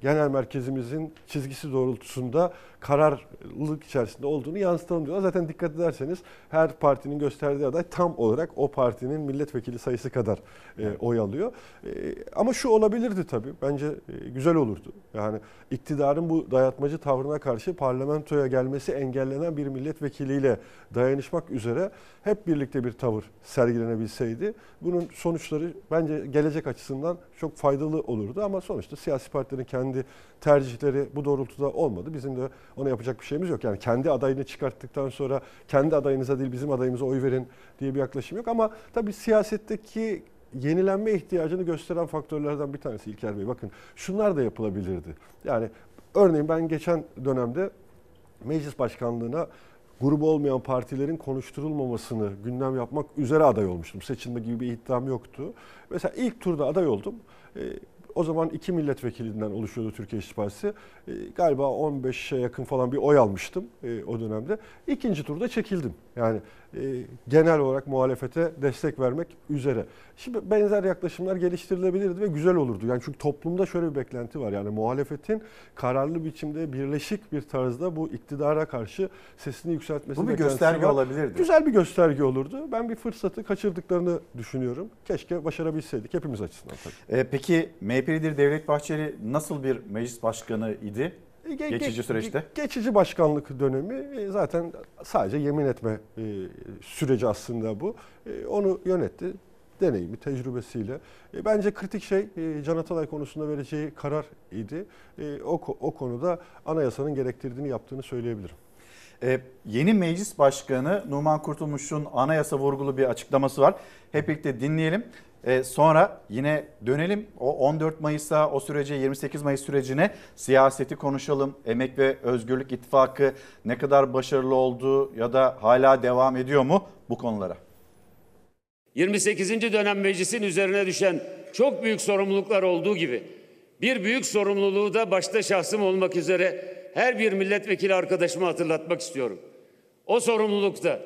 genel merkezimizin çizgisi doğrultusunda kararlılık içerisinde olduğunu yansıtalım diyorlar. Zaten dikkat ederseniz her partinin gösterdiği aday tam olarak o partinin milletvekili sayısı kadar e, oy alıyor. E, ama şu olabilirdi tabii. Bence e, güzel olurdu. Yani iktidarın bu dayatmacı tavrına karşı parlamentoya gelmesi engellenen bir milletvekiliyle dayanışmak üzere hep birlikte bir tavır sergilenebilseydi bunun sonuçları bence gelecek açısından çok faydalı olurdu ama sonuçta siyasi partilerin kendi tercihleri bu doğrultuda olmadı. Bizim de ona yapacak bir şeyimiz yok. Yani kendi adayını çıkarttıktan sonra kendi adayınıza değil bizim adayımıza oy verin diye bir yaklaşım yok ama tabii siyasetteki yenilenme ihtiyacını gösteren faktörlerden bir tanesi İlker Bey. Bakın şunlar da yapılabilirdi. Yani örneğin ben geçen dönemde meclis başkanlığına grubu olmayan partilerin konuşturulmamasını gündem yapmak üzere aday olmuştum. Seçilme gibi bir iddiam yoktu. Mesela ilk turda aday oldum. O zaman iki milletvekilinden oluşuyordu Türkiye İşçi Partisi. E, galiba 15'e yakın falan bir oy almıştım e, o dönemde. İkinci turda çekildim. Yani genel olarak muhalefete destek vermek üzere. Şimdi benzer yaklaşımlar geliştirilebilirdi ve güzel olurdu. Yani çünkü toplumda şöyle bir beklenti var. Yani muhalefetin kararlı biçimde birleşik bir tarzda bu iktidara karşı sesini yükseltmesi Bu bir gösterge var. olabilirdi. Güzel bir gösterge olurdu. Ben bir fırsatı kaçırdıklarını düşünüyorum. Keşke başarabilseydik hepimiz açısından tabii. E, peki MHP lideri Devlet Bahçeli nasıl bir meclis başkanı idi? Ge- Geçici ge- süreçte. Geçici başkanlık dönemi e, zaten sadece yemin etme e, süreci aslında bu. E, Onu yönetti deneyimi, tecrübesiyle. E, Bence kritik şey e, Can Atalay konusunda vereceği karar idi. E, O, o konuda anayasanın gerektirdiğini yaptığını söyleyebilirim. Ee, yeni meclis başkanı Numan Kurtulmuş'un anayasa vurgulu bir açıklaması var. Hep birlikte dinleyelim. Ee, sonra yine dönelim o 14 Mayıs'a o sürece 28 Mayıs sürecine siyaseti konuşalım. Emek ve Özgürlük İttifakı ne kadar başarılı oldu ya da hala devam ediyor mu bu konulara? 28. dönem meclisin üzerine düşen çok büyük sorumluluklar olduğu gibi bir büyük sorumluluğu da başta şahsım olmak üzere her bir milletvekili arkadaşıma hatırlatmak istiyorum. O sorumlulukta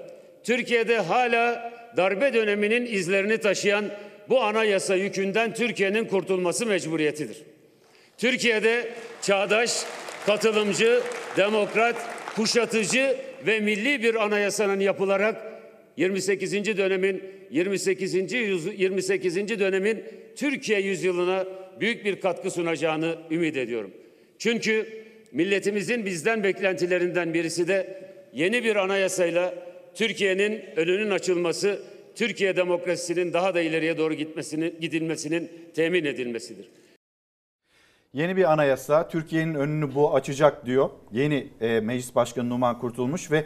Türkiye'de hala darbe döneminin izlerini taşıyan bu anayasa yükünden Türkiye'nin kurtulması mecburiyetidir. Türkiye'de çağdaş, katılımcı, demokrat, kuşatıcı ve milli bir anayasanın yapılarak 28. dönemin 28. yüz- 28. dönemin Türkiye yüzyılına büyük bir katkı sunacağını ümit ediyorum. Çünkü milletimizin bizden beklentilerinden birisi de yeni bir anayasayla Türkiye'nin önünün açılması, Türkiye demokrasisinin daha da ileriye doğru gitmesini, gidilmesinin temin edilmesidir. Yeni bir anayasa Türkiye'nin önünü bu açacak diyor. Yeni e, meclis başkanı Numan Kurtulmuş ve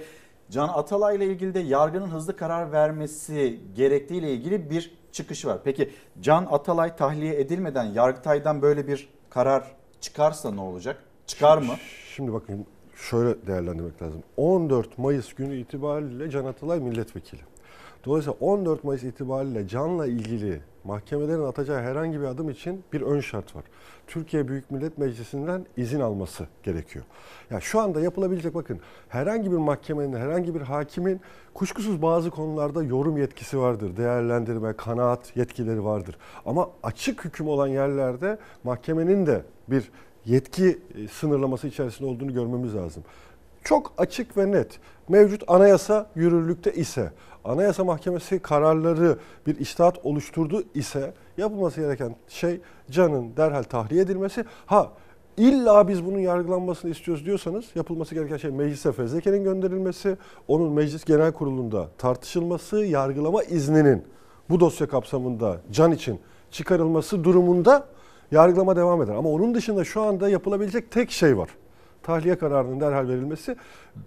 Can Atalay ile ilgili de yargının hızlı karar vermesi gerektiği ile ilgili bir çıkışı var. Peki Can Atalay tahliye edilmeden Yargıtay'dan böyle bir karar çıkarsa ne olacak? Çıkar mı? Şimdi bakın şöyle değerlendirmek lazım. 14 Mayıs günü itibariyle Can Atalay milletvekili. Dolayısıyla 14 Mayıs itibariyle Can'la ilgili mahkemelerin atacağı herhangi bir adım için bir ön şart var. Türkiye Büyük Millet Meclisi'nden izin alması gerekiyor. Ya şu anda yapılabilecek bakın herhangi bir mahkemenin, herhangi bir hakimin kuşkusuz bazı konularda yorum yetkisi vardır. Değerlendirme, kanaat yetkileri vardır. Ama açık hüküm olan yerlerde mahkemenin de bir yetki e, sınırlaması içerisinde olduğunu görmemiz lazım. Çok açık ve net. Mevcut anayasa yürürlükte ise, Anayasa Mahkemesi kararları bir iştahat oluşturdu ise yapılması gereken şey canın derhal tahliye edilmesi. Ha illa biz bunun yargılanmasını istiyoruz diyorsanız yapılması gereken şey meclise fezlekenin gönderilmesi, onun meclis genel kurulunda tartışılması, yargılama izninin bu dosya kapsamında can için çıkarılması durumunda yargılama devam eder. Ama onun dışında şu anda yapılabilecek tek şey var. Tahliye kararının derhal verilmesi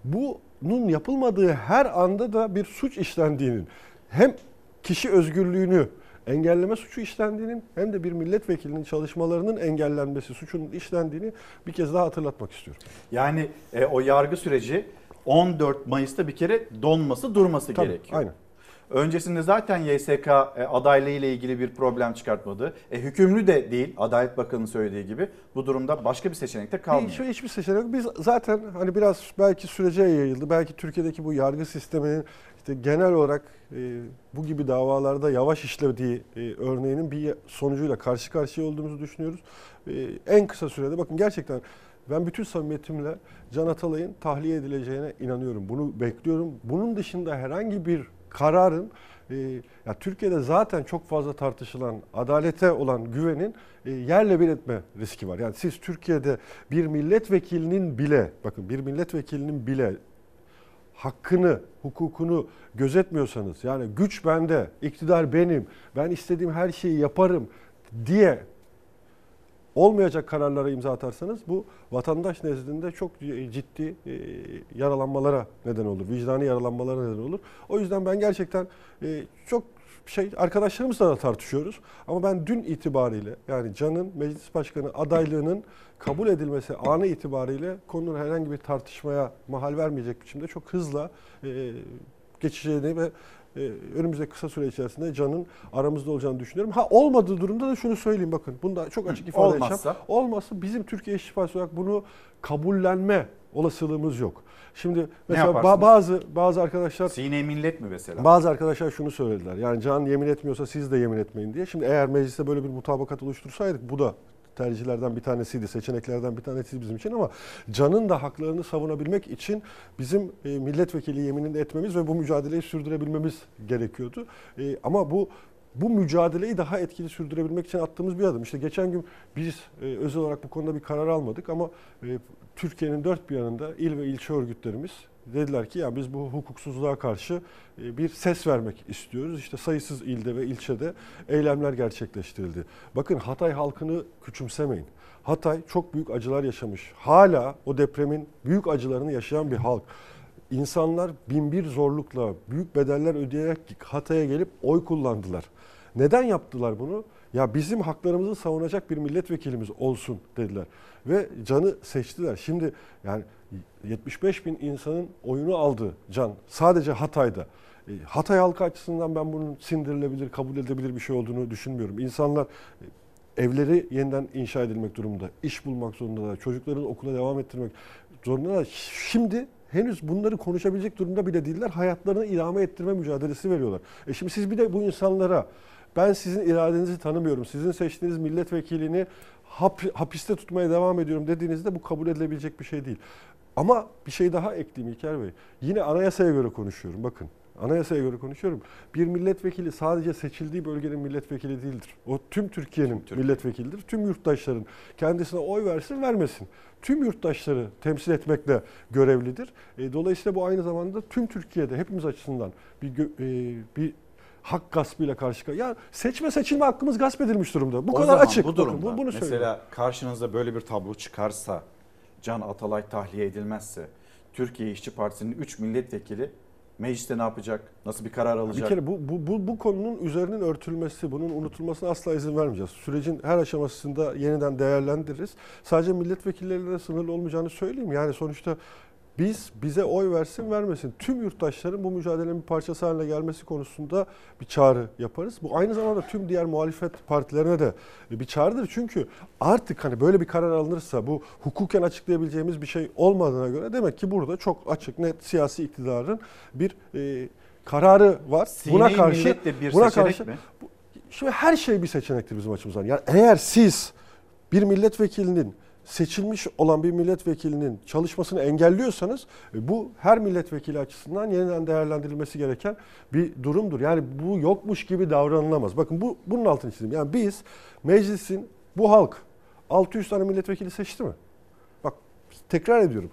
bunun yapılmadığı her anda da bir suç işlendiğinin hem kişi özgürlüğünü engelleme suçu işlendiğinin hem de bir milletvekilinin çalışmalarının engellenmesi suçunun işlendiğini bir kez daha hatırlatmak istiyorum. Yani e, o yargı süreci 14 Mayıs'ta bir kere donması durması Tabii, gerekiyor. aynen. Öncesinde zaten YSK e, adaylığı ile ilgili bir problem çıkartmadı. E, hükümlü de değil Adalet Bakanı'nın söylediği gibi. Bu durumda başka bir seçenekte kalmıyor. Hiç, hiçbir seçenek yok. Biz zaten hani biraz belki sürece yayıldı. Belki Türkiye'deki bu yargı sisteminin işte genel olarak e, bu gibi davalarda yavaş işlediği e, örneğinin bir sonucuyla karşı karşıya olduğumuzu düşünüyoruz. E, en kısa sürede bakın gerçekten ben bütün samimiyetimle Can Atalay'ın tahliye edileceğine inanıyorum. Bunu bekliyorum. Bunun dışında herhangi bir kararın e, ya Türkiye'de zaten çok fazla tartışılan adalete olan güvenin e, yerle bir etme riski var. Yani siz Türkiye'de bir milletvekilinin bile bakın bir milletvekilinin bile hakkını, hukukunu gözetmiyorsanız yani güç bende, iktidar benim, ben istediğim her şeyi yaparım diye olmayacak kararlara imza atarsanız bu vatandaş nezdinde çok ciddi e, yaralanmalara neden olur. Vicdani yaralanmalara neden olur. O yüzden ben gerçekten e, çok şey arkadaşlarımızla da tartışıyoruz. Ama ben dün itibariyle yani Can'ın meclis başkanı adaylığının kabul edilmesi anı itibariyle konunun herhangi bir tartışmaya mahal vermeyecek biçimde çok hızla e, geçeceğini ve e, önümüzdeki kısa süre içerisinde Can'ın aramızda olacağını düşünüyorum. Ha olmadığı durumda da şunu söyleyeyim bakın. Bunu da çok açık ifade olmazsa? edeceğim. Olmazsa bizim Türkiye İş İttifakı olarak bunu kabullenme olasılığımız yok. Şimdi mesela ba- bazı bazı arkadaşlar Sine millet mi mesela? bazı arkadaşlar şunu söylediler. Yani Can yemin etmiyorsa siz de yemin etmeyin diye. Şimdi eğer mecliste böyle bir mutabakat oluştursaydık bu da tercihlerden bir tanesiydi, seçeneklerden bir tanesiydi bizim için ama Can'ın da haklarını savunabilmek için bizim e, milletvekili yeminini etmemiz ve bu mücadeleyi sürdürebilmemiz gerekiyordu. E, ama bu bu mücadeleyi daha etkili sürdürebilmek için attığımız bir adım. İşte geçen gün biz e, özel olarak bu konuda bir karar almadık ama Türkiye'nin dört bir yanında il ve ilçe örgütlerimiz dediler ki ya biz bu hukuksuzluğa karşı e, bir ses vermek istiyoruz. İşte sayısız ilde ve ilçede eylemler gerçekleştirildi. Bakın Hatay halkını küçümsemeyin. Hatay çok büyük acılar yaşamış. Hala o depremin büyük acılarını yaşayan bir halk. İnsanlar binbir zorlukla, büyük bedeller ödeyerek Hatay'a gelip oy kullandılar. Neden yaptılar bunu? Ya bizim haklarımızı savunacak bir milletvekilimiz olsun dediler. Ve Can'ı seçtiler. Şimdi yani 75 bin insanın oyunu aldı Can. Sadece Hatay'da. E, Hatay halkı açısından ben bunun sindirilebilir, kabul edilebilir bir şey olduğunu düşünmüyorum. İnsanlar e, evleri yeniden inşa edilmek durumunda. iş bulmak zorundalar. Çocukların okula devam ettirmek zorundalar. Şimdi henüz bunları konuşabilecek durumda bile değiller. Hayatlarını idame ettirme mücadelesi veriyorlar. E şimdi siz bir de bu insanlara ben sizin iradenizi tanımıyorum. Sizin seçtiğiniz milletvekilini hap, hapiste tutmaya devam ediyorum dediğinizde bu kabul edilebilecek bir şey değil. Ama bir şey daha ekleyeyim İlker Bey. Yine anayasaya göre konuşuyorum. Bakın anayasaya göre konuşuyorum. Bir milletvekili sadece seçildiği bölgenin milletvekili değildir. O tüm Türkiye'nin milletvekilidir. Tüm yurttaşların kendisine oy versin vermesin. Tüm yurttaşları temsil etmekle görevlidir. E, dolayısıyla bu aynı zamanda tüm Türkiye'de hepimiz açısından bir e, bir hak gaspıyla karşı karşıya. Ya seçme seçilme hakkımız gasp edilmiş durumda. Bu O kadar zaman açık. Bu Bakın, durumda bu- bunu mesela söylüyorum. karşınızda böyle bir tablo çıkarsa Can Atalay tahliye edilmezse Türkiye İşçi Partisi'nin 3 milletvekili mecliste ne yapacak? Nasıl bir karar alacak? Bir kere bu, bu, bu, bu konunun üzerinin örtülmesi, bunun unutulmasına asla izin vermeyeceğiz. Sürecin her aşamasında yeniden değerlendiririz. Sadece milletvekilleriyle sınırlı olmayacağını söyleyeyim. Yani sonuçta biz bize oy versin vermesin tüm yurttaşların bu mücadelenin bir parçası haline gelmesi konusunda bir çağrı yaparız. Bu aynı zamanda tüm diğer muhalefet partilerine de bir çağrıdır. Çünkü artık hani böyle bir karar alınırsa bu hukuken açıklayabileceğimiz bir şey olmadığına göre demek ki burada çok açık net siyasi iktidarın bir e, kararı var. buna Sine-i karşı bir buna seçenek karşı mi? bu- şimdi her şey bir seçenektir bizim açımızdan. Yani eğer siz bir milletvekilinin seçilmiş olan bir milletvekilinin çalışmasını engelliyorsanız e, bu her milletvekili açısından yeniden değerlendirilmesi gereken bir durumdur. Yani bu yokmuş gibi davranılamaz. Bakın bu bunun altını çizeyim. Yani biz meclisin bu halk 600 tane milletvekili seçti mi? Bak tekrar ediyorum.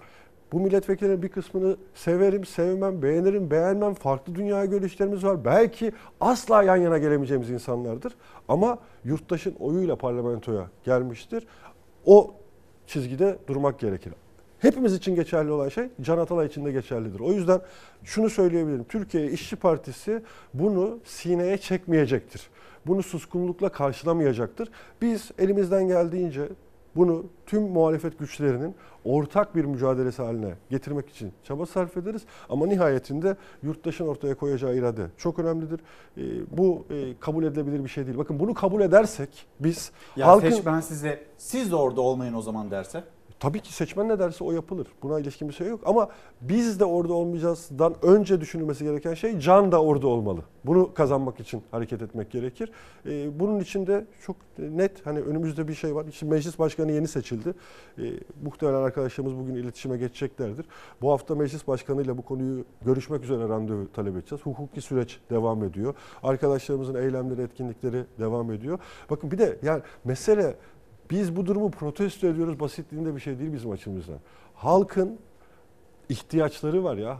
Bu milletvekillerinin bir kısmını severim, sevmem, beğenirim, beğenmem. Farklı dünya görüşlerimiz var. Belki asla yan yana gelemeyeceğimiz insanlardır. Ama yurttaşın oyuyla parlamentoya gelmiştir. O çizgide durmak gerekir. hepimiz için geçerli olan şey Can Atalay için de geçerlidir. O yüzden şunu söyleyebilirim. Türkiye İşçi Partisi bunu sineye çekmeyecektir. Bunu suskunlukla karşılamayacaktır. Biz elimizden geldiğince bunu tüm muhalefet güçlerinin ortak bir mücadelesi haline getirmek için çaba sarf ederiz. Ama nihayetinde yurttaşın ortaya koyacağı irade çok önemlidir. Ee, bu e, kabul edilebilir bir şey değil. Bakın bunu kabul edersek biz Ya halkın... seçmen size siz de orada olmayın o zaman derse? Tabii ki seçmen ne derse o yapılır. Buna ilişkin bir şey yok. Ama biz de orada olmayacağızdan önce düşünülmesi gereken şey can da orada olmalı. Bunu kazanmak için hareket etmek gerekir. Ee, bunun için de çok net hani önümüzde bir şey var. Şimdi meclis başkanı yeni seçildi. Ee, muhtemelen arkadaşlarımız bugün iletişime geçeceklerdir. Bu hafta meclis başkanıyla bu konuyu görüşmek üzere randevu talep edeceğiz. Hukuki süreç devam ediyor. Arkadaşlarımızın eylemleri, etkinlikleri devam ediyor. Bakın bir de yani mesele biz bu durumu protesto ediyoruz basitliğinde bir şey değil bizim açımızdan. Halkın ihtiyaçları var ya.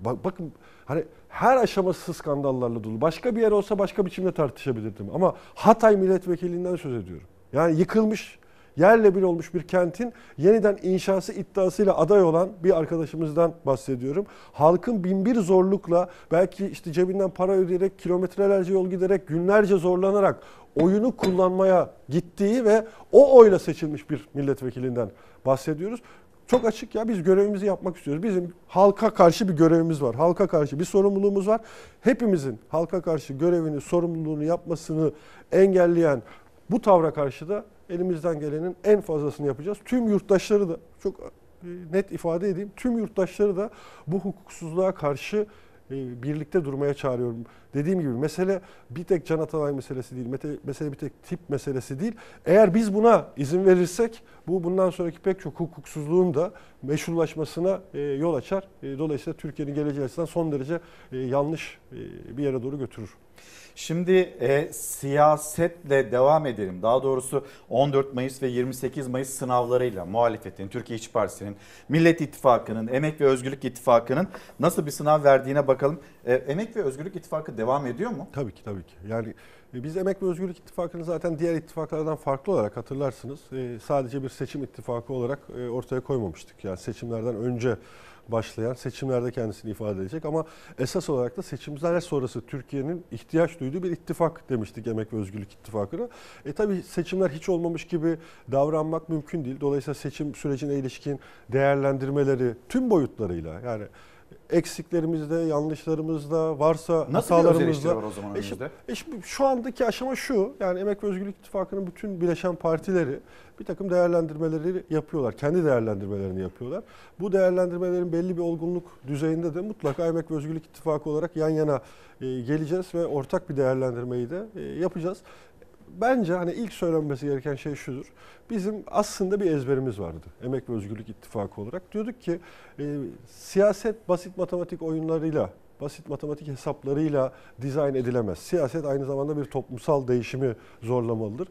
Bak, bakın hani her aşaması skandallarla dolu. Başka bir yer olsa başka biçimde tartışabilirdim. Ama Hatay milletvekilinden söz ediyorum. Yani yıkılmış, yerle bir olmuş bir kentin yeniden inşası iddiasıyla aday olan bir arkadaşımızdan bahsediyorum. Halkın binbir zorlukla belki işte cebinden para ödeyerek kilometrelerce yol giderek günlerce zorlanarak oyunu kullanmaya gittiği ve o oyla seçilmiş bir milletvekilinden bahsediyoruz. Çok açık ya biz görevimizi yapmak istiyoruz. Bizim halka karşı bir görevimiz var. Halka karşı bir sorumluluğumuz var. Hepimizin halka karşı görevini, sorumluluğunu yapmasını engelleyen bu tavra karşı da elimizden gelenin en fazlasını yapacağız. Tüm yurttaşları da çok e, net ifade edeyim. Tüm yurttaşları da bu hukuksuzluğa karşı birlikte durmaya çağırıyorum. Dediğim gibi mesele bir tek Can Atalay meselesi değil. Mesele bir tek tip meselesi değil. Eğer biz buna izin verirsek bu bundan sonraki pek çok hukuksuzluğun da meşrulaşmasına e, yol açar. Dolayısıyla Türkiye'nin geleceği açısından son derece yanlış bir yere doğru götürür. Şimdi e, siyasetle devam edelim. Daha doğrusu 14 Mayıs ve 28 Mayıs sınavlarıyla muhalefetin, Türkiye İşçi Partisi'nin, Millet İttifakı'nın, Emek ve Özgürlük İttifakı'nın nasıl bir sınav verdiğine bakalım. E, Emek ve Özgürlük İttifakı devam ediyor mu? Tabii ki tabii ki. Yani e, biz Emek ve Özgürlük İttifakı'nı zaten diğer ittifaklardan farklı olarak hatırlarsınız. E, sadece bir seçim ittifakı olarak e, ortaya koymamıştık. Yani seçimlerden önce başlayan seçimlerde kendisini ifade edecek ama esas olarak da seçimler sonrası Türkiye'nin ihtiyaç duyduğu bir ittifak demiştik Emek ve Özgürlük İttifakı'na. E tabi seçimler hiç olmamış gibi davranmak mümkün değil. Dolayısıyla seçim sürecine ilişkin değerlendirmeleri tüm boyutlarıyla yani eksiklerimizde, yanlışlarımızda, varsa Nasıl hatalarımızda. var o zaman e şimdi, e şimdi şu andaki aşama şu, yani Emek ve Özgürlük İttifakı'nın bütün bileşen partileri bir takım değerlendirmeleri yapıyorlar. Kendi değerlendirmelerini yapıyorlar. Bu değerlendirmelerin belli bir olgunluk düzeyinde de mutlaka Emek ve Özgürlük İttifakı olarak yan yana e, geleceğiz ve ortak bir değerlendirmeyi de e, yapacağız bence hani ilk söylenmesi gereken şey şudur. Bizim aslında bir ezberimiz vardı Emek ve Özgürlük İttifakı olarak. Diyorduk ki e, siyaset basit matematik oyunlarıyla basit matematik hesaplarıyla dizayn edilemez. Siyaset aynı zamanda bir toplumsal değişimi zorlamalıdır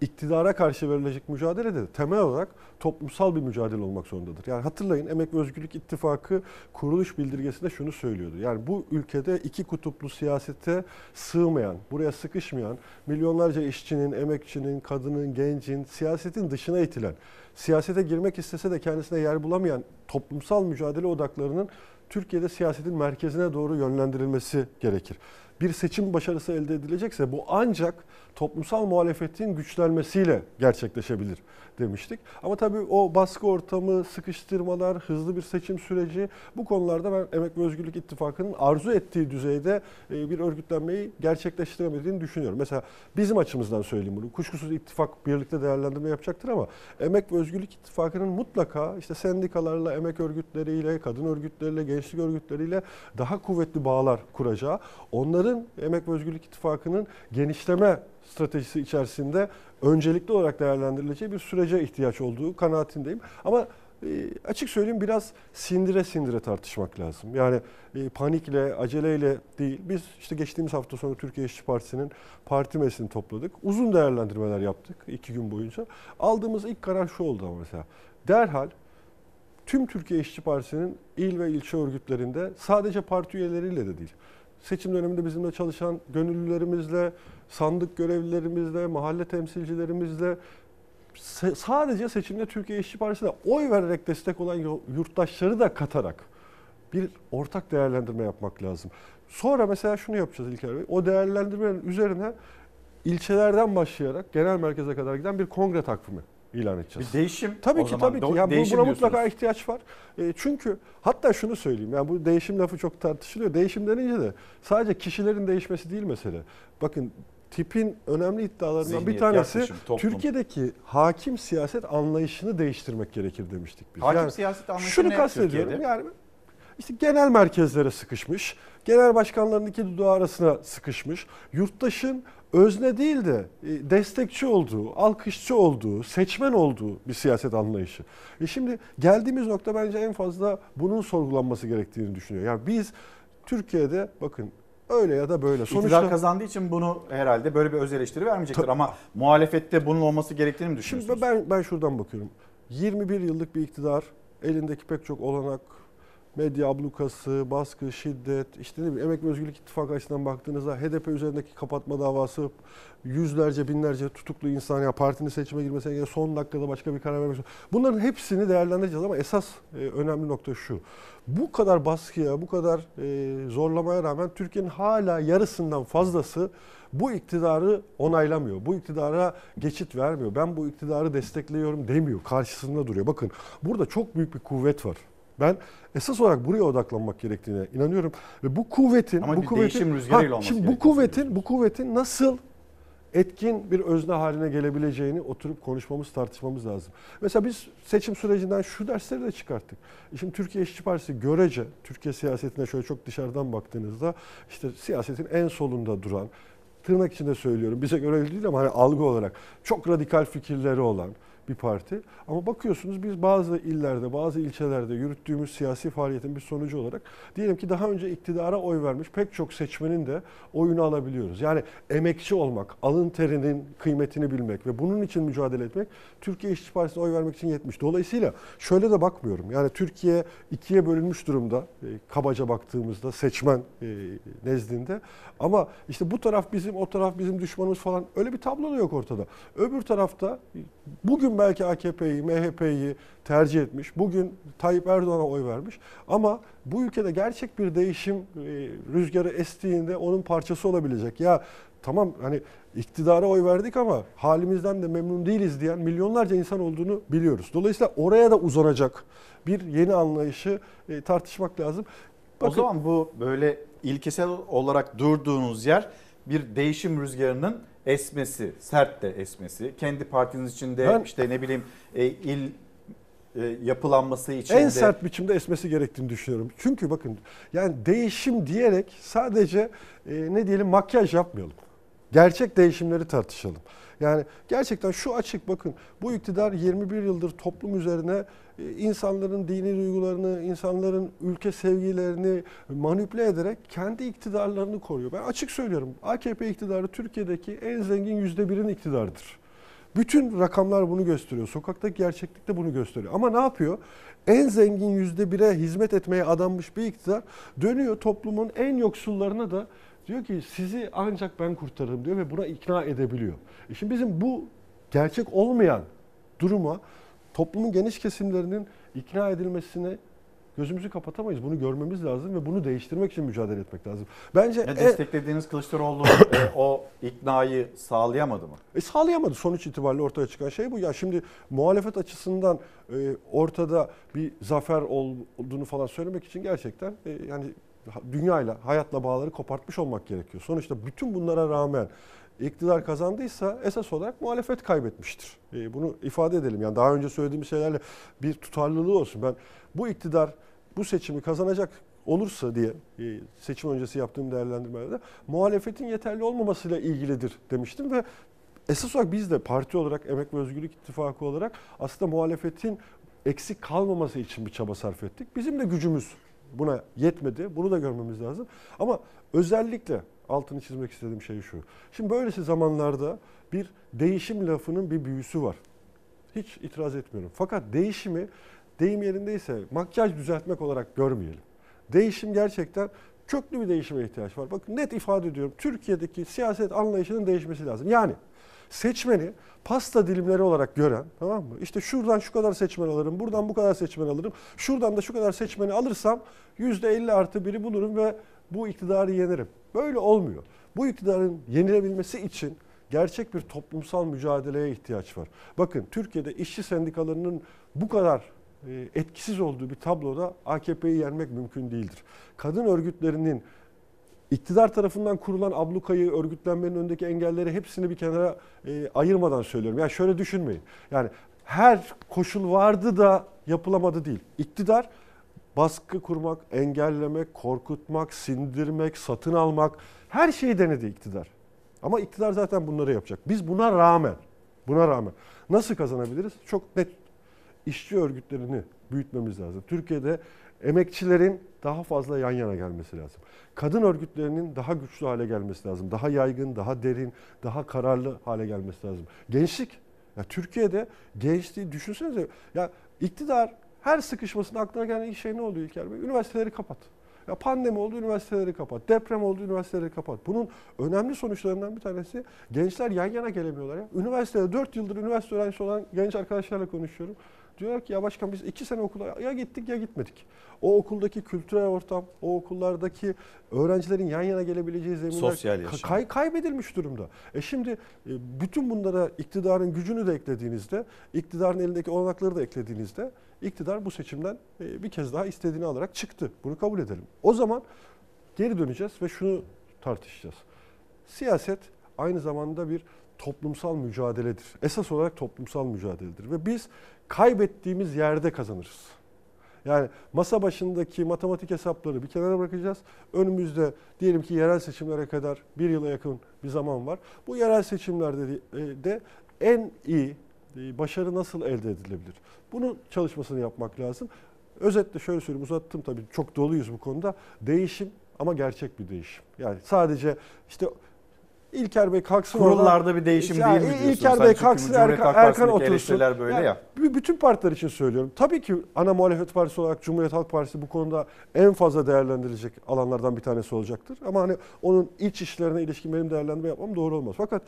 iktidara karşı verilecek mücadele de temel olarak toplumsal bir mücadele olmak zorundadır. Yani hatırlayın Emek ve Özgürlük İttifakı kuruluş bildirgesinde şunu söylüyordu. Yani bu ülkede iki kutuplu siyasete sığmayan, buraya sıkışmayan, milyonlarca işçinin, emekçinin, kadının, gencin, siyasetin dışına itilen, siyasete girmek istese de kendisine yer bulamayan toplumsal mücadele odaklarının Türkiye'de siyasetin merkezine doğru yönlendirilmesi gerekir bir seçim başarısı elde edilecekse bu ancak toplumsal muhalefetin güçlenmesiyle gerçekleşebilir demiştik. Ama tabii o baskı ortamı, sıkıştırmalar, hızlı bir seçim süreci bu konularda ben Emek ve Özgürlük İttifakı'nın arzu ettiği düzeyde e, bir örgütlenmeyi gerçekleştiremediğini düşünüyorum. Mesela bizim açımızdan söyleyeyim bunu. Kuşkusuz ittifak birlikte değerlendirme yapacaktır ama Emek ve Özgürlük İttifakı'nın mutlaka işte sendikalarla, emek örgütleriyle, kadın örgütleriyle, gençlik örgütleriyle daha kuvvetli bağlar kuracağı, onların Emek ve Özgürlük İttifakı'nın genişleme stratejisi içerisinde öncelikli olarak değerlendirileceği bir sürece ihtiyaç olduğu kanaatindeyim. Ama e, açık söyleyeyim biraz sindire sindire tartışmak lazım. Yani e, panikle, aceleyle değil. Biz işte geçtiğimiz hafta sonu Türkiye İşçi Partisi'nin parti meclisini topladık. Uzun değerlendirmeler yaptık iki gün boyunca. Aldığımız ilk karar şu oldu ama mesela. Derhal tüm Türkiye İşçi Partisi'nin il ve ilçe örgütlerinde sadece parti üyeleriyle de değil seçim döneminde bizimle çalışan gönüllülerimizle, sandık görevlilerimizle, mahalle temsilcilerimizle sadece seçimde Türkiye İşçi Partisi'ne oy vererek destek olan yurttaşları da katarak bir ortak değerlendirme yapmak lazım. Sonra mesela şunu yapacağız İlker Bey. O değerlendirmenin üzerine ilçelerden başlayarak genel merkeze kadar giden bir kongre takvimi ilan edeceğiz. Bir değişim Tabii o ki zaman. tabii ki. Yani bu- değişim buna mutlaka diyorsunuz. ihtiyaç var. E, çünkü hatta şunu söyleyeyim. Yani bu değişim lafı çok tartışılıyor. Değişim denince de sadece kişilerin değişmesi değil mesele. Bakın tipin önemli iddialarından bir Zihniyet, tanesi yaklaşım, toplum. Türkiye'deki hakim siyaset anlayışını değiştirmek gerekir demiştik biz. Hakim siyaset anlayışı Şunu ne kastediyorum. Türkiye'de? Yani işte genel merkezlere sıkışmış, genel başkanların iki dudağı arasına sıkışmış, yurttaşın özne değil de e, destekçi olduğu, alkışçı olduğu, seçmen olduğu bir siyaset anlayışı. E şimdi geldiğimiz nokta bence en fazla bunun sorgulanması gerektiğini düşünüyor. Yani biz Türkiye'de bakın öyle ya da böyle. İktidar kazandığı için bunu herhalde böyle bir öz eleştiri vermeyecektir ama muhalefette bunun olması gerektiğini mi düşünüyorsunuz? Şimdi ben ben şuradan bakıyorum. 21 yıllık bir iktidar, elindeki pek çok olanak, medya ablukası, baskı, şiddet, işte ne bileyim Emek ve Özgürlük İttifakı açısından baktığınızda HDP üzerindeki kapatma davası, yüzlerce binlerce tutuklu insan ya partinin seçime girmesine engel son dakikada başka bir karar vermek. Bunların hepsini değerlendireceğiz ama esas e, önemli nokta şu. Bu kadar baskıya, bu kadar e, zorlamaya rağmen Türkiye'nin hala yarısından fazlası bu iktidarı onaylamıyor. Bu iktidara geçit vermiyor. Ben bu iktidarı destekliyorum demiyor. Karşısında duruyor. Bakın burada çok büyük bir kuvvet var. Ben esas olarak buraya odaklanmak gerektiğine inanıyorum ve bu kuvvetin Ama bu bir kuvvetin değişim rüzgarıyla olması şimdi bu gerekiyor kuvvetin bu kuvvetin nasıl etkin bir özne haline gelebileceğini oturup konuşmamız, tartışmamız lazım. Mesela biz seçim sürecinden şu dersleri de çıkarttık. Şimdi Türkiye İşçi Partisi görece Türkiye siyasetine şöyle çok dışarıdan baktığınızda işte siyasetin en solunda duran tırnak içinde söylüyorum bize göre değil ama hani algı olarak çok radikal fikirleri olan bir parti. Ama bakıyorsunuz biz bazı illerde, bazı ilçelerde yürüttüğümüz siyasi faaliyetin bir sonucu olarak diyelim ki daha önce iktidara oy vermiş pek çok seçmenin de oyunu alabiliyoruz. Yani emekçi olmak, alın terinin kıymetini bilmek ve bunun için mücadele etmek Türkiye İşçi Partisi'ne oy vermek için yetmiş. Dolayısıyla şöyle de bakmıyorum. Yani Türkiye ikiye bölünmüş durumda e, kabaca baktığımızda seçmen e, nezdinde. Ama işte bu taraf bizim, o taraf bizim düşmanımız falan öyle bir tablo da yok ortada. Öbür tarafta bugün belki AKP'yi, MHP'yi tercih etmiş. Bugün Tayyip Erdoğan'a oy vermiş. Ama bu ülkede gerçek bir değişim e, rüzgarı estiğinde onun parçası olabilecek. Ya tamam hani iktidara oy verdik ama halimizden de memnun değiliz diyen milyonlarca insan olduğunu biliyoruz. Dolayısıyla oraya da uzanacak bir yeni anlayışı e, tartışmak lazım. O zaman bu böyle ilkesel olarak durduğunuz yer bir değişim rüzgarının esmesi, sert de esmesi. Kendi partiniz içinde Ben- işte ne bileyim e, il e, yapılanması içinde. en sert biçimde esmesi gerektiğini düşünüyorum. Çünkü bakın yani değişim diyerek sadece e, ne diyelim makyaj yapmayalım. Gerçek değişimleri tartışalım. Yani gerçekten şu açık bakın bu iktidar 21 yıldır toplum üzerine insanların dini duygularını, insanların ülke sevgilerini manipüle ederek kendi iktidarlarını koruyor. Ben açık söylüyorum AKP iktidarı Türkiye'deki en zengin yüzde birin iktidarıdır. Bütün rakamlar bunu gösteriyor. Sokaktaki gerçeklik de bunu gösteriyor. Ama ne yapıyor? En zengin yüzde bire hizmet etmeye adanmış bir iktidar dönüyor toplumun en yoksullarına da diyor ki sizi ancak ben kurtarırım diyor ve buna ikna edebiliyor. E şimdi bizim bu gerçek olmayan duruma toplumun geniş kesimlerinin ikna edilmesine gözümüzü kapatamayız. Bunu görmemiz lazım ve bunu değiştirmek için mücadele etmek lazım. Bence Ya en- desteklediğiniz Kılıçdaroğlu e, o iknayı sağlayamadı mı? e sağlayamadı. Sonuç itibariyle ortaya çıkan şey bu. Ya şimdi muhalefet açısından e, ortada bir zafer olduğunu falan söylemek için gerçekten e, yani dünyayla, hayatla bağları kopartmış olmak gerekiyor. Sonuçta bütün bunlara rağmen iktidar kazandıysa esas olarak muhalefet kaybetmiştir. E, bunu ifade edelim. Yani daha önce söylediğim şeylerle bir tutarlılığı olsun. Ben bu iktidar bu seçimi kazanacak olursa diye e, seçim öncesi yaptığım değerlendirmelerde muhalefetin yeterli olmamasıyla ilgilidir demiştim ve esas olarak biz de parti olarak Emek ve Özgürlük İttifakı olarak aslında muhalefetin eksik kalmaması için bir çaba sarf ettik. Bizim de gücümüz buna yetmedi. Bunu da görmemiz lazım. Ama özellikle altını çizmek istediğim şey şu. Şimdi böylesi zamanlarda bir değişim lafının bir büyüsü var. Hiç itiraz etmiyorum. Fakat değişimi deyim yerindeyse makyaj düzeltmek olarak görmeyelim. Değişim gerçekten köklü bir değişime ihtiyaç var. Bakın net ifade ediyorum. Türkiye'deki siyaset anlayışının değişmesi lazım. Yani seçmeni pasta dilimleri olarak gören tamam mı? İşte şuradan şu kadar seçmen alırım, buradan bu kadar seçmen alırım, şuradan da şu kadar seçmeni alırsam %50 artı biri bulurum ve bu iktidarı yenerim. Böyle olmuyor. Bu iktidarın yenilebilmesi için gerçek bir toplumsal mücadeleye ihtiyaç var. Bakın Türkiye'de işçi sendikalarının bu kadar e, etkisiz olduğu bir tabloda AKP'yi yenmek mümkün değildir. Kadın örgütlerinin iktidar tarafından kurulan ablukayı, örgütlenmenin önündeki engelleri hepsini bir kenara e, ayırmadan söylüyorum. Yani şöyle düşünmeyin. Yani her koşul vardı da yapılamadı değil. İktidar baskı kurmak, engellemek, korkutmak, sindirmek, satın almak her şeyi denedi iktidar. Ama iktidar zaten bunları yapacak. Biz buna rağmen, buna rağmen nasıl kazanabiliriz? Çok net işçi örgütlerini büyütmemiz lazım. Türkiye'de emekçilerin daha fazla yan yana gelmesi lazım. Kadın örgütlerinin daha güçlü hale gelmesi lazım. Daha yaygın, daha derin, daha kararlı hale gelmesi lazım. Gençlik. Ya Türkiye'de gençliği düşünsenize. Ya iktidar her sıkışmasında aklına gelen ilk şey ne oluyor İlker Bey? Üniversiteleri kapat. Ya pandemi oldu üniversiteleri kapat. Deprem oldu üniversiteleri kapat. Bunun önemli sonuçlarından bir tanesi gençler yan yana gelemiyorlar ya. Üniversitede 4 yıldır üniversite öğrencisi olan genç arkadaşlarla konuşuyorum. Diyorlar ki ya başkan biz 2 sene okula ya gittik ya gitmedik. O okuldaki kültürel ortam, o okullardaki öğrencilerin yan yana gelebileceği zeminler Sosyal yaşam. kay- kaybedilmiş durumda. E şimdi e, bütün bunlara iktidarın gücünü de eklediğinizde, iktidarın elindeki olanakları da eklediğinizde iktidar bu seçimden e, bir kez daha istediğini alarak çıktı. Bunu kabul edelim. O zaman geri döneceğiz ve şunu tartışacağız. Siyaset aynı zamanda bir toplumsal mücadeledir. Esas olarak toplumsal mücadeledir ve biz kaybettiğimiz yerde kazanırız. Yani masa başındaki matematik hesapları bir kenara bırakacağız. Önümüzde diyelim ki yerel seçimlere kadar bir yıla yakın bir zaman var. Bu yerel seçimlerde de, e, en iyi e, başarı nasıl elde edilebilir? Bunun çalışmasını yapmak lazım. Özetle şöyle söyleyeyim uzattım tabii çok doluyuz bu konuda. Değişim ama gerçek bir değişim. Yani sadece işte İlker Bey kalksın Kurullarda oradan- bir değişim Ya değil mi diyorsun? İlker Bey kalksın Erkan, Erkan otursun. böyle ya. b- Bütün partiler için söylüyorum. Tabii ki ana muhalefet partisi olarak Cumhuriyet Halk Partisi bu konuda en fazla değerlendirilecek alanlardan bir tanesi olacaktır. Ama hani onun iç işlerine ilişkin benim değerlendirme yapmam doğru olmaz. Fakat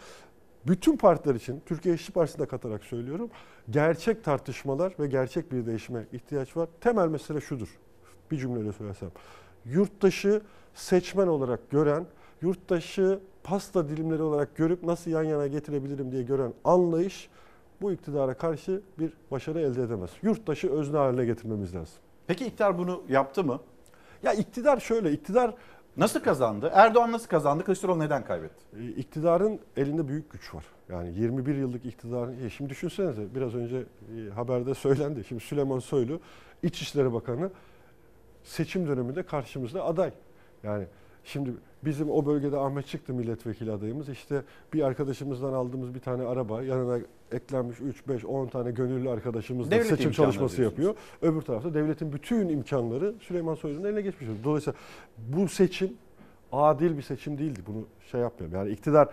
bütün partiler için, Türkiye İşçi Partisi'ni de katarak söylüyorum, gerçek tartışmalar ve gerçek bir değişime ihtiyaç var. Temel mesele şudur, bir cümleyle söylesem. Yurttaşı seçmen olarak gören, yurttaşı pasta dilimleri olarak görüp nasıl yan yana getirebilirim diye gören anlayış bu iktidara karşı bir başarı elde edemez. Yurttaşı özne haline getirmemiz lazım. Peki iktidar bunu yaptı mı? Ya iktidar şöyle, iktidar Nasıl kazandı? Erdoğan nasıl kazandı? Kılıçdaroğlu neden kaybetti? E, iktidarın elinde büyük güç var. Yani 21 yıllık iktidarın, şimdi düşünsenize biraz önce e, haberde söylendi. Şimdi Süleyman Soylu İçişleri Bakanı seçim döneminde karşımızda aday. Yani şimdi bizim o bölgede Ahmet çıktı milletvekili adayımız. İşte bir arkadaşımızdan aldığımız bir tane araba yanına eklenmiş 3, 5, 10 tane gönüllü arkadaşımız da Devlet seçim imkanları çalışması diyorsunuz. yapıyor. Öbür tarafta devletin bütün imkanları Süleyman Soylu'nun eline geçmiş. oldu. Dolayısıyla bu seçim adil bir seçim değildi. Bunu şey yapmıyorum. Yani iktidar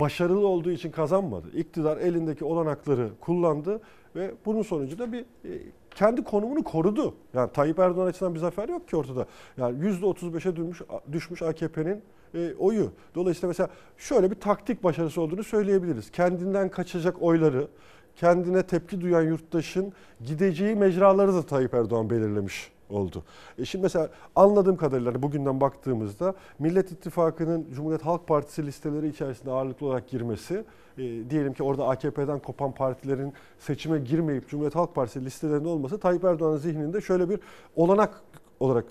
başarılı olduğu için kazanmadı. İktidar elindeki olanakları kullandı ve bunun sonucu da bir e, kendi konumunu korudu. Yani Tayyip Erdoğan açısından bir zafer yok ki ortada. Yani %35'e düşmüş, düşmüş AKP'nin e, oyu. Dolayısıyla mesela şöyle bir taktik başarısı olduğunu söyleyebiliriz. Kendinden kaçacak oyları, kendine tepki duyan yurttaşın gideceği mecraları da Tayyip Erdoğan belirlemiş oldu. E şimdi mesela anladığım kadarıyla hani bugünden baktığımızda Millet İttifakı'nın Cumhuriyet Halk Partisi listeleri içerisinde ağırlıklı olarak girmesi, e, diyelim ki orada AKP'den kopan partilerin seçime girmeyip Cumhuriyet Halk Partisi listelerinde olması Tayyip Erdoğan'ın zihninde şöyle bir olanak olarak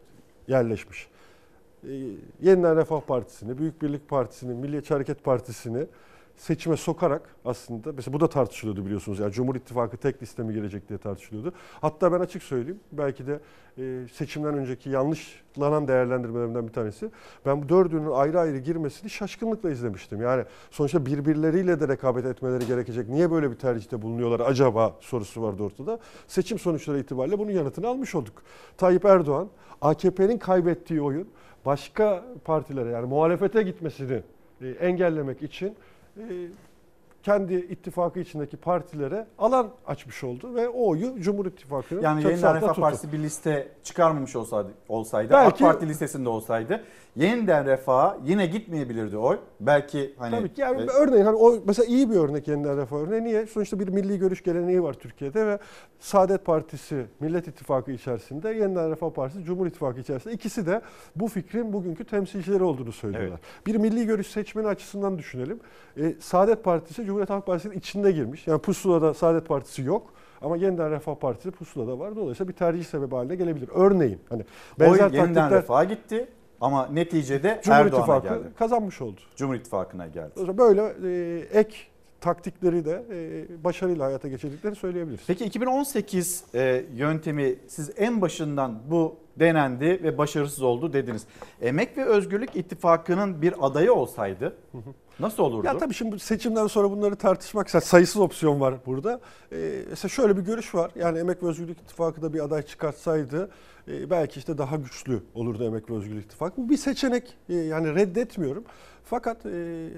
yerleşmiş. E, Yeniden Refah Partisi'ni, Büyük Birlik Partisi'ni, Milliyetçi Hareket Partisi'ni seçime sokarak aslında mesela bu da tartışılıyordu biliyorsunuz. Yani Cumhur İttifakı tek liste mi gelecek diye tartışılıyordu. Hatta ben açık söyleyeyim belki de e, seçimden önceki yanlışlanan değerlendirmelerimden bir tanesi. Ben bu dördünün ayrı ayrı girmesini şaşkınlıkla izlemiştim. Yani sonuçta birbirleriyle de rekabet etmeleri gerekecek. Niye böyle bir tercihte bulunuyorlar acaba sorusu vardı ortada. Seçim sonuçları itibariyle bunun yanıtını almış olduk. Tayyip Erdoğan AKP'nin kaybettiği oyun başka partilere yani muhalefete gitmesini e, engellemek için kendi ittifakı içindeki partilere alan açmış oldu ve o oyu Cumhur İttifakı'nın Yani altında Refah tuttu. Partisi bir liste çıkarmamış olsaydı, olsaydı Belki- AK Parti listesinde olsaydı Yeniden Refah'a yine gitmeyebilirdi oy. Belki hani Tabii ki yani e, örneğin hani o mesela iyi bir örnek yeniden refah örneği. Niye? Sonuçta bir milli görüş geleneği var Türkiye'de ve Saadet Partisi Millet İttifakı içerisinde, Yeniden Refah Partisi Cumhur İttifakı içerisinde ikisi de bu fikrin bugünkü temsilcileri olduğunu söylüyorlar. Bir milli görüş seçmeni açısından düşünelim. E, Saadet Partisi Cumhuriyet Halk Partisi'nin içinde girmiş. Yani pusulada Saadet Partisi yok. Ama yeniden Refah Partisi pusulada var. Dolayısıyla bir tercih sebebi haline gelebilir. Örneğin hani oy benzer Yeniden taktikler Refah'a gitti ama neticede Cumhur Erdoğan'a İttifakı geldi. kazanmış oldu. Cumhur İttifakı'na geldi. Böyle e, ek taktikleri de e, başarıyla hayata geçirdiklerini söyleyebiliriz. Peki 2018 e, yöntemi siz en başından bu denendi ve başarısız oldu dediniz. Emek ve Özgürlük İttifakı'nın bir adayı olsaydı nasıl olurdu? Ya tabii şimdi seçimden sonra bunları tartışmak sayısız opsiyon var burada. Ee, mesela şöyle bir görüş var. Yani Emek ve Özgürlük İttifakı da bir aday çıkartsaydı e, belki işte daha güçlü olurdu Emek ve Özgürlük İttifakı. Bu bir seçenek. E, yani reddetmiyorum. Fakat e,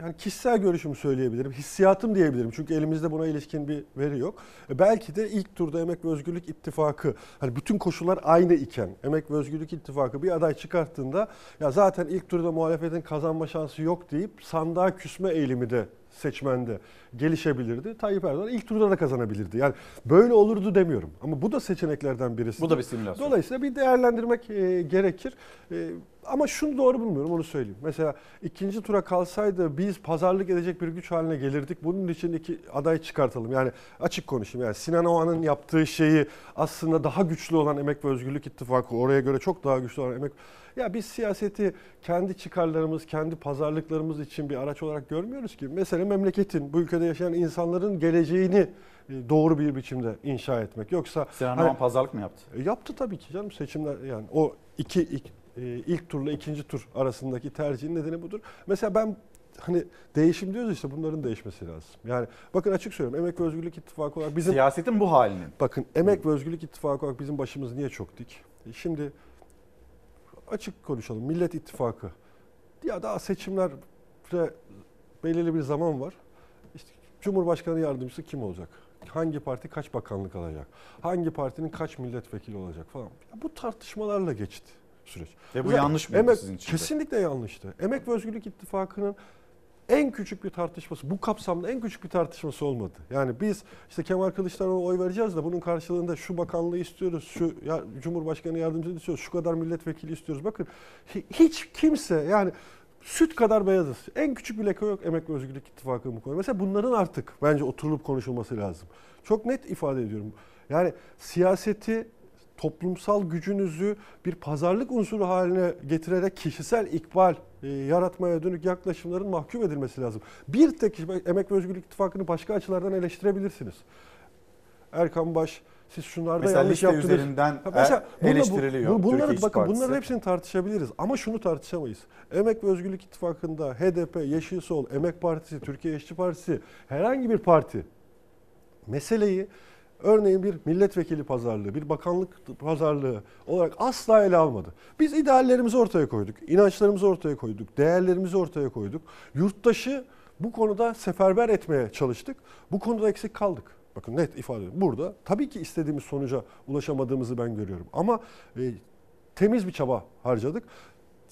hani kişisel görüşümü söyleyebilirim. Hissiyatım diyebilirim. Çünkü elimizde buna ilişkin bir veri yok. E, belki de ilk turda Emek ve Özgürlük İttifakı hani bütün koşullar aynı iken Emek ve Özgürlük İttifakı bir aday çıkarttığında ya zaten ilk turda muhalefetin kazanma şansı yok deyip sandığa küsme eğilimi de seçmende gelişebilirdi. Tayyip Erdoğan ilk turda da kazanabilirdi. Yani böyle olurdu demiyorum. Ama bu da seçeneklerden birisi. Bu da bir simülasyon. Dolayısıyla bir değerlendirmek e, gerekir. E, ama şunu doğru bulmuyorum onu söyleyeyim. Mesela ikinci tura kalsaydı biz pazarlık edecek bir güç haline gelirdik. Bunun için iki aday çıkartalım. Yani açık konuşayım. Yani Sinan Oğan'ın yaptığı şeyi aslında daha güçlü olan Emek ve Özgürlük İttifakı oraya göre çok daha güçlü olan Emek ya biz siyaseti kendi çıkarlarımız, kendi pazarlıklarımız için bir araç olarak görmüyoruz ki. Mesela memleketin, bu ülkede yaşayan insanların geleceğini e, doğru bir biçimde inşa etmek. Yoksa Sinan hani- pazarlık mı yaptı? e, Yaptı tabii ki canım seçimler yani o iki ilk, e, ilk turla ikinci tur arasındaki tercihin nedeni budur. Mesela ben hani değişim diyoruz işte bunların değişmesi lazım. Yani bakın açık söylüyorum Emek ve Özgürlük İttifakı olarak bizim Siyasetin bu halinin. bakın Emek ve Özgürlük İttifakı olarak bizim başımız niye çok dik? Şimdi açık konuşalım. Millet İttifakı. Ya daha seçimlere belirli bir zaman var. İşte Cumhurbaşkanı yardımcısı kim olacak? Hangi parti kaç bakanlık alacak? Hangi partinin kaç milletvekili olacak falan. Ya bu tartışmalarla geçti süreç. Ve bu Mesela yanlış mıydı Emek, sizin için? Kesinlikle yanlıştı. Emek ve Özgürlük İttifakı'nın en küçük bir tartışması, bu kapsamda en küçük bir tartışması olmadı. Yani biz işte Kemal Kılıçdaroğlu'na oy vereceğiz de bunun karşılığında şu bakanlığı istiyoruz, şu ya, Cumhurbaşkanı yardımcısı istiyoruz, şu kadar milletvekili istiyoruz. Bakın hi- hiç kimse yani süt kadar beyazız. En küçük bir leke yok Emek ve Özgürlük İttifakı'nın bu konuda. Mesela bunların artık bence oturulup konuşulması lazım. Çok net ifade ediyorum. Yani siyaseti toplumsal gücünüzü bir pazarlık unsuru haline getirerek kişisel ikbal e, yaratmaya dönük yaklaşımların mahkum edilmesi lazım. Bir tek Emek ve Özgürlük İttifakı'nı başka açılardan eleştirebilirsiniz. Erkan Baş siz şunlarda Mesela yanlış yaptınız. üzerinden Ha, mesela e- bununla bu- eleştiriliyor bu- bunları, bakın Partisi. bunların hepsini tartışabiliriz ama şunu tartışamayız. Emek ve Özgürlük İttifakı'nda HDP, Yeşil Sol, Emek Partisi, Türkiye İşçi Partisi herhangi bir parti meseleyi örneğin bir milletvekili pazarlığı, bir bakanlık pazarlığı olarak asla ele almadı. Biz ideallerimizi ortaya koyduk, inançlarımızı ortaya koyduk, değerlerimizi ortaya koyduk. Yurttaşı bu konuda seferber etmeye çalıştık. Bu konuda eksik kaldık. Bakın net ifade ediyorum. Burada tabii ki istediğimiz sonuca ulaşamadığımızı ben görüyorum. Ama e, temiz bir çaba harcadık.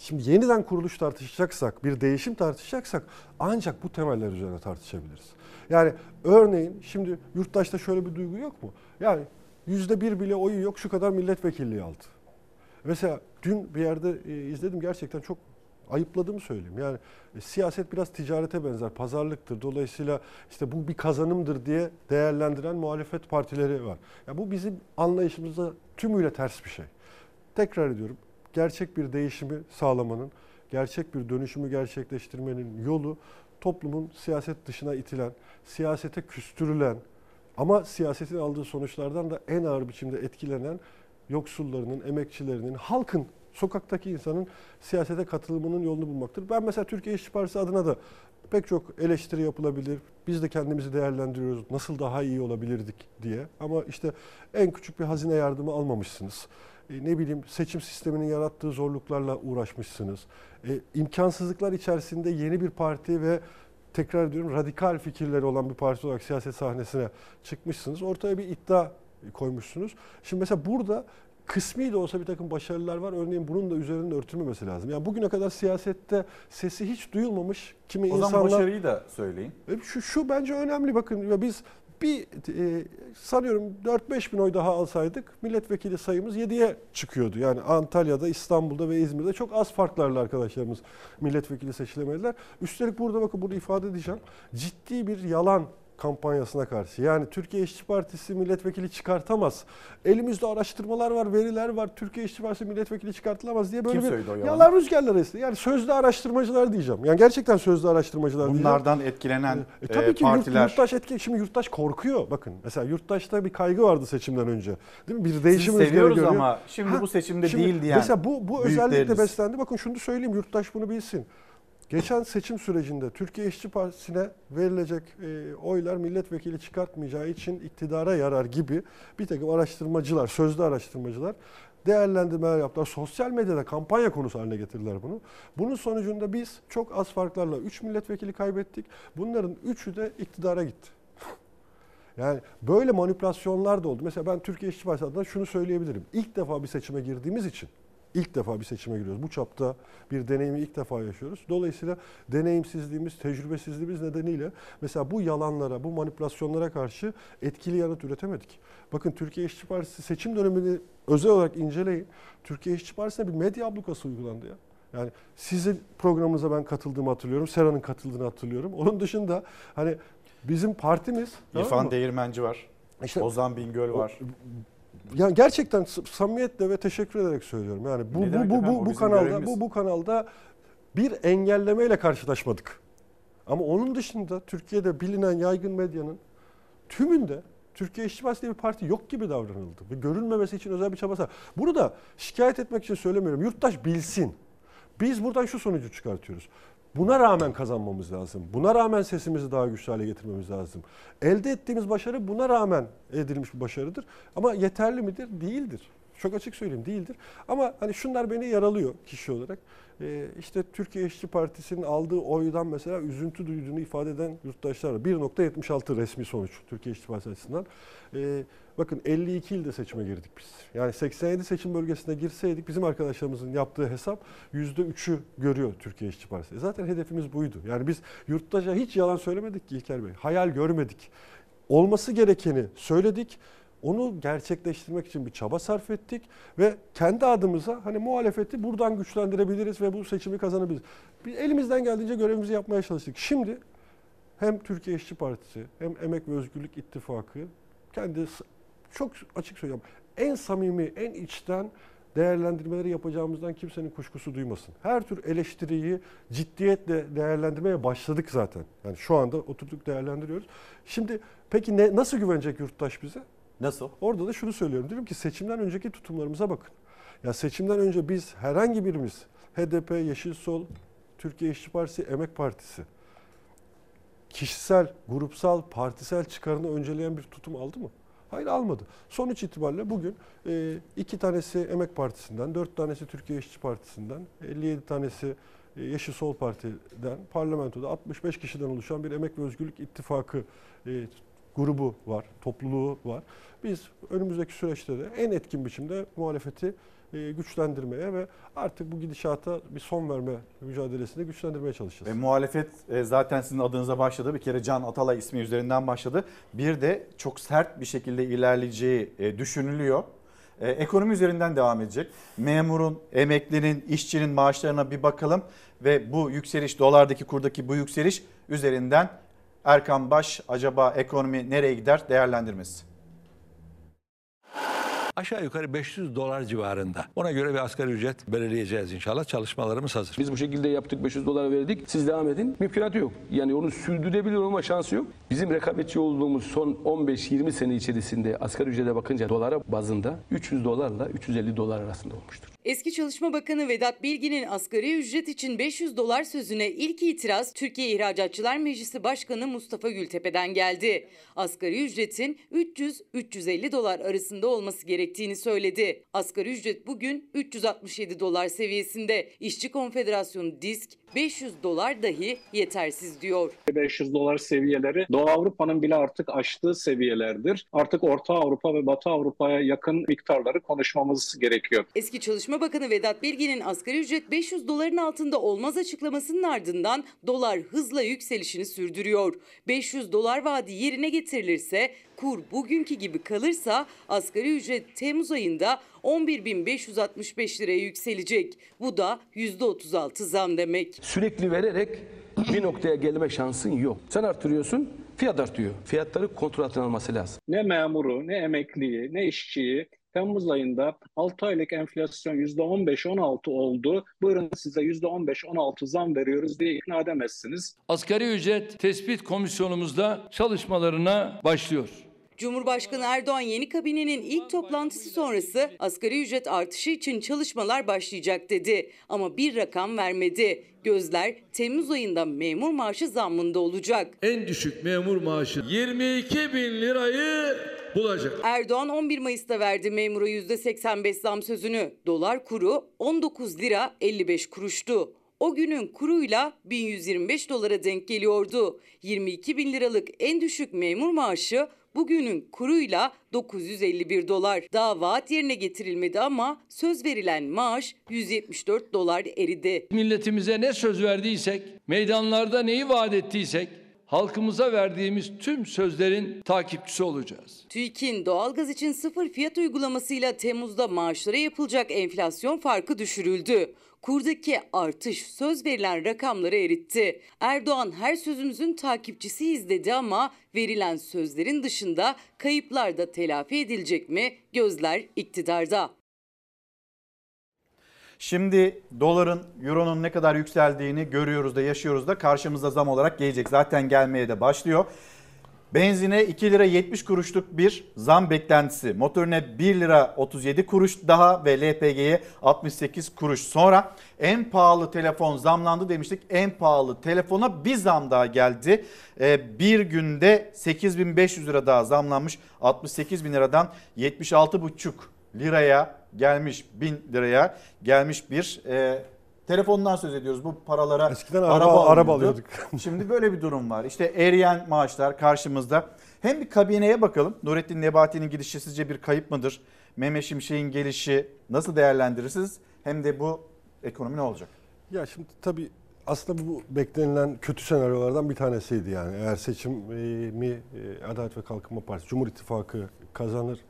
Şimdi yeniden kuruluş tartışacaksak, bir değişim tartışacaksak ancak bu temeller üzerine tartışabiliriz. Yani örneğin şimdi yurttaşta şöyle bir duygu yok mu? Yani yüzde bir bile oyu yok şu kadar milletvekilliği aldı. Mesela dün bir yerde e, izledim gerçekten çok ayıpladığımı söyleyeyim. Yani e, siyaset biraz ticarete benzer, pazarlıktır. Dolayısıyla işte bu bir kazanımdır diye değerlendiren muhalefet partileri var. Ya bu bizim anlayışımızda tümüyle ters bir şey. Tekrar ediyorum. Gerçek bir değişimi sağlamanın, gerçek bir dönüşümü gerçekleştirmenin yolu toplumun siyaset dışına itilen, siyasete küstürülen ama siyasetin aldığı sonuçlardan da en ağır biçimde etkilenen yoksullarının, emekçilerinin, halkın, sokaktaki insanın siyasete katılımının yolunu bulmaktır. Ben mesela Türkiye İşçi Partisi adına da pek çok eleştiri yapılabilir. Biz de kendimizi değerlendiriyoruz. Nasıl daha iyi olabilirdik diye. Ama işte en küçük bir hazine yardımı almamışsınız. E, ne bileyim seçim sisteminin yarattığı zorluklarla uğraşmışsınız. E, imkansızlıklar içerisinde yeni bir parti ve tekrar ediyorum radikal fikirleri olan bir parti olarak siyaset sahnesine çıkmışsınız. Ortaya bir iddia koymuşsunuz. Şimdi mesela burada kısmi de olsa bir takım başarılar var. Örneğin bunun da üzerinde örtülmemesi lazım. Yani bugüne kadar siyasette sesi hiç duyulmamış kimi O zaman insanlar... başarıyı da söyleyin. E, Şu, şu bence önemli bakın ya biz bir e, sanıyorum 4-5 bin oy daha alsaydık milletvekili sayımız 7'ye çıkıyordu. Yani Antalya'da, İstanbul'da ve İzmir'de çok az farklarla arkadaşlarımız milletvekili seçilemediler. Üstelik burada bakın bunu ifade edeceğim. Ciddi bir yalan kampanyasına karşı. Yani Türkiye İşçi Partisi milletvekili çıkartamaz. Elimizde araştırmalar var, veriler var. Türkiye İşçi Partisi milletvekili çıkartılamaz diye böyle Kim bir yalanı? yalan rüzgarları esti. Yani sözde araştırmacılar diyeceğim. Yani gerçekten sözde araştırmacılar diyeceğim. Bunlardan etkilenen E, tabii e, ki yurt- partiler. yurttaş etki şimdi yurttaş korkuyor. Bakın mesela yurttaşta bir kaygı vardı seçimden önce. Değil mi? Bir değişim rüzgarı seviyoruz görüyor. ama şimdi bu seçimde şimdi değil diyen Mesela bu bu özellikle beslendi. Bakın şunu söyleyeyim yurttaş bunu bilsin. Geçen seçim sürecinde Türkiye İşçi Partisi'ne verilecek e, oylar milletvekili çıkartmayacağı için iktidara yarar gibi bir takım araştırmacılar, sözlü araştırmacılar değerlendirmeler yaptılar. Sosyal medyada kampanya konusu haline getirdiler bunu. Bunun sonucunda biz çok az farklarla 3 milletvekili kaybettik. Bunların 3'ü de iktidara gitti. Yani böyle manipülasyonlar da oldu. Mesela ben Türkiye İşçi Partisi adına şunu söyleyebilirim. İlk defa bir seçime girdiğimiz için ilk defa bir seçime giriyoruz. Bu çapta bir deneyimi ilk defa yaşıyoruz. Dolayısıyla deneyimsizliğimiz, tecrübesizliğimiz nedeniyle mesela bu yalanlara, bu manipülasyonlara karşı etkili yanıt üretemedik. Bakın Türkiye İşçi Partisi seçim dönemini özel olarak inceleyin. Türkiye İşçi Partisi'ne bir medya ablukası uygulandı ya. Yani sizin programınıza ben katıldığımı hatırlıyorum. Sera'nın katıldığını hatırlıyorum. Onun dışında hani bizim partimiz tamam İrfan mı? Değirmenci var. İşte- Ozan Bingöl var. Yani gerçekten samimiyetle ve teşekkür ederek söylüyorum. Yani bu bu bu bu, bu kanalda görevimiz. bu bu kanalda bir engellemeyle karşılaşmadık. Ama onun dışında Türkiye'de bilinen yaygın medyanın tümünde Türkiye İşçi Partisi diye bir parti yok gibi davranıldı. Ve görülmemesi için özel bir çaba sarf. Bunu da şikayet etmek için söylemiyorum. Yurttaş bilsin. Biz buradan şu sonucu çıkartıyoruz. Buna rağmen kazanmamız lazım. Buna rağmen sesimizi daha güçlü hale getirmemiz lazım. Elde ettiğimiz başarı buna rağmen edilmiş bir başarıdır. Ama yeterli midir? Değildir. Çok açık söyleyeyim değildir. Ama hani şunlar beni yaralıyor kişi olarak. Ee, işte Türkiye İşçi Partisi'nin aldığı oydan mesela üzüntü duyduğunu ifade eden yurttaşlar var. 1.76 resmi sonuç Türkiye İşçi Partisi açısından. Ee, bakın 52 ilde seçime girdik biz. Yani 87 seçim bölgesine girseydik bizim arkadaşlarımızın yaptığı hesap %3'ü görüyor Türkiye İşçi Partisi. Zaten hedefimiz buydu. Yani biz yurttaşa hiç yalan söylemedik ki İlker Bey. Hayal görmedik. Olması gerekeni söyledik. Onu gerçekleştirmek için bir çaba sarf ettik ve kendi adımıza hani muhalefeti buradan güçlendirebiliriz ve bu seçimi kazanabiliriz. Biz elimizden geldiğince görevimizi yapmaya çalıştık. Şimdi hem Türkiye İşçi Partisi hem Emek ve Özgürlük İttifakı kendi çok açık söylüyorum en samimi, en içten değerlendirmeleri yapacağımızdan kimsenin kuşkusu duymasın. Her tür eleştiriyi ciddiyetle değerlendirmeye başladık zaten. Yani şu anda oturduk değerlendiriyoruz. Şimdi peki ne nasıl güvenecek yurttaş bize? Nasıl? Orada da şunu söylüyorum. Diyorum ki seçimden önceki tutumlarımıza bakın. Ya seçimden önce biz herhangi birimiz HDP, Yeşil Sol, Türkiye İşçi Partisi, Emek Partisi kişisel, grupsal, partisel çıkarını önceleyen bir tutum aldı mı? Hayır almadı. Sonuç itibariyle bugün e, iki tanesi Emek Partisi'nden, dört tanesi Türkiye İşçi Partisi'nden, 57 tanesi e, Yeşil Sol Parti'den, parlamentoda 65 kişiden oluşan bir Emek ve Özgürlük İttifakı e, grubu var, topluluğu var. Biz önümüzdeki süreçte de en etkin biçimde muhalefeti e, güçlendirmeye ve artık bu gidişata bir son verme mücadelesinde güçlendirmeye çalışacağız. Ve muhalefet e, zaten sizin adınıza başladı. Bir kere Can Atalay ismi üzerinden başladı. Bir de çok sert bir şekilde ilerleyeceği e, düşünülüyor. E, Ekonomi üzerinden devam edecek. Memurun, emeklinin, işçinin maaşlarına bir bakalım. Ve bu yükseliş, dolardaki kurdaki bu yükseliş üzerinden Erkan Baş acaba ekonomi nereye gider değerlendirmesi. Aşağı yukarı 500 dolar civarında. Ona göre bir asgari ücret belirleyeceğiz inşallah. Çalışmalarımız hazır. Biz bu şekilde yaptık 500 dolar verdik. Siz devam edin. Mümkünatı yok. Yani onu sürdürebilir olma şansı yok. Bizim rekabetçi olduğumuz son 15-20 sene içerisinde asgari ücrete bakınca dolara bazında 300 dolarla 350 dolar arasında olmuştur. Eski Çalışma Bakanı Vedat Bilgin'in asgari ücret için 500 dolar sözüne ilk itiraz Türkiye İhracatçılar Meclisi Başkanı Mustafa Gültepe'den geldi. Asgari ücretin 300-350 dolar arasında olması gerektiğini söyledi. Asgari ücret bugün 367 dolar seviyesinde. İşçi Konfederasyonu DİSK 500 dolar dahi yetersiz diyor. 500 dolar seviyeleri Doğu Avrupa'nın bile artık aştığı seviyelerdir. Artık Orta Avrupa ve Batı Avrupa'ya yakın miktarları konuşmamız gerekiyor. Eski Çalışma Bakanı Vedat Bilgin'in asgari ücret 500 doların altında olmaz açıklamasının ardından dolar hızla yükselişini sürdürüyor. 500 dolar vaadi yerine getirilirse kur bugünkü gibi kalırsa asgari ücret Temmuz ayında 11.565 liraya yükselecek. Bu da %36 zam demek. Sürekli vererek bir noktaya gelme şansın yok. Sen artırıyorsun, fiyat artıyor. Fiyatları kontrol altına alması lazım. Ne memuru, ne emekliyi, ne işçiyi Temmuz ayında 6 aylık enflasyon %15-16 oldu. Buyurun size %15-16 zam veriyoruz diye ikna edemezsiniz. Asgari ücret tespit komisyonumuzda çalışmalarına başlıyor. Cumhurbaşkanı Erdoğan yeni kabinenin ilk toplantısı sonrası asgari ücret artışı için çalışmalar başlayacak dedi. Ama bir rakam vermedi. Gözler Temmuz ayında memur maaşı zammında olacak. En düşük memur maaşı 22 bin lirayı bulacak. Erdoğan 11 Mayıs'ta verdi memura %85 zam sözünü. Dolar kuru 19 lira 55 kuruştu. O günün kuruyla 1125 dolara denk geliyordu. 22 bin liralık en düşük memur maaşı bugünün kuruyla 951 dolar. Daha vaat yerine getirilmedi ama söz verilen maaş 174 dolar eridi. Milletimize ne söz verdiysek, meydanlarda neyi vaat ettiysek halkımıza verdiğimiz tüm sözlerin takipçisi olacağız. TÜİK'in doğalgaz için sıfır fiyat uygulamasıyla Temmuz'da maaşlara yapılacak enflasyon farkı düşürüldü. Kurdaki artış söz verilen rakamları eritti. Erdoğan her sözümüzün takipçisiyiz dedi ama verilen sözlerin dışında kayıplar da telafi edilecek mi? Gözler iktidarda. Şimdi doların, euronun ne kadar yükseldiğini görüyoruz da yaşıyoruz da karşımıza zam olarak gelecek. Zaten gelmeye de başlıyor. Benzine 2 lira 70 kuruşluk bir zam beklentisi. Motorine 1 lira 37 kuruş daha ve LPG'ye 68 kuruş. Sonra en pahalı telefon zamlandı demiştik. En pahalı telefona bir zam daha geldi. Ee, bir günde 8500 lira daha zamlanmış. 68 bin liradan 76,5 liraya gelmiş 1000 liraya gelmiş bir e, telefondan söz ediyoruz. Bu paralara Eskiden araba, araba alıyorduk. Şimdi böyle bir durum var. İşte eriyen maaşlar karşımızda. Hem bir kabineye bakalım. Nurettin Nebati'nin gidişi sizce bir kayıp mıdır? Mehmet Şimşek'in gelişi nasıl değerlendirirsiniz? Hem de bu ekonomi ne olacak? Ya şimdi tabii aslında bu beklenilen kötü senaryolardan bir tanesiydi yani. Eğer seçimi e, Adalet ve Kalkınma Partisi, Cumhur İttifakı kazanır e,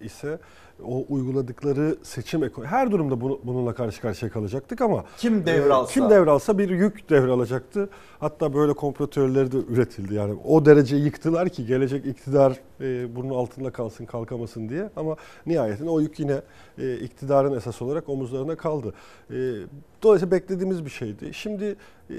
ise o uyguladıkları seçim ekonomi her durumda bunu, bununla karşı karşıya kalacaktık ama Kim devralsa? e, kim devralsa bir yük devralacaktı. Hatta böyle komplo teorileri de üretildi. Yani o derece yıktılar ki gelecek iktidar e, bunun altında kalsın kalkamasın diye ama nihayetinde o yük yine e, iktidarın esas olarak omuzlarına kaldı. E, dolayısıyla beklediğimiz bir şeydi. Şimdi e,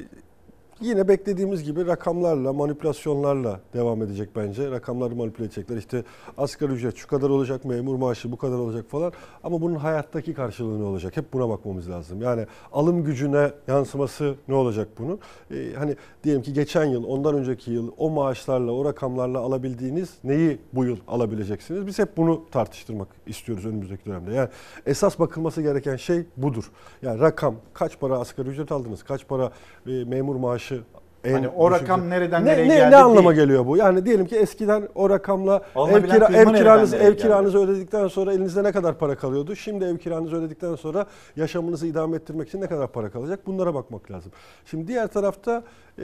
Yine beklediğimiz gibi rakamlarla, manipülasyonlarla devam edecek bence. Rakamları manipüle edecekler. İşte asgari ücret şu kadar olacak, memur maaşı bu kadar olacak falan. Ama bunun hayattaki karşılığı ne olacak? Hep buna bakmamız lazım. Yani alım gücüne yansıması ne olacak bunun? Ee, hani diyelim ki geçen yıl, ondan önceki yıl o maaşlarla, o rakamlarla alabildiğiniz neyi bu yıl alabileceksiniz? Biz hep bunu tartıştırmak istiyoruz önümüzdeki dönemde. Yani esas bakılması gereken şey budur. Yani rakam, kaç para asgari ücret aldınız, kaç para e, memur maaşı en Hani o düşük- rakam nereden ne, nereye ne, geldi Ne anlama değil. geliyor bu? Yani diyelim ki eskiden o rakamla ev, kira, ev kiranızı ev geldi? kiranızı ödedikten sonra elinizde ne kadar para kalıyordu? Şimdi ev kiranızı ödedikten sonra yaşamınızı idame ettirmek için ne kadar para kalacak? Bunlara bakmak lazım. Şimdi diğer tarafta e,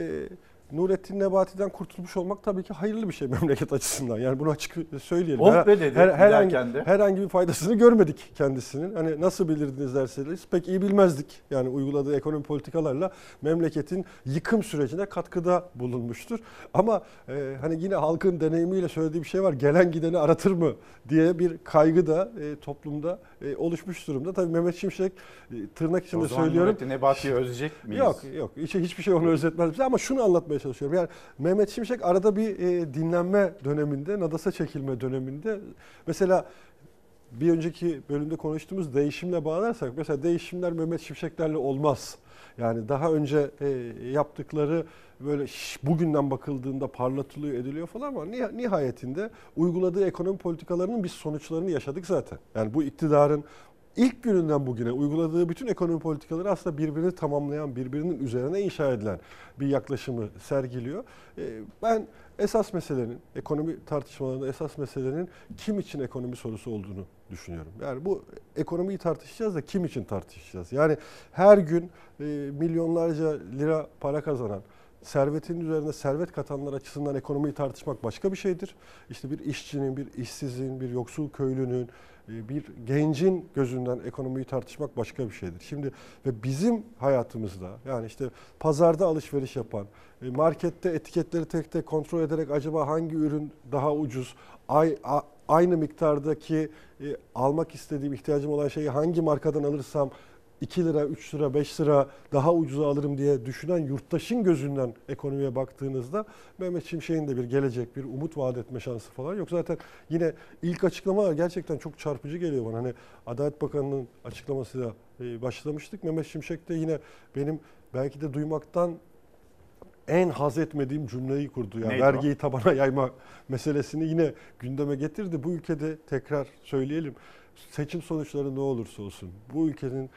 Nurettin Nebati'den kurtulmuş olmak tabii ki hayırlı bir şey memleket açısından. Yani bunu açık söyleyelim. Oh Her- be dedi herhangi, giderken de. herhangi bir faydasını görmedik kendisinin. Hani nasıl bilirdiniz derseniz pek iyi bilmezdik. Yani uyguladığı ekonomi politikalarla memleketin yıkım sürecine katkıda bulunmuştur. Ama e, hani yine halkın deneyimiyle söylediği bir şey var. Gelen gideni aratır mı diye bir kaygı da e, toplumda e, oluşmuş durumda. Tabii Mehmet Şimşek e, tırnak içinde O zaman söylüyorum. Nurettin Nebati'yi özleyecek miyiz? Yok yok hiç, hiçbir şey onu özetmez ama şunu anlatmaya çalışıyorum. Yani Mehmet Şimşek arada bir e, dinlenme döneminde, nadasa çekilme döneminde mesela bir önceki bölümde konuştuğumuz değişimle bağlarsak mesela değişimler Mehmet Şimşeklerle olmaz. Yani daha önce e, yaptıkları böyle şş, bugünden bakıldığında parlatılıyor ediliyor falan ama nih- nihayetinde uyguladığı ekonomi politikalarının biz sonuçlarını yaşadık zaten. Yani bu iktidarın ilk gününden bugüne uyguladığı bütün ekonomi politikaları aslında birbirini tamamlayan, birbirinin üzerine inşa edilen bir yaklaşımı sergiliyor. E, Ben esas meselenin, ekonomi tartışmalarında esas meselenin kim için ekonomi sorusu olduğunu düşünüyorum. Yani bu ekonomiyi tartışacağız da kim için tartışacağız? Yani her gün e, milyonlarca lira para kazanan, servetin üzerine servet katanlar açısından ekonomiyi tartışmak başka bir şeydir. İşte bir işçinin, bir işsizin, bir yoksul köylünün, bir gencin gözünden ekonomiyi tartışmak başka bir şeydir. Şimdi ve bizim hayatımızda yani işte pazarda alışveriş yapan, e, markette etiketleri tek tek kontrol ederek acaba hangi ürün daha ucuz, aynı miktardaki e, almak istediğim, ihtiyacım olan şeyi hangi markadan alırsam 2 lira, 3 lira, 5 lira daha ucuza alırım diye düşünen yurttaşın gözünden ekonomiye baktığınızda Mehmet Şimşek'in de bir gelecek, bir umut vaat etme şansı falan yok. Zaten yine ilk açıklamalar gerçekten çok çarpıcı geliyor bana. Hani Adalet Bakanı'nın açıklamasıyla e, başlamıştık. Mehmet Şimşek de yine benim belki de duymaktan en haz etmediğim cümleyi kurdu. Yani Neydi o? vergiyi tabana yayma meselesini yine gündeme getirdi. Bu ülkede tekrar söyleyelim seçim sonuçları ne olursa olsun bu ülkenin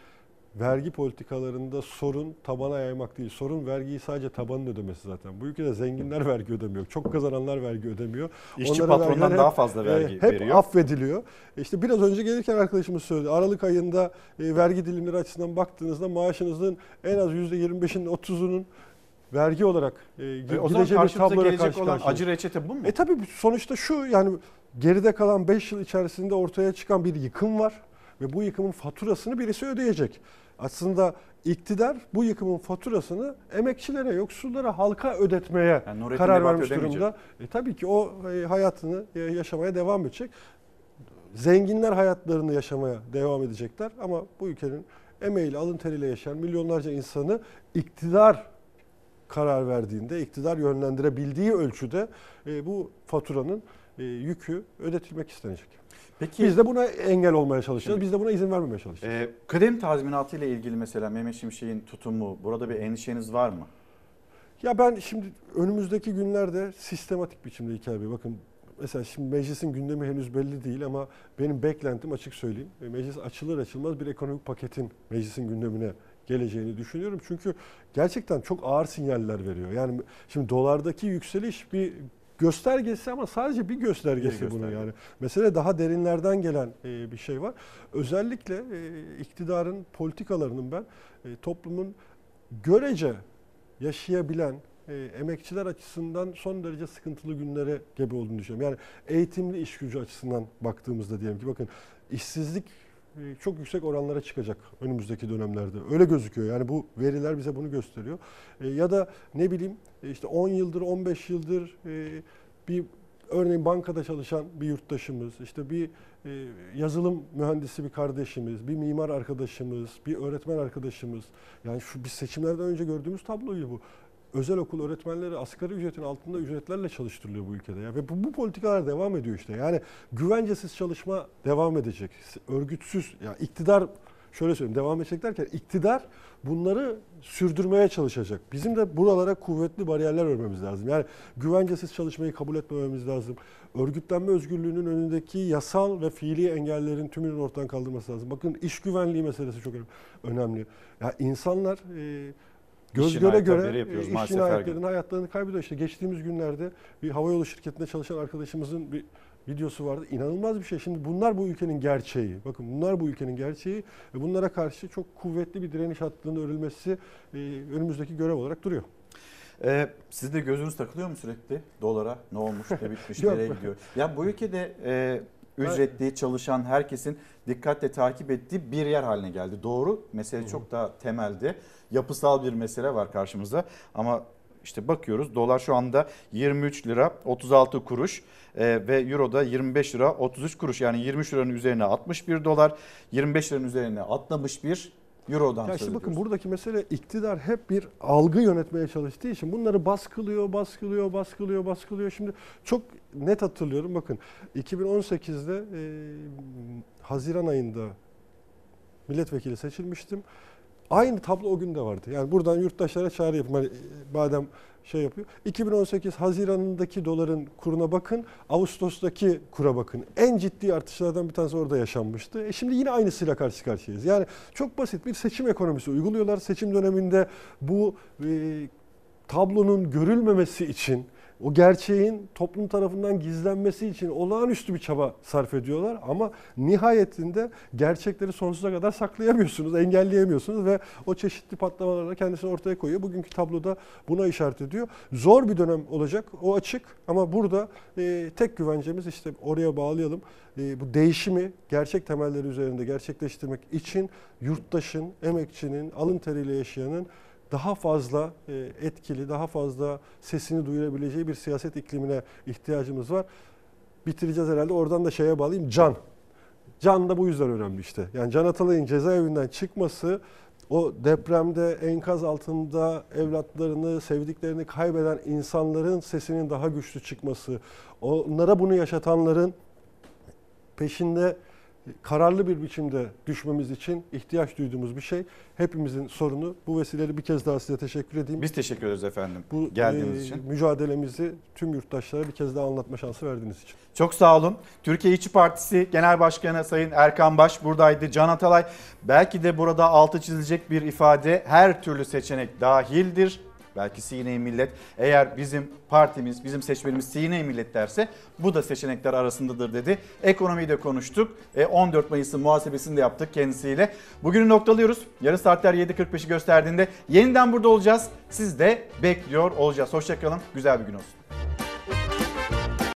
vergi politikalarında sorun tabana yaymak değil. Sorun vergiyi sadece tabanın ödemesi zaten. Bu ülkede zenginler vergi ödemiyor. Çok kazananlar vergi ödemiyor. İşçi Onların patrondan daha hep, fazla vergi e, hep veriyor. affediliyor. İşte biraz önce gelirken arkadaşımız söyledi. Aralık ayında e, vergi dilimleri açısından baktığınızda maaşınızın en az %25'inin 30'unun vergi olarak e, E, o zaman karşımıza gelecek karşı olan acı reçete bu mu? E tabii sonuçta şu yani geride kalan 5 yıl içerisinde ortaya çıkan bir yıkım var ve bu yıkımın faturasını birisi ödeyecek. Aslında iktidar bu yıkımın faturasını emekçilere, yoksullara, halka ödetmeye Yani karar vermiş durumda. E tabii ki o e, hayatını e, yaşamaya devam edecek. Zenginler hayatlarını yaşamaya devam edecekler ama bu ülkenin emeğiyle, alın teriyle yaşayan milyonlarca insanı iktidar karar verdiğinde, iktidar yönlendirebildiği ölçüde e, bu faturanın yükü ödetilmek istenecek. Peki Biz de buna engel olmaya çalışacağız. Biz de buna izin vermemeye çalışacağız. e, kıdem tazminatı ile ilgili mesela Mehmet Şimşek'in tutumu burada bir endişeniz var mı? Ya ben şimdi önümüzdeki günlerde sistematik biçimde hikaye Bey, bakın mesela şimdi meclisin gündemi henüz belli değil ama benim beklentim açık söyleyeyim. e, Meclis açılır açılmaz bir ekonomik paketin meclisin gündemine geleceğini düşünüyorum. Çünkü gerçekten çok ağır sinyaller veriyor. Yani şimdi dolardaki yükseliş bir göstergesi ama sadece bir göstergesi Bir bunun gösterge. yani. Mesele daha derinlerden gelen e, bir şey var. Özellikle e, iktidarın politikalarının ben e, toplumun görece yaşayabilen e, emekçiler açısından son derece sıkıntılı günlere gebe olduğunu düşünüyorum. Yani eğitimli iş gücü açısından baktığımızda diyelim ki bakın işsizlik çok yüksek oranlara çıkacak önümüzdeki dönemlerde. Öyle gözüküyor. Yani bu veriler bize bunu gösteriyor. E, ya da ne bileyim e, işte 10 yıldır 15 yıldır e, bir örneğin bankada çalışan bir yurttaşımız, işte bir e, yazılım mühendisi bir kardeşimiz, bir mimar arkadaşımız, bir öğretmen arkadaşımız. Yani şu biz seçimlerden önce gördüğümüz tabloyu bu. Özel okul öğretmenleri asgari ücretin altında ücretlerle çalıştırılıyor bu ülkede. Ya. Ve bu, bu politikalar devam ediyor işte. Yani güvencesiz çalışma devam edecek. Örgütsüz, ya iktidar şöyle söyleyeyim devam edecek derken iktidar bunları sürdürmeye çalışacak. Bizim de buralara kuvvetli bariyerler örmemiz lazım. Yani güvencesiz çalışmayı kabul etmememiz lazım. Örgütlenme özgürlüğünün önündeki yasal ve fiili engellerin tümünün ortadan kaldırması lazım. Bakın iş güvenliği meselesi çok önemli. Ya insanlar e, göz İş göre göre yapıyoruz iş maalesef her gün. cinayetlerinin hayatlarını kaybediyor. İşte geçtiğimiz günlerde bir havayolu şirketinde çalışan arkadaşımızın bir videosu vardı. İnanılmaz bir şey. Şimdi bunlar bu ülkenin gerçeği. Bakın bunlar bu ülkenin gerçeği ve bunlara karşı çok kuvvetli bir direniş hattının örülmesi e, önümüzdeki görev olarak duruyor. Ee, siz de gözünüz takılıyor mu sürekli dolara? Ne olmuş, ne bitmiş, nereye gidiyor? Ya bu ülkede e, ücretli çalışan herkesin dikkatle takip ettiği bir yer haline geldi. Doğru, mesele çok daha temelde. Yapısal bir mesele var karşımızda ama işte bakıyoruz dolar şu anda 23 lira 36 kuruş e, ve euro da 25 lira 33 kuruş yani 23 liranın üzerine 61 dolar 25 liranın üzerine atlamış bir Euro'dan Ya işte bakın buradaki mesele iktidar hep bir algı yönetmeye çalıştığı için bunları baskılıyor, baskılıyor, baskılıyor, baskılıyor. Şimdi çok net hatırlıyorum bakın 2018'de e, Haziran ayında milletvekili seçilmiştim. Aynı tablo o gün de vardı. Yani buradan yurttaşlara çağrı yapayım. Hani, e, madem şey yapıyor. 2018 Haziran'ındaki doların kuruna bakın. Ağustos'taki kura bakın. En ciddi artışlardan bir tanesi orada yaşanmıştı. E şimdi yine aynısıyla karşı karşıyayız. Yani çok basit bir seçim ekonomisi uyguluyorlar. Seçim döneminde bu e, tablonun görülmemesi için o gerçeğin toplum tarafından gizlenmesi için olağanüstü bir çaba sarf ediyorlar ama nihayetinde gerçekleri sonsuza kadar saklayamıyorsunuz, engelleyemiyorsunuz ve o çeşitli patlamalarla kendisini ortaya koyuyor. Bugünkü tabloda buna işaret ediyor. Zor bir dönem olacak, o açık ama burada e, tek güvencemiz işte oraya bağlayalım. E, bu değişimi gerçek temelleri üzerinde gerçekleştirmek için yurttaşın, emekçinin, alın teriyle yaşayanın daha fazla e, etkili, daha fazla sesini duyurabileceği bir siyaset iklimine ihtiyacımız var. Bitireceğiz herhalde. Oradan da şeye bağlayayım. Can. Can da bu yüzden önemli işte. Yani Can Atalay'ın cezaevinden çıkması o depremde enkaz altında evlatlarını, sevdiklerini kaybeden insanların sesinin daha güçlü çıkması, onlara bunu yaşatanların peşinde kararlı bir biçimde düşmemiz için ihtiyaç duyduğumuz bir şey. Hepimizin sorunu. Bu vesileyle bir kez daha size teşekkür edeyim. Biz teşekkür ederiz efendim Bu geldiğiniz e, için. mücadelemizi tüm yurttaşlara bir kez daha anlatma şansı verdiğiniz için. Çok sağ olun. Türkiye İşçi Partisi Genel Başkanı Sayın Erkan Baş buradaydı. Can Atalay belki de burada altı çizilecek bir ifade her türlü seçenek dahildir. Belki Sine-i Millet eğer bizim partimiz, bizim seçmenimiz Sine-i Millet derse bu da seçenekler arasındadır dedi. Ekonomiyi de konuştuk. E, 14 Mayıs'ın muhasebesini de yaptık kendisiyle. Bugünü noktalıyoruz. Yarın saatler 7.45'i gösterdiğinde yeniden burada olacağız. Siz de bekliyor olacağız. Hoşçakalın. Güzel bir gün olsun.